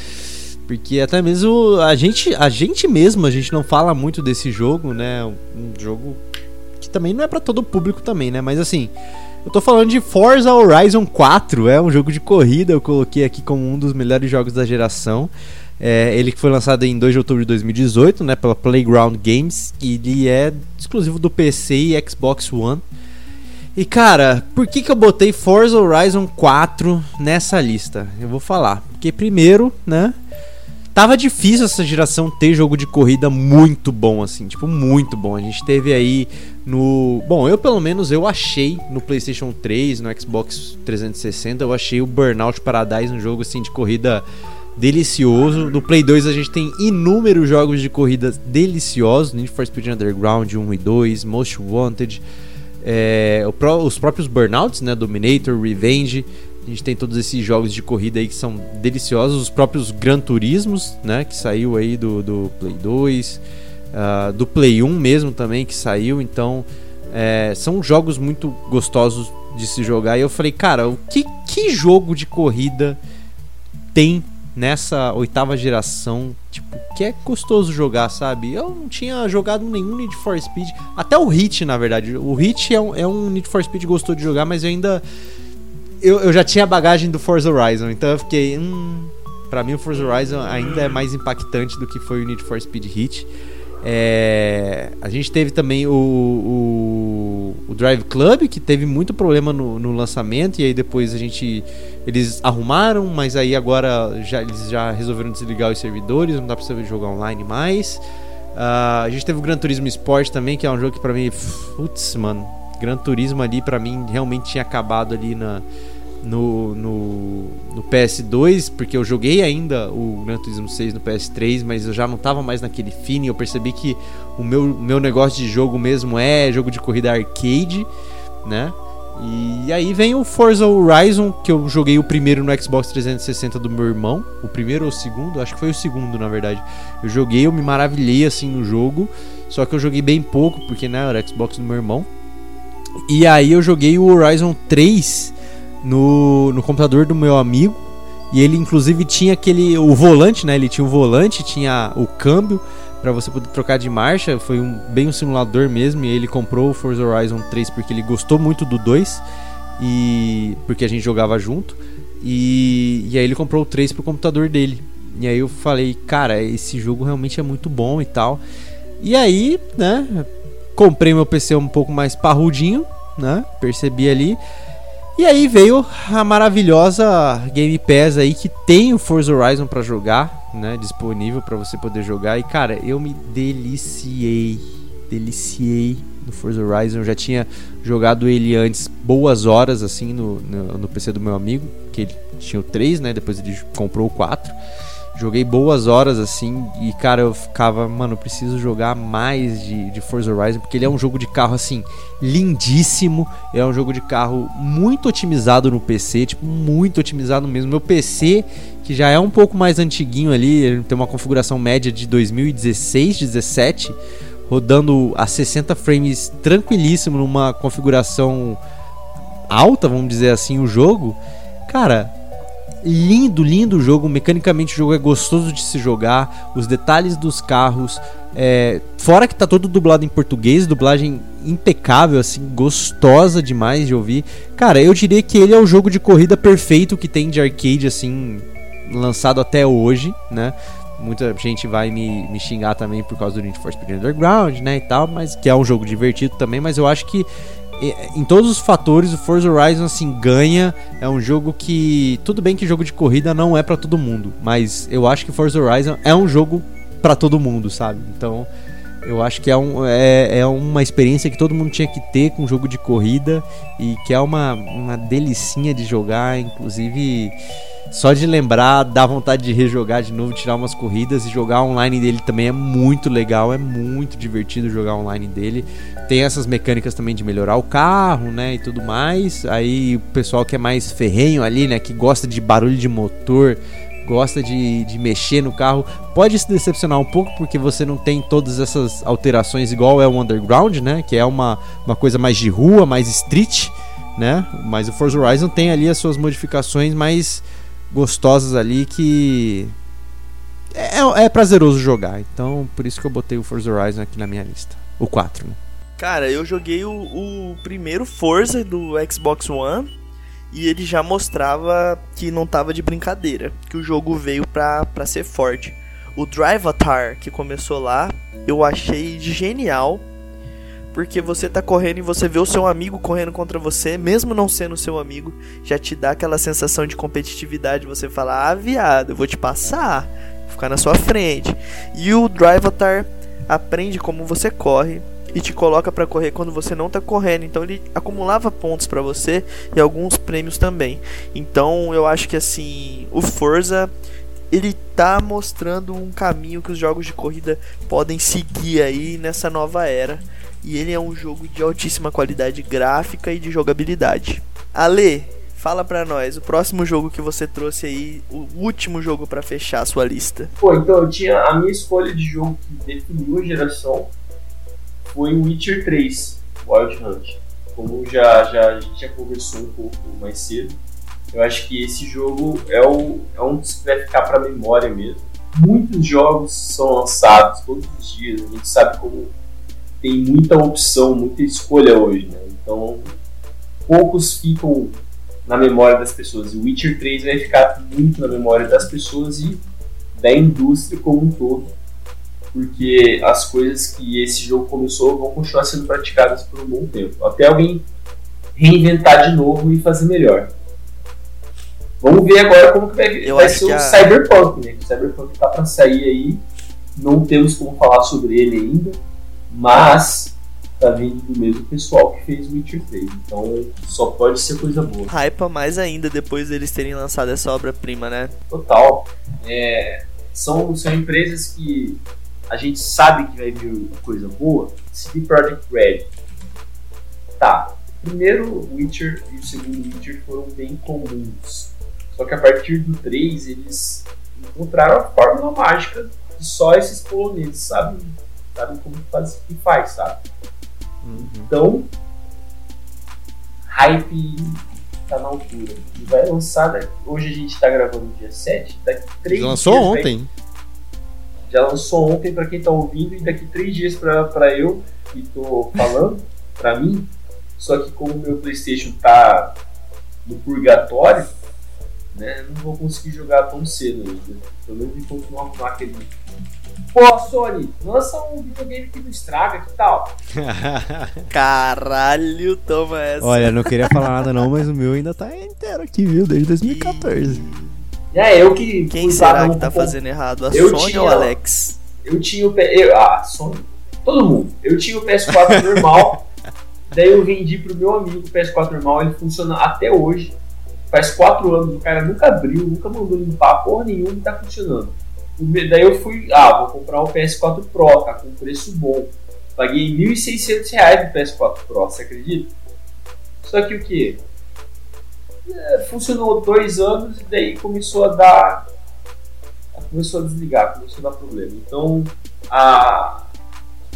Porque até mesmo a gente, a gente mesmo, a gente não fala muito desse jogo, né? Um jogo que também não é pra todo o público também, né? Mas assim, eu tô falando de Forza Horizon 4, é um jogo de corrida, eu coloquei aqui como um dos melhores jogos da geração. É, ele foi lançado em 2 de outubro de 2018, né, pela Playground Games, e ele é exclusivo do PC e Xbox One. E cara, por que, que eu botei Forza Horizon 4 nessa lista? Eu vou falar. Porque primeiro, né, tava difícil essa geração ter jogo de corrida muito bom assim, tipo muito bom. A gente teve aí no, bom, eu pelo menos eu achei no PlayStation 3, no Xbox 360, eu achei o Burnout Paradise um jogo assim de corrida delicioso. No Play 2 a gente tem inúmeros jogos de corrida deliciosos, Need for Speed Underground 1 e 2, Most Wanted, é, os próprios Burnouts, né, Dominator, Revenge. A gente tem todos esses jogos de corrida aí que são deliciosos, os próprios Gran Turismos, né, que saiu aí do, do Play 2, ah, do Play 1 mesmo também que saiu, então é, são jogos muito gostosos de se jogar. E eu falei, cara, o que, que jogo de corrida tem nessa oitava geração, tipo, que é gostoso jogar, sabe? Eu não tinha jogado nenhum Need for Speed, até o Hit, na verdade. O Hit é um, é um Need for Speed gostoso de jogar, mas eu ainda. Eu, eu já tinha a bagagem do Forza Horizon, então eu fiquei. Hum, pra mim, o Forza Horizon ainda é mais impactante do que foi o Need for Speed Hit. É, a gente teve também o, o, o Drive Club, que teve muito problema no, no lançamento, e aí depois a gente. Eles arrumaram, mas aí agora já, eles já resolveram desligar os servidores, não dá pra você jogar online mais. Ah, a gente teve o Gran Turismo Sport também, que é um jogo que pra mim. Putz, mano. Gran Turismo ali pra mim realmente tinha acabado ali na, no, no, no PS2, porque eu joguei ainda o Gran Turismo 6 no PS3, mas eu já não tava mais naquele feeling. Eu percebi que o meu, meu negócio de jogo mesmo é jogo de corrida arcade, né? E aí vem o Forza Horizon, que eu joguei o primeiro no Xbox 360 do meu irmão. O primeiro ou o segundo? Acho que foi o segundo, na verdade. Eu joguei, eu me maravilhei assim no jogo. Só que eu joguei bem pouco, porque né, era Xbox do meu irmão. E aí eu joguei o Horizon 3 no, no computador do meu amigo. E ele inclusive tinha aquele. O volante, né? Ele tinha o volante, tinha o câmbio para você poder trocar de marcha. Foi um, bem um simulador mesmo. E ele comprou o Forza Horizon 3 porque ele gostou muito do 2. E. Porque a gente jogava junto. E, e aí ele comprou o 3 pro computador dele. E aí eu falei, cara, esse jogo realmente é muito bom e tal. E aí, né? Comprei meu PC um pouco mais parrudinho, né? Percebi ali. E aí veio a maravilhosa Game Pass aí que tem o Forza Horizon pra jogar, né, disponível pra você poder jogar. E cara, eu me deliciei, deliciei no Forza Horizon. Eu já tinha jogado ele antes boas horas assim no, no, no PC do meu amigo. que ele tinha o 3, né? Depois ele comprou o 4. Joguei boas horas assim e, cara, eu ficava, mano, preciso jogar mais de, de Forza Horizon porque ele é um jogo de carro assim lindíssimo. É um jogo de carro muito otimizado no PC, tipo, muito otimizado mesmo. Meu PC, que já é um pouco mais antiguinho ali, ele tem uma configuração média de 2016, 17, rodando a 60 frames tranquilíssimo numa configuração alta, vamos dizer assim, o jogo. Cara, lindo, lindo o jogo. Mecanicamente o jogo é gostoso de se jogar. Os detalhes dos carros. É, fora que tá todo dublado em português, dublagem impecável, assim, gostosa demais de ouvir. Cara, eu diria que ele é o jogo de corrida perfeito que tem de arcade, assim, lançado até hoje, né? Muita gente vai me, me xingar também por causa do Need for Speed Underground, né, e tal, mas que é um jogo divertido também, mas eu acho que em todos os fatores, o Forza Horizon assim ganha. É um jogo que tudo bem que jogo de corrida não é para todo mundo, mas eu acho que Forza Horizon é um jogo para todo mundo, sabe? Então, eu acho que é, um, é, é uma experiência que todo mundo tinha que ter com jogo de corrida e que é uma, uma delicinha de jogar, inclusive só de lembrar, dá vontade de rejogar de novo, tirar umas corridas e jogar online dele também é muito legal, é muito divertido jogar online dele. Tem essas mecânicas também de melhorar o carro, né, e tudo mais. Aí o pessoal que é mais ferrenho ali, né, que gosta de barulho de motor, gosta de, de mexer no carro, pode se decepcionar um pouco porque você não tem todas essas alterações igual é o Underground, né, que é uma, uma coisa mais de rua, mais street, né? Mas o Forza Horizon tem ali as suas modificações mais gostosas ali que é, é, prazeroso jogar. Então, por isso que eu botei o Forza Horizon aqui na minha lista. O 4, né? Cara, eu joguei o, o primeiro Forza do Xbox One e ele já mostrava que não tava de brincadeira, que o jogo veio pra, pra ser forte. O Drivatar, que começou lá, eu achei genial porque você tá correndo e você vê o seu amigo correndo contra você, mesmo não sendo seu amigo, já te dá aquela sensação de competitividade. Você fala, ah, viado, eu vou te passar, vou ficar na sua frente. E o Drivatar aprende como você corre e te coloca para correr quando você não tá correndo. Então ele acumulava pontos para você e alguns prêmios também. Então eu acho que assim, o Forza ele tá mostrando um caminho que os jogos de corrida podem seguir aí nessa nova era e ele é um jogo de altíssima qualidade gráfica e de jogabilidade. Ale, fala pra nós, o próximo jogo que você trouxe aí, o último jogo para fechar a sua lista. Pô, então eu tinha a minha escolha de jogo que definiu a geração foi Witcher 3, Wild Hunt. Como já, já a gente já conversou um pouco mais cedo, eu acho que esse jogo é, o, é um dos que vai ficar pra memória mesmo. Muitos jogos são lançados todos os dias, a gente sabe como tem muita opção, muita escolha hoje, né? Então, poucos ficam na memória das pessoas. E o Witcher 3 vai ficar muito na memória das pessoas e da indústria como um todo, porque as coisas que esse jogo começou vão continuar sendo praticadas por um bom tempo, até alguém reinventar de novo e fazer melhor. Vamos ver agora como que vai, vai ser o a... Cyberpunk, né? O Cyberpunk tá para sair aí, não temos como falar sobre ele ainda mas tá vindo do mesmo pessoal que fez Witcher 3. Então só pode ser coisa boa. Hypa mais ainda depois deles terem lançado essa obra-prima, né? Total. É, são, são empresas que a gente sabe que vai vir coisa boa. CD Projekt Red. Tá. O primeiro Witcher e o segundo Witcher foram bem comuns. Só que a partir do 3 eles encontraram a fórmula mágica que só esses poloneses sabem sabe como faz, que faz, sabe? Uhum. Então, hype tá na altura. E vai lançar, daqui, hoje a gente tá gravando dia 7, daqui 3 Já lançou dias, ontem. Já lançou ontem para quem tá ouvindo e daqui 3 dias para eu que tô falando, para mim. Só que como meu PlayStation tá no purgatório, né, não vou conseguir jogar tão cedo ainda. Pelo menos enquanto não arrumar aquele Pô, Sony, lança um videogame que não estraga, que tal? Caralho, toma essa. Olha, não queria falar nada não, mas o meu ainda tá inteiro aqui, viu? Desde 2014. E... É, eu que. Quem será que tá fazendo errado? A eu Sony tinha, ou o Alex? Eu tinha o. Eu, ah, Sony. Todo mundo. Eu tinha o PS4 normal. daí eu vendi pro meu amigo o PS4 normal. Ele funciona até hoje. faz quatro anos, o cara nunca abriu, nunca mandou limpar porra nenhuma e tá funcionando. Daí eu fui, ah, vou comprar um PS4 Pro, tá com preço bom. Paguei R$ 1.600 no PS4 Pro, você acredita? Só que o que? É, funcionou dois anos e daí começou a dar. Começou a desligar, começou a dar problema. Então, a,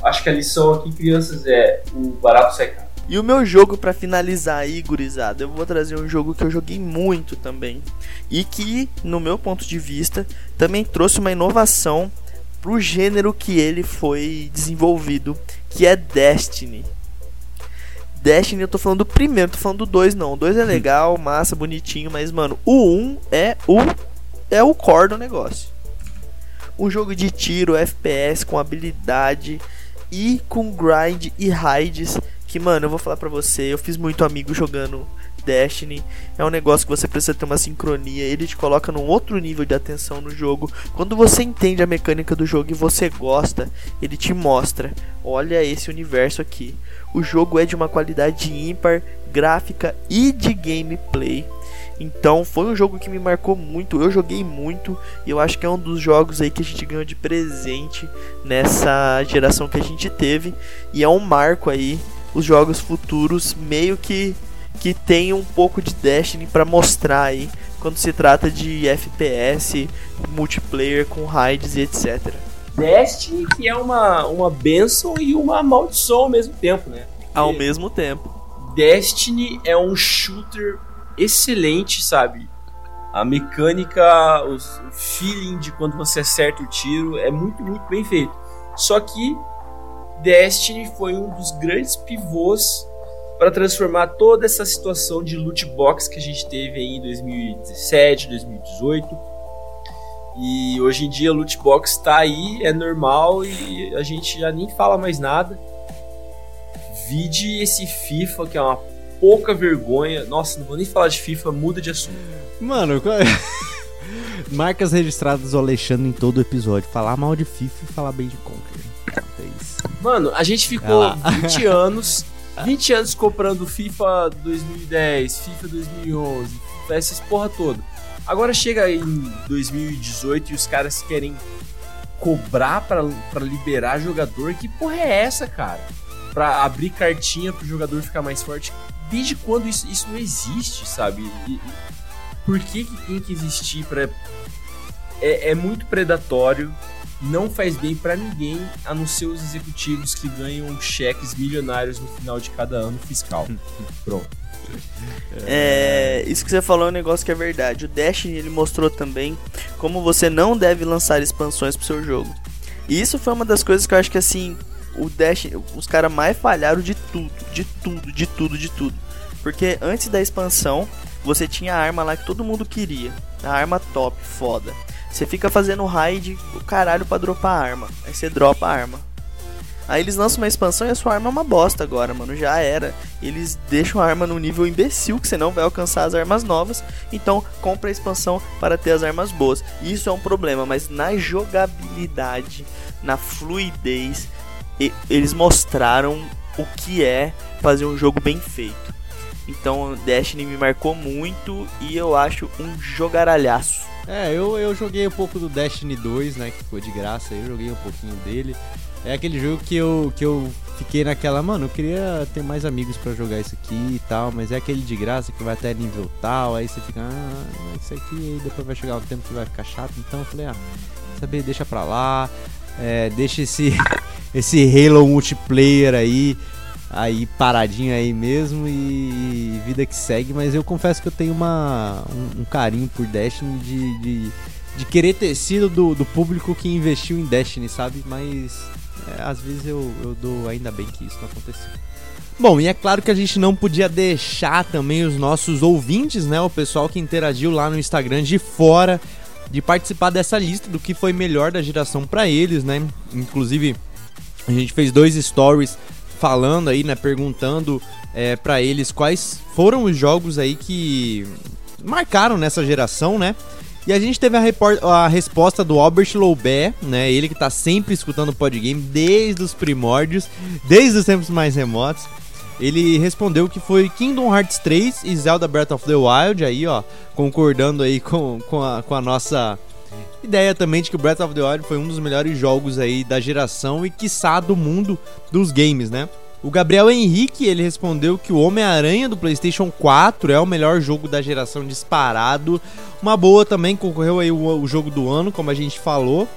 acho que a lição aqui, crianças, é o barato sai caro. E o meu jogo para finalizar aí, gurizada, eu vou trazer um jogo que eu joguei muito também e que, no meu ponto de vista, também trouxe uma inovação pro gênero que ele foi desenvolvido, que é Destiny. Destiny, eu tô falando do primeiro, tô falando do 2 não. O 2 é hum. legal, massa, bonitinho, mas mano, o 1 um é o é o core do negócio. Um jogo de tiro, FPS com habilidade e com grind e raids que, mano, eu vou falar pra você, eu fiz muito amigo jogando Destiny. É um negócio que você precisa ter uma sincronia, ele te coloca num outro nível de atenção no jogo. Quando você entende a mecânica do jogo e você gosta, ele te mostra: olha esse universo aqui. O jogo é de uma qualidade ímpar, gráfica e de gameplay. Então foi um jogo que me marcou muito. Eu joguei muito e eu acho que é um dos jogos aí que a gente ganhou de presente nessa geração que a gente teve. E é um marco aí os jogos futuros meio que que tem um pouco de Destiny para mostrar aí quando se trata de FPS, multiplayer com raids e etc. Destiny que é uma, uma benção e uma maldição ao mesmo tempo, né? Porque ao mesmo tempo. Destiny é um shooter excelente, sabe? A mecânica, o feeling de quando você acerta o tiro é muito, muito bem feito. Só que Destiny foi um dos grandes pivôs para transformar toda essa situação de loot box que a gente teve aí em 2017, 2018. E hoje em dia o loot box está aí, é normal e a gente já nem fala mais nada. Vide esse FIFA que é uma pouca vergonha. Nossa, não vou nem falar de FIFA, muda de assunto. Mano, marcas registradas do Alexandre em todo episódio. Falar mal de FIFA e falar bem de Conquer. Mano, a gente ficou 20 anos, 20 anos comprando FIFA 2010, FIFA 2011, essas porra toda. Agora chega em 2018 e os caras querem cobrar para liberar jogador. Que porra é essa, cara? Pra abrir cartinha pro jogador ficar mais forte. Desde quando isso, isso não existe, sabe? E, e, por que, que tem que existir pra. É, é muito predatório não faz bem para ninguém, a não ser os executivos que ganham cheques milionários no final de cada ano fiscal. Pronto. É, isso que você falou é um negócio que é verdade. O Destiny ele mostrou também como você não deve lançar expansões pro seu jogo. E isso foi uma das coisas que eu acho que assim, o Destiny, os caras mais falharam de tudo, de tudo, de tudo, de tudo. Porque antes da expansão, você tinha a arma lá que todo mundo queria, a arma top, foda. Você fica fazendo raid o caralho pra dropar a arma. Aí você dropa a arma. Aí eles lançam uma expansão e a sua arma é uma bosta agora, mano. Já era. Eles deixam a arma no nível imbecil que você não vai alcançar as armas novas. Então compra a expansão para ter as armas boas. Isso é um problema, mas na jogabilidade, na fluidez, eles mostraram o que é fazer um jogo bem feito. Então Destiny me marcou muito e eu acho um jogaralhaço. É, eu, eu joguei um pouco do Destiny 2, né? Que foi de graça, eu joguei um pouquinho dele. É aquele jogo que eu, que eu fiquei naquela, mano, eu queria ter mais amigos para jogar isso aqui e tal, mas é aquele de graça que vai até nível tal, aí você fica, ah, isso aqui depois vai chegar um tempo que vai ficar chato, então eu falei, ah, saber, deixa pra lá, é, deixa esse, esse Halo multiplayer aí, aí paradinho aí mesmo e vida que segue, mas eu confesso que eu tenho uma, um, um carinho por Destiny de, de, de, querer ter sido do, do público que investiu em Destiny, sabe? Mas é, às vezes eu, eu dou ainda bem que isso não aconteceu. Bom, e é claro que a gente não podia deixar também os nossos ouvintes, né? O pessoal que interagiu lá no Instagram de fora de participar dessa lista do que foi melhor da geração para eles, né? Inclusive, a gente fez dois stories falando aí, né, perguntando é, para eles quais foram os jogos aí que marcaram nessa geração, né? E a gente teve a, a resposta do Albert Loubet, né? Ele que tá sempre escutando o podgame desde os primórdios, desde os tempos mais remotos. ele respondeu que foi Kingdom Hearts 3 e Zelda Breath of the Wild, aí ó, concordando aí com, com, a, com a nossa ideia também de que o Breath of the Wild foi um dos melhores jogos aí da geração e quiçá do mundo dos games, né? O Gabriel Henrique, ele respondeu que o Homem-Aranha do PlayStation 4 é o melhor jogo da geração disparado. Uma boa também, concorreu aí o, o jogo do ano, como a gente falou.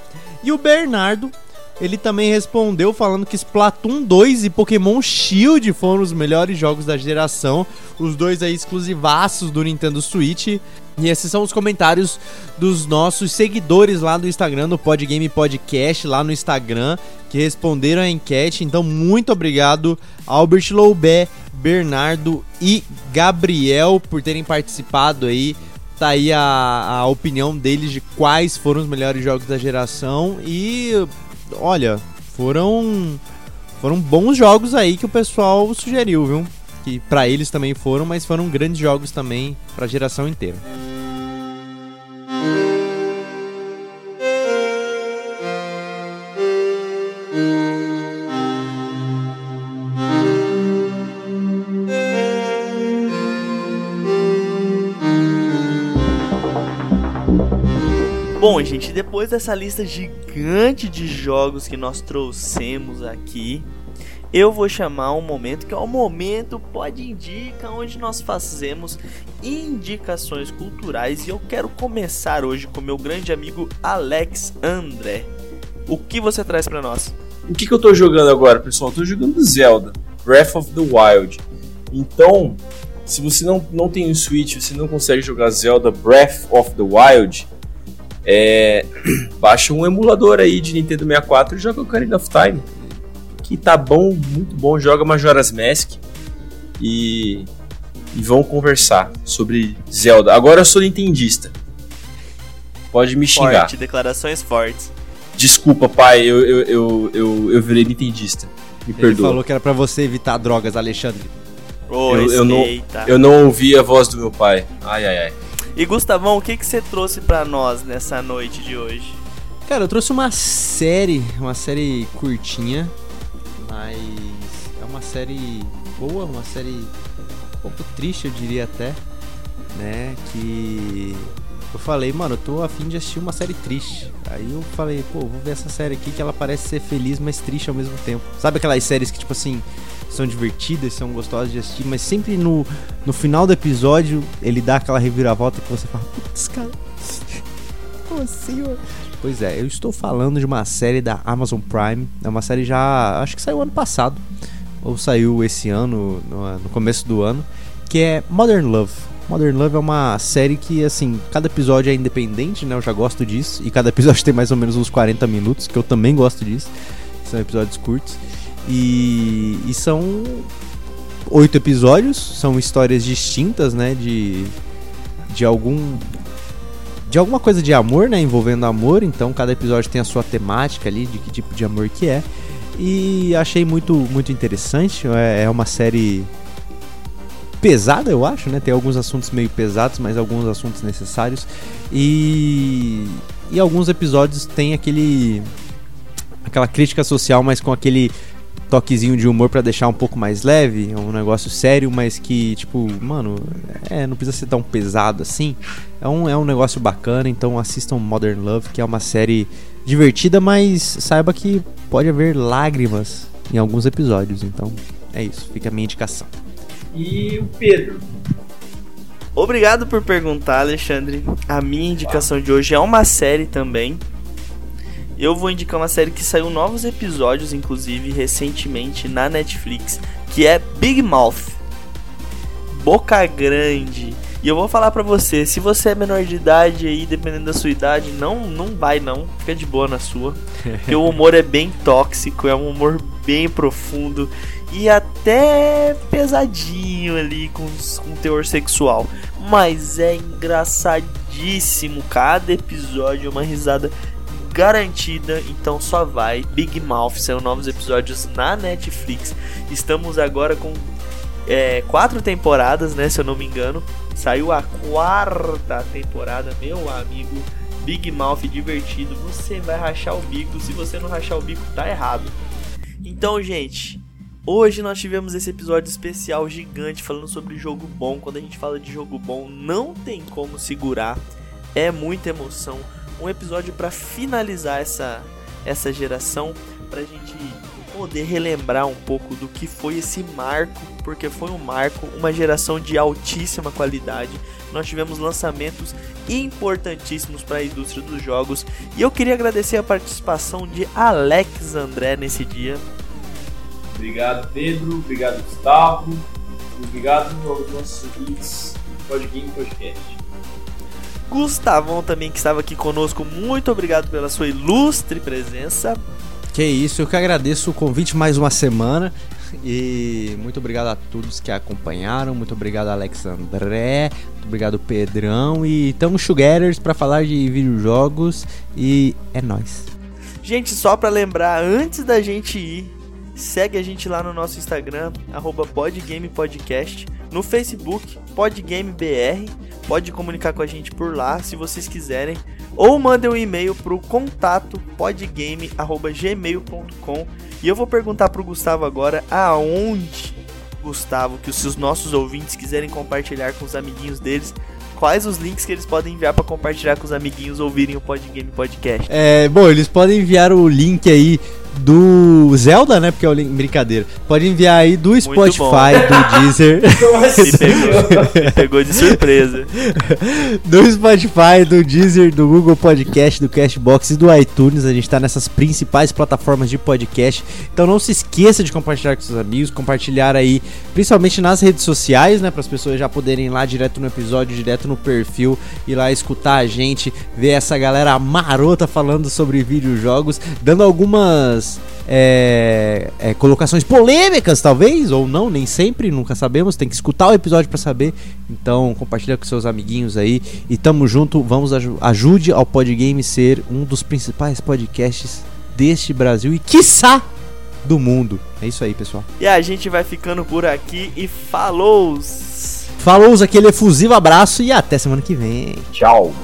E o Bernardo, ele também respondeu falando que Splatoon 2 e Pokémon Shield foram os melhores jogos da geração. Os dois aí exclusivaços do Nintendo Switch. E esses são os comentários dos nossos seguidores lá do Instagram, do Podgame Podcast, lá no Instagram, que responderam a enquete. Então, muito obrigado, Albert Loubé, Bernardo e Gabriel, por terem participado aí. Tá aí a, a opinião deles de quais foram os melhores jogos da geração. E, olha, foram, foram bons jogos aí que o pessoal sugeriu, viu? Que pra eles também foram, mas foram grandes jogos também pra geração inteira. Bom, gente, depois dessa lista gigante de jogos que nós trouxemos aqui, eu vou chamar um momento que é o momento Pode Indica, onde nós fazemos indicações culturais e eu quero começar hoje com meu grande amigo Alex André. O que você traz para nós? O que, que eu tô jogando agora, pessoal? Eu tô jogando Zelda, Breath of the Wild. Então, se você não, não tem um Switch, você não consegue jogar Zelda Breath of the Wild, é, baixa um emulador aí de Nintendo 64 e joga o Ocarina of Time. Que tá bom, muito bom. Joga Majora's Mask e, e vão conversar sobre Zelda. Agora eu sou nintendista. Pode me xingar. Forte, declarações fortes. Desculpa, pai, eu, eu, eu, eu, eu virei nintendista. Me Ele perdoa. falou que era pra você evitar drogas, Alexandre. Oh, eu, eu, não, eu não ouvi a voz do meu pai. Ai, ai, ai. E Gustavão, o que, que você trouxe pra nós nessa noite de hoje? Cara, eu trouxe uma série, uma série curtinha, mas é uma série boa, uma série um pouco triste, eu diria até, né? Que eu falei, mano, eu tô afim de assistir uma série triste. Aí eu falei, pô, vou ver essa série aqui que ela parece ser feliz, mas triste ao mesmo tempo. Sabe aquelas séries que, tipo assim, são divertidas, são gostosas de assistir, mas sempre no, no final do episódio ele dá aquela reviravolta que você fala, putz, cara, como assim, mano? Pois é, eu estou falando de uma série da Amazon Prime. É uma série já. Acho que saiu ano passado. Ou saiu esse ano, no, começo do ano. Que é Modern Love. Modern Love é uma série que, assim, cada episódio é independente, né? Eu já gosto disso. E cada episódio tem mais ou menos uns 40 minutos, que eu também gosto disso. São episódios curtos. E, e são oito episódios, são histórias distintas, né? De, de algum de alguma coisa de amor, né, envolvendo amor, então cada episódio tem a sua temática ali de que tipo de amor que é. E achei muito muito interessante, é, é uma série pesada, eu acho, né? Tem alguns assuntos meio pesados, mas alguns assuntos necessários. E e alguns episódios tem aquele aquela crítica social, mas com aquele toquezinho de humor para deixar um pouco mais leve, é um negócio sério, mas que, tipo, mano, é, não precisa ser tão pesado assim. É um, é um negócio bacana, então assistam Modern Love, que é uma série divertida, mas saiba que pode haver lágrimas em alguns episódios, então é isso, fica a minha indicação. E o Pedro? Obrigado por perguntar, Alexandre. A minha indicação de hoje é uma série também. Eu vou indicar uma série que saiu novos episódios, inclusive, recentemente na Netflix, que é Big Mouth. Boca Grande. E eu vou falar pra você, se você é menor de idade aí, dependendo da sua idade, não não vai não, fica de boa na sua. Porque o humor é bem tóxico, é um humor bem profundo e até pesadinho ali com, com teor sexual. Mas é engraçadíssimo, cada episódio é uma risada garantida, então só vai. Big Mouth saiu novos episódios na Netflix. Estamos agora com é, quatro temporadas, né? Se eu não me engano. Saiu a quarta temporada, meu amigo. Big Mouth divertido. Você vai rachar o bico. Se você não rachar o bico, tá errado. Então, gente, Hoje nós tivemos esse episódio especial gigante falando sobre jogo bom. Quando a gente fala de jogo bom, não tem como segurar. É muita emoção. Um episódio para finalizar essa essa geração, pra gente poder relembrar um pouco do que foi esse marco, porque foi um marco, uma geração de altíssima qualidade. Nós tivemos lançamentos importantíssimos para a indústria dos jogos e eu queria agradecer a participação de Alex André nesse dia. Obrigado, Pedro. Obrigado, Gustavo. Obrigado aos nossos ouvintes do Podgame Podcast. Gustavão também que estava aqui conosco, muito obrigado pela sua ilustre presença. Que isso, eu que agradeço o convite mais uma semana. E muito obrigado a todos que acompanharam. Muito obrigado, Alex André. Muito obrigado, Pedrão. E estamos Sugarers para falar de videojogos. E é nóis. Gente, só para lembrar, antes da gente ir, Segue a gente lá no nosso Instagram, podgamepodcast, no Facebook, podgamebr. Pode comunicar com a gente por lá se vocês quiserem. Ou mandem um e-mail para o contato podgame.gmail.com. E eu vou perguntar para o Gustavo agora aonde, Gustavo, que os nossos ouvintes quiserem compartilhar com os amiguinhos deles, quais os links que eles podem enviar para compartilhar com os amiguinhos ouvirem o Podgame Podcast. É, bom, eles podem enviar o link aí do Zelda, né? Porque é o link, brincadeira. Pode enviar aí do Spotify, do Deezer. Me pegou, me pegou de surpresa. do Spotify, do Deezer, do Google Podcast, do Cashbox e do iTunes. A gente tá nessas principais plataformas de podcast. Então não se esqueça de compartilhar com seus amigos, compartilhar aí, principalmente nas redes sociais, né? Para as pessoas já poderem ir lá direto no episódio, direto no perfil, ir lá escutar a gente, ver essa galera marota falando sobre videojogos, dando algumas é, é, colocações polêmicas, talvez, ou não, nem sempre, nunca sabemos. Tem que escutar o episódio para saber. Então, compartilha com seus amiguinhos aí. E tamo junto. Vamos ajude ao Podgame ser um dos principais podcasts deste Brasil e quiçá do mundo. É isso aí, pessoal. E a gente vai ficando por aqui e falou! Falou, aquele efusivo abraço e até semana que vem. Tchau.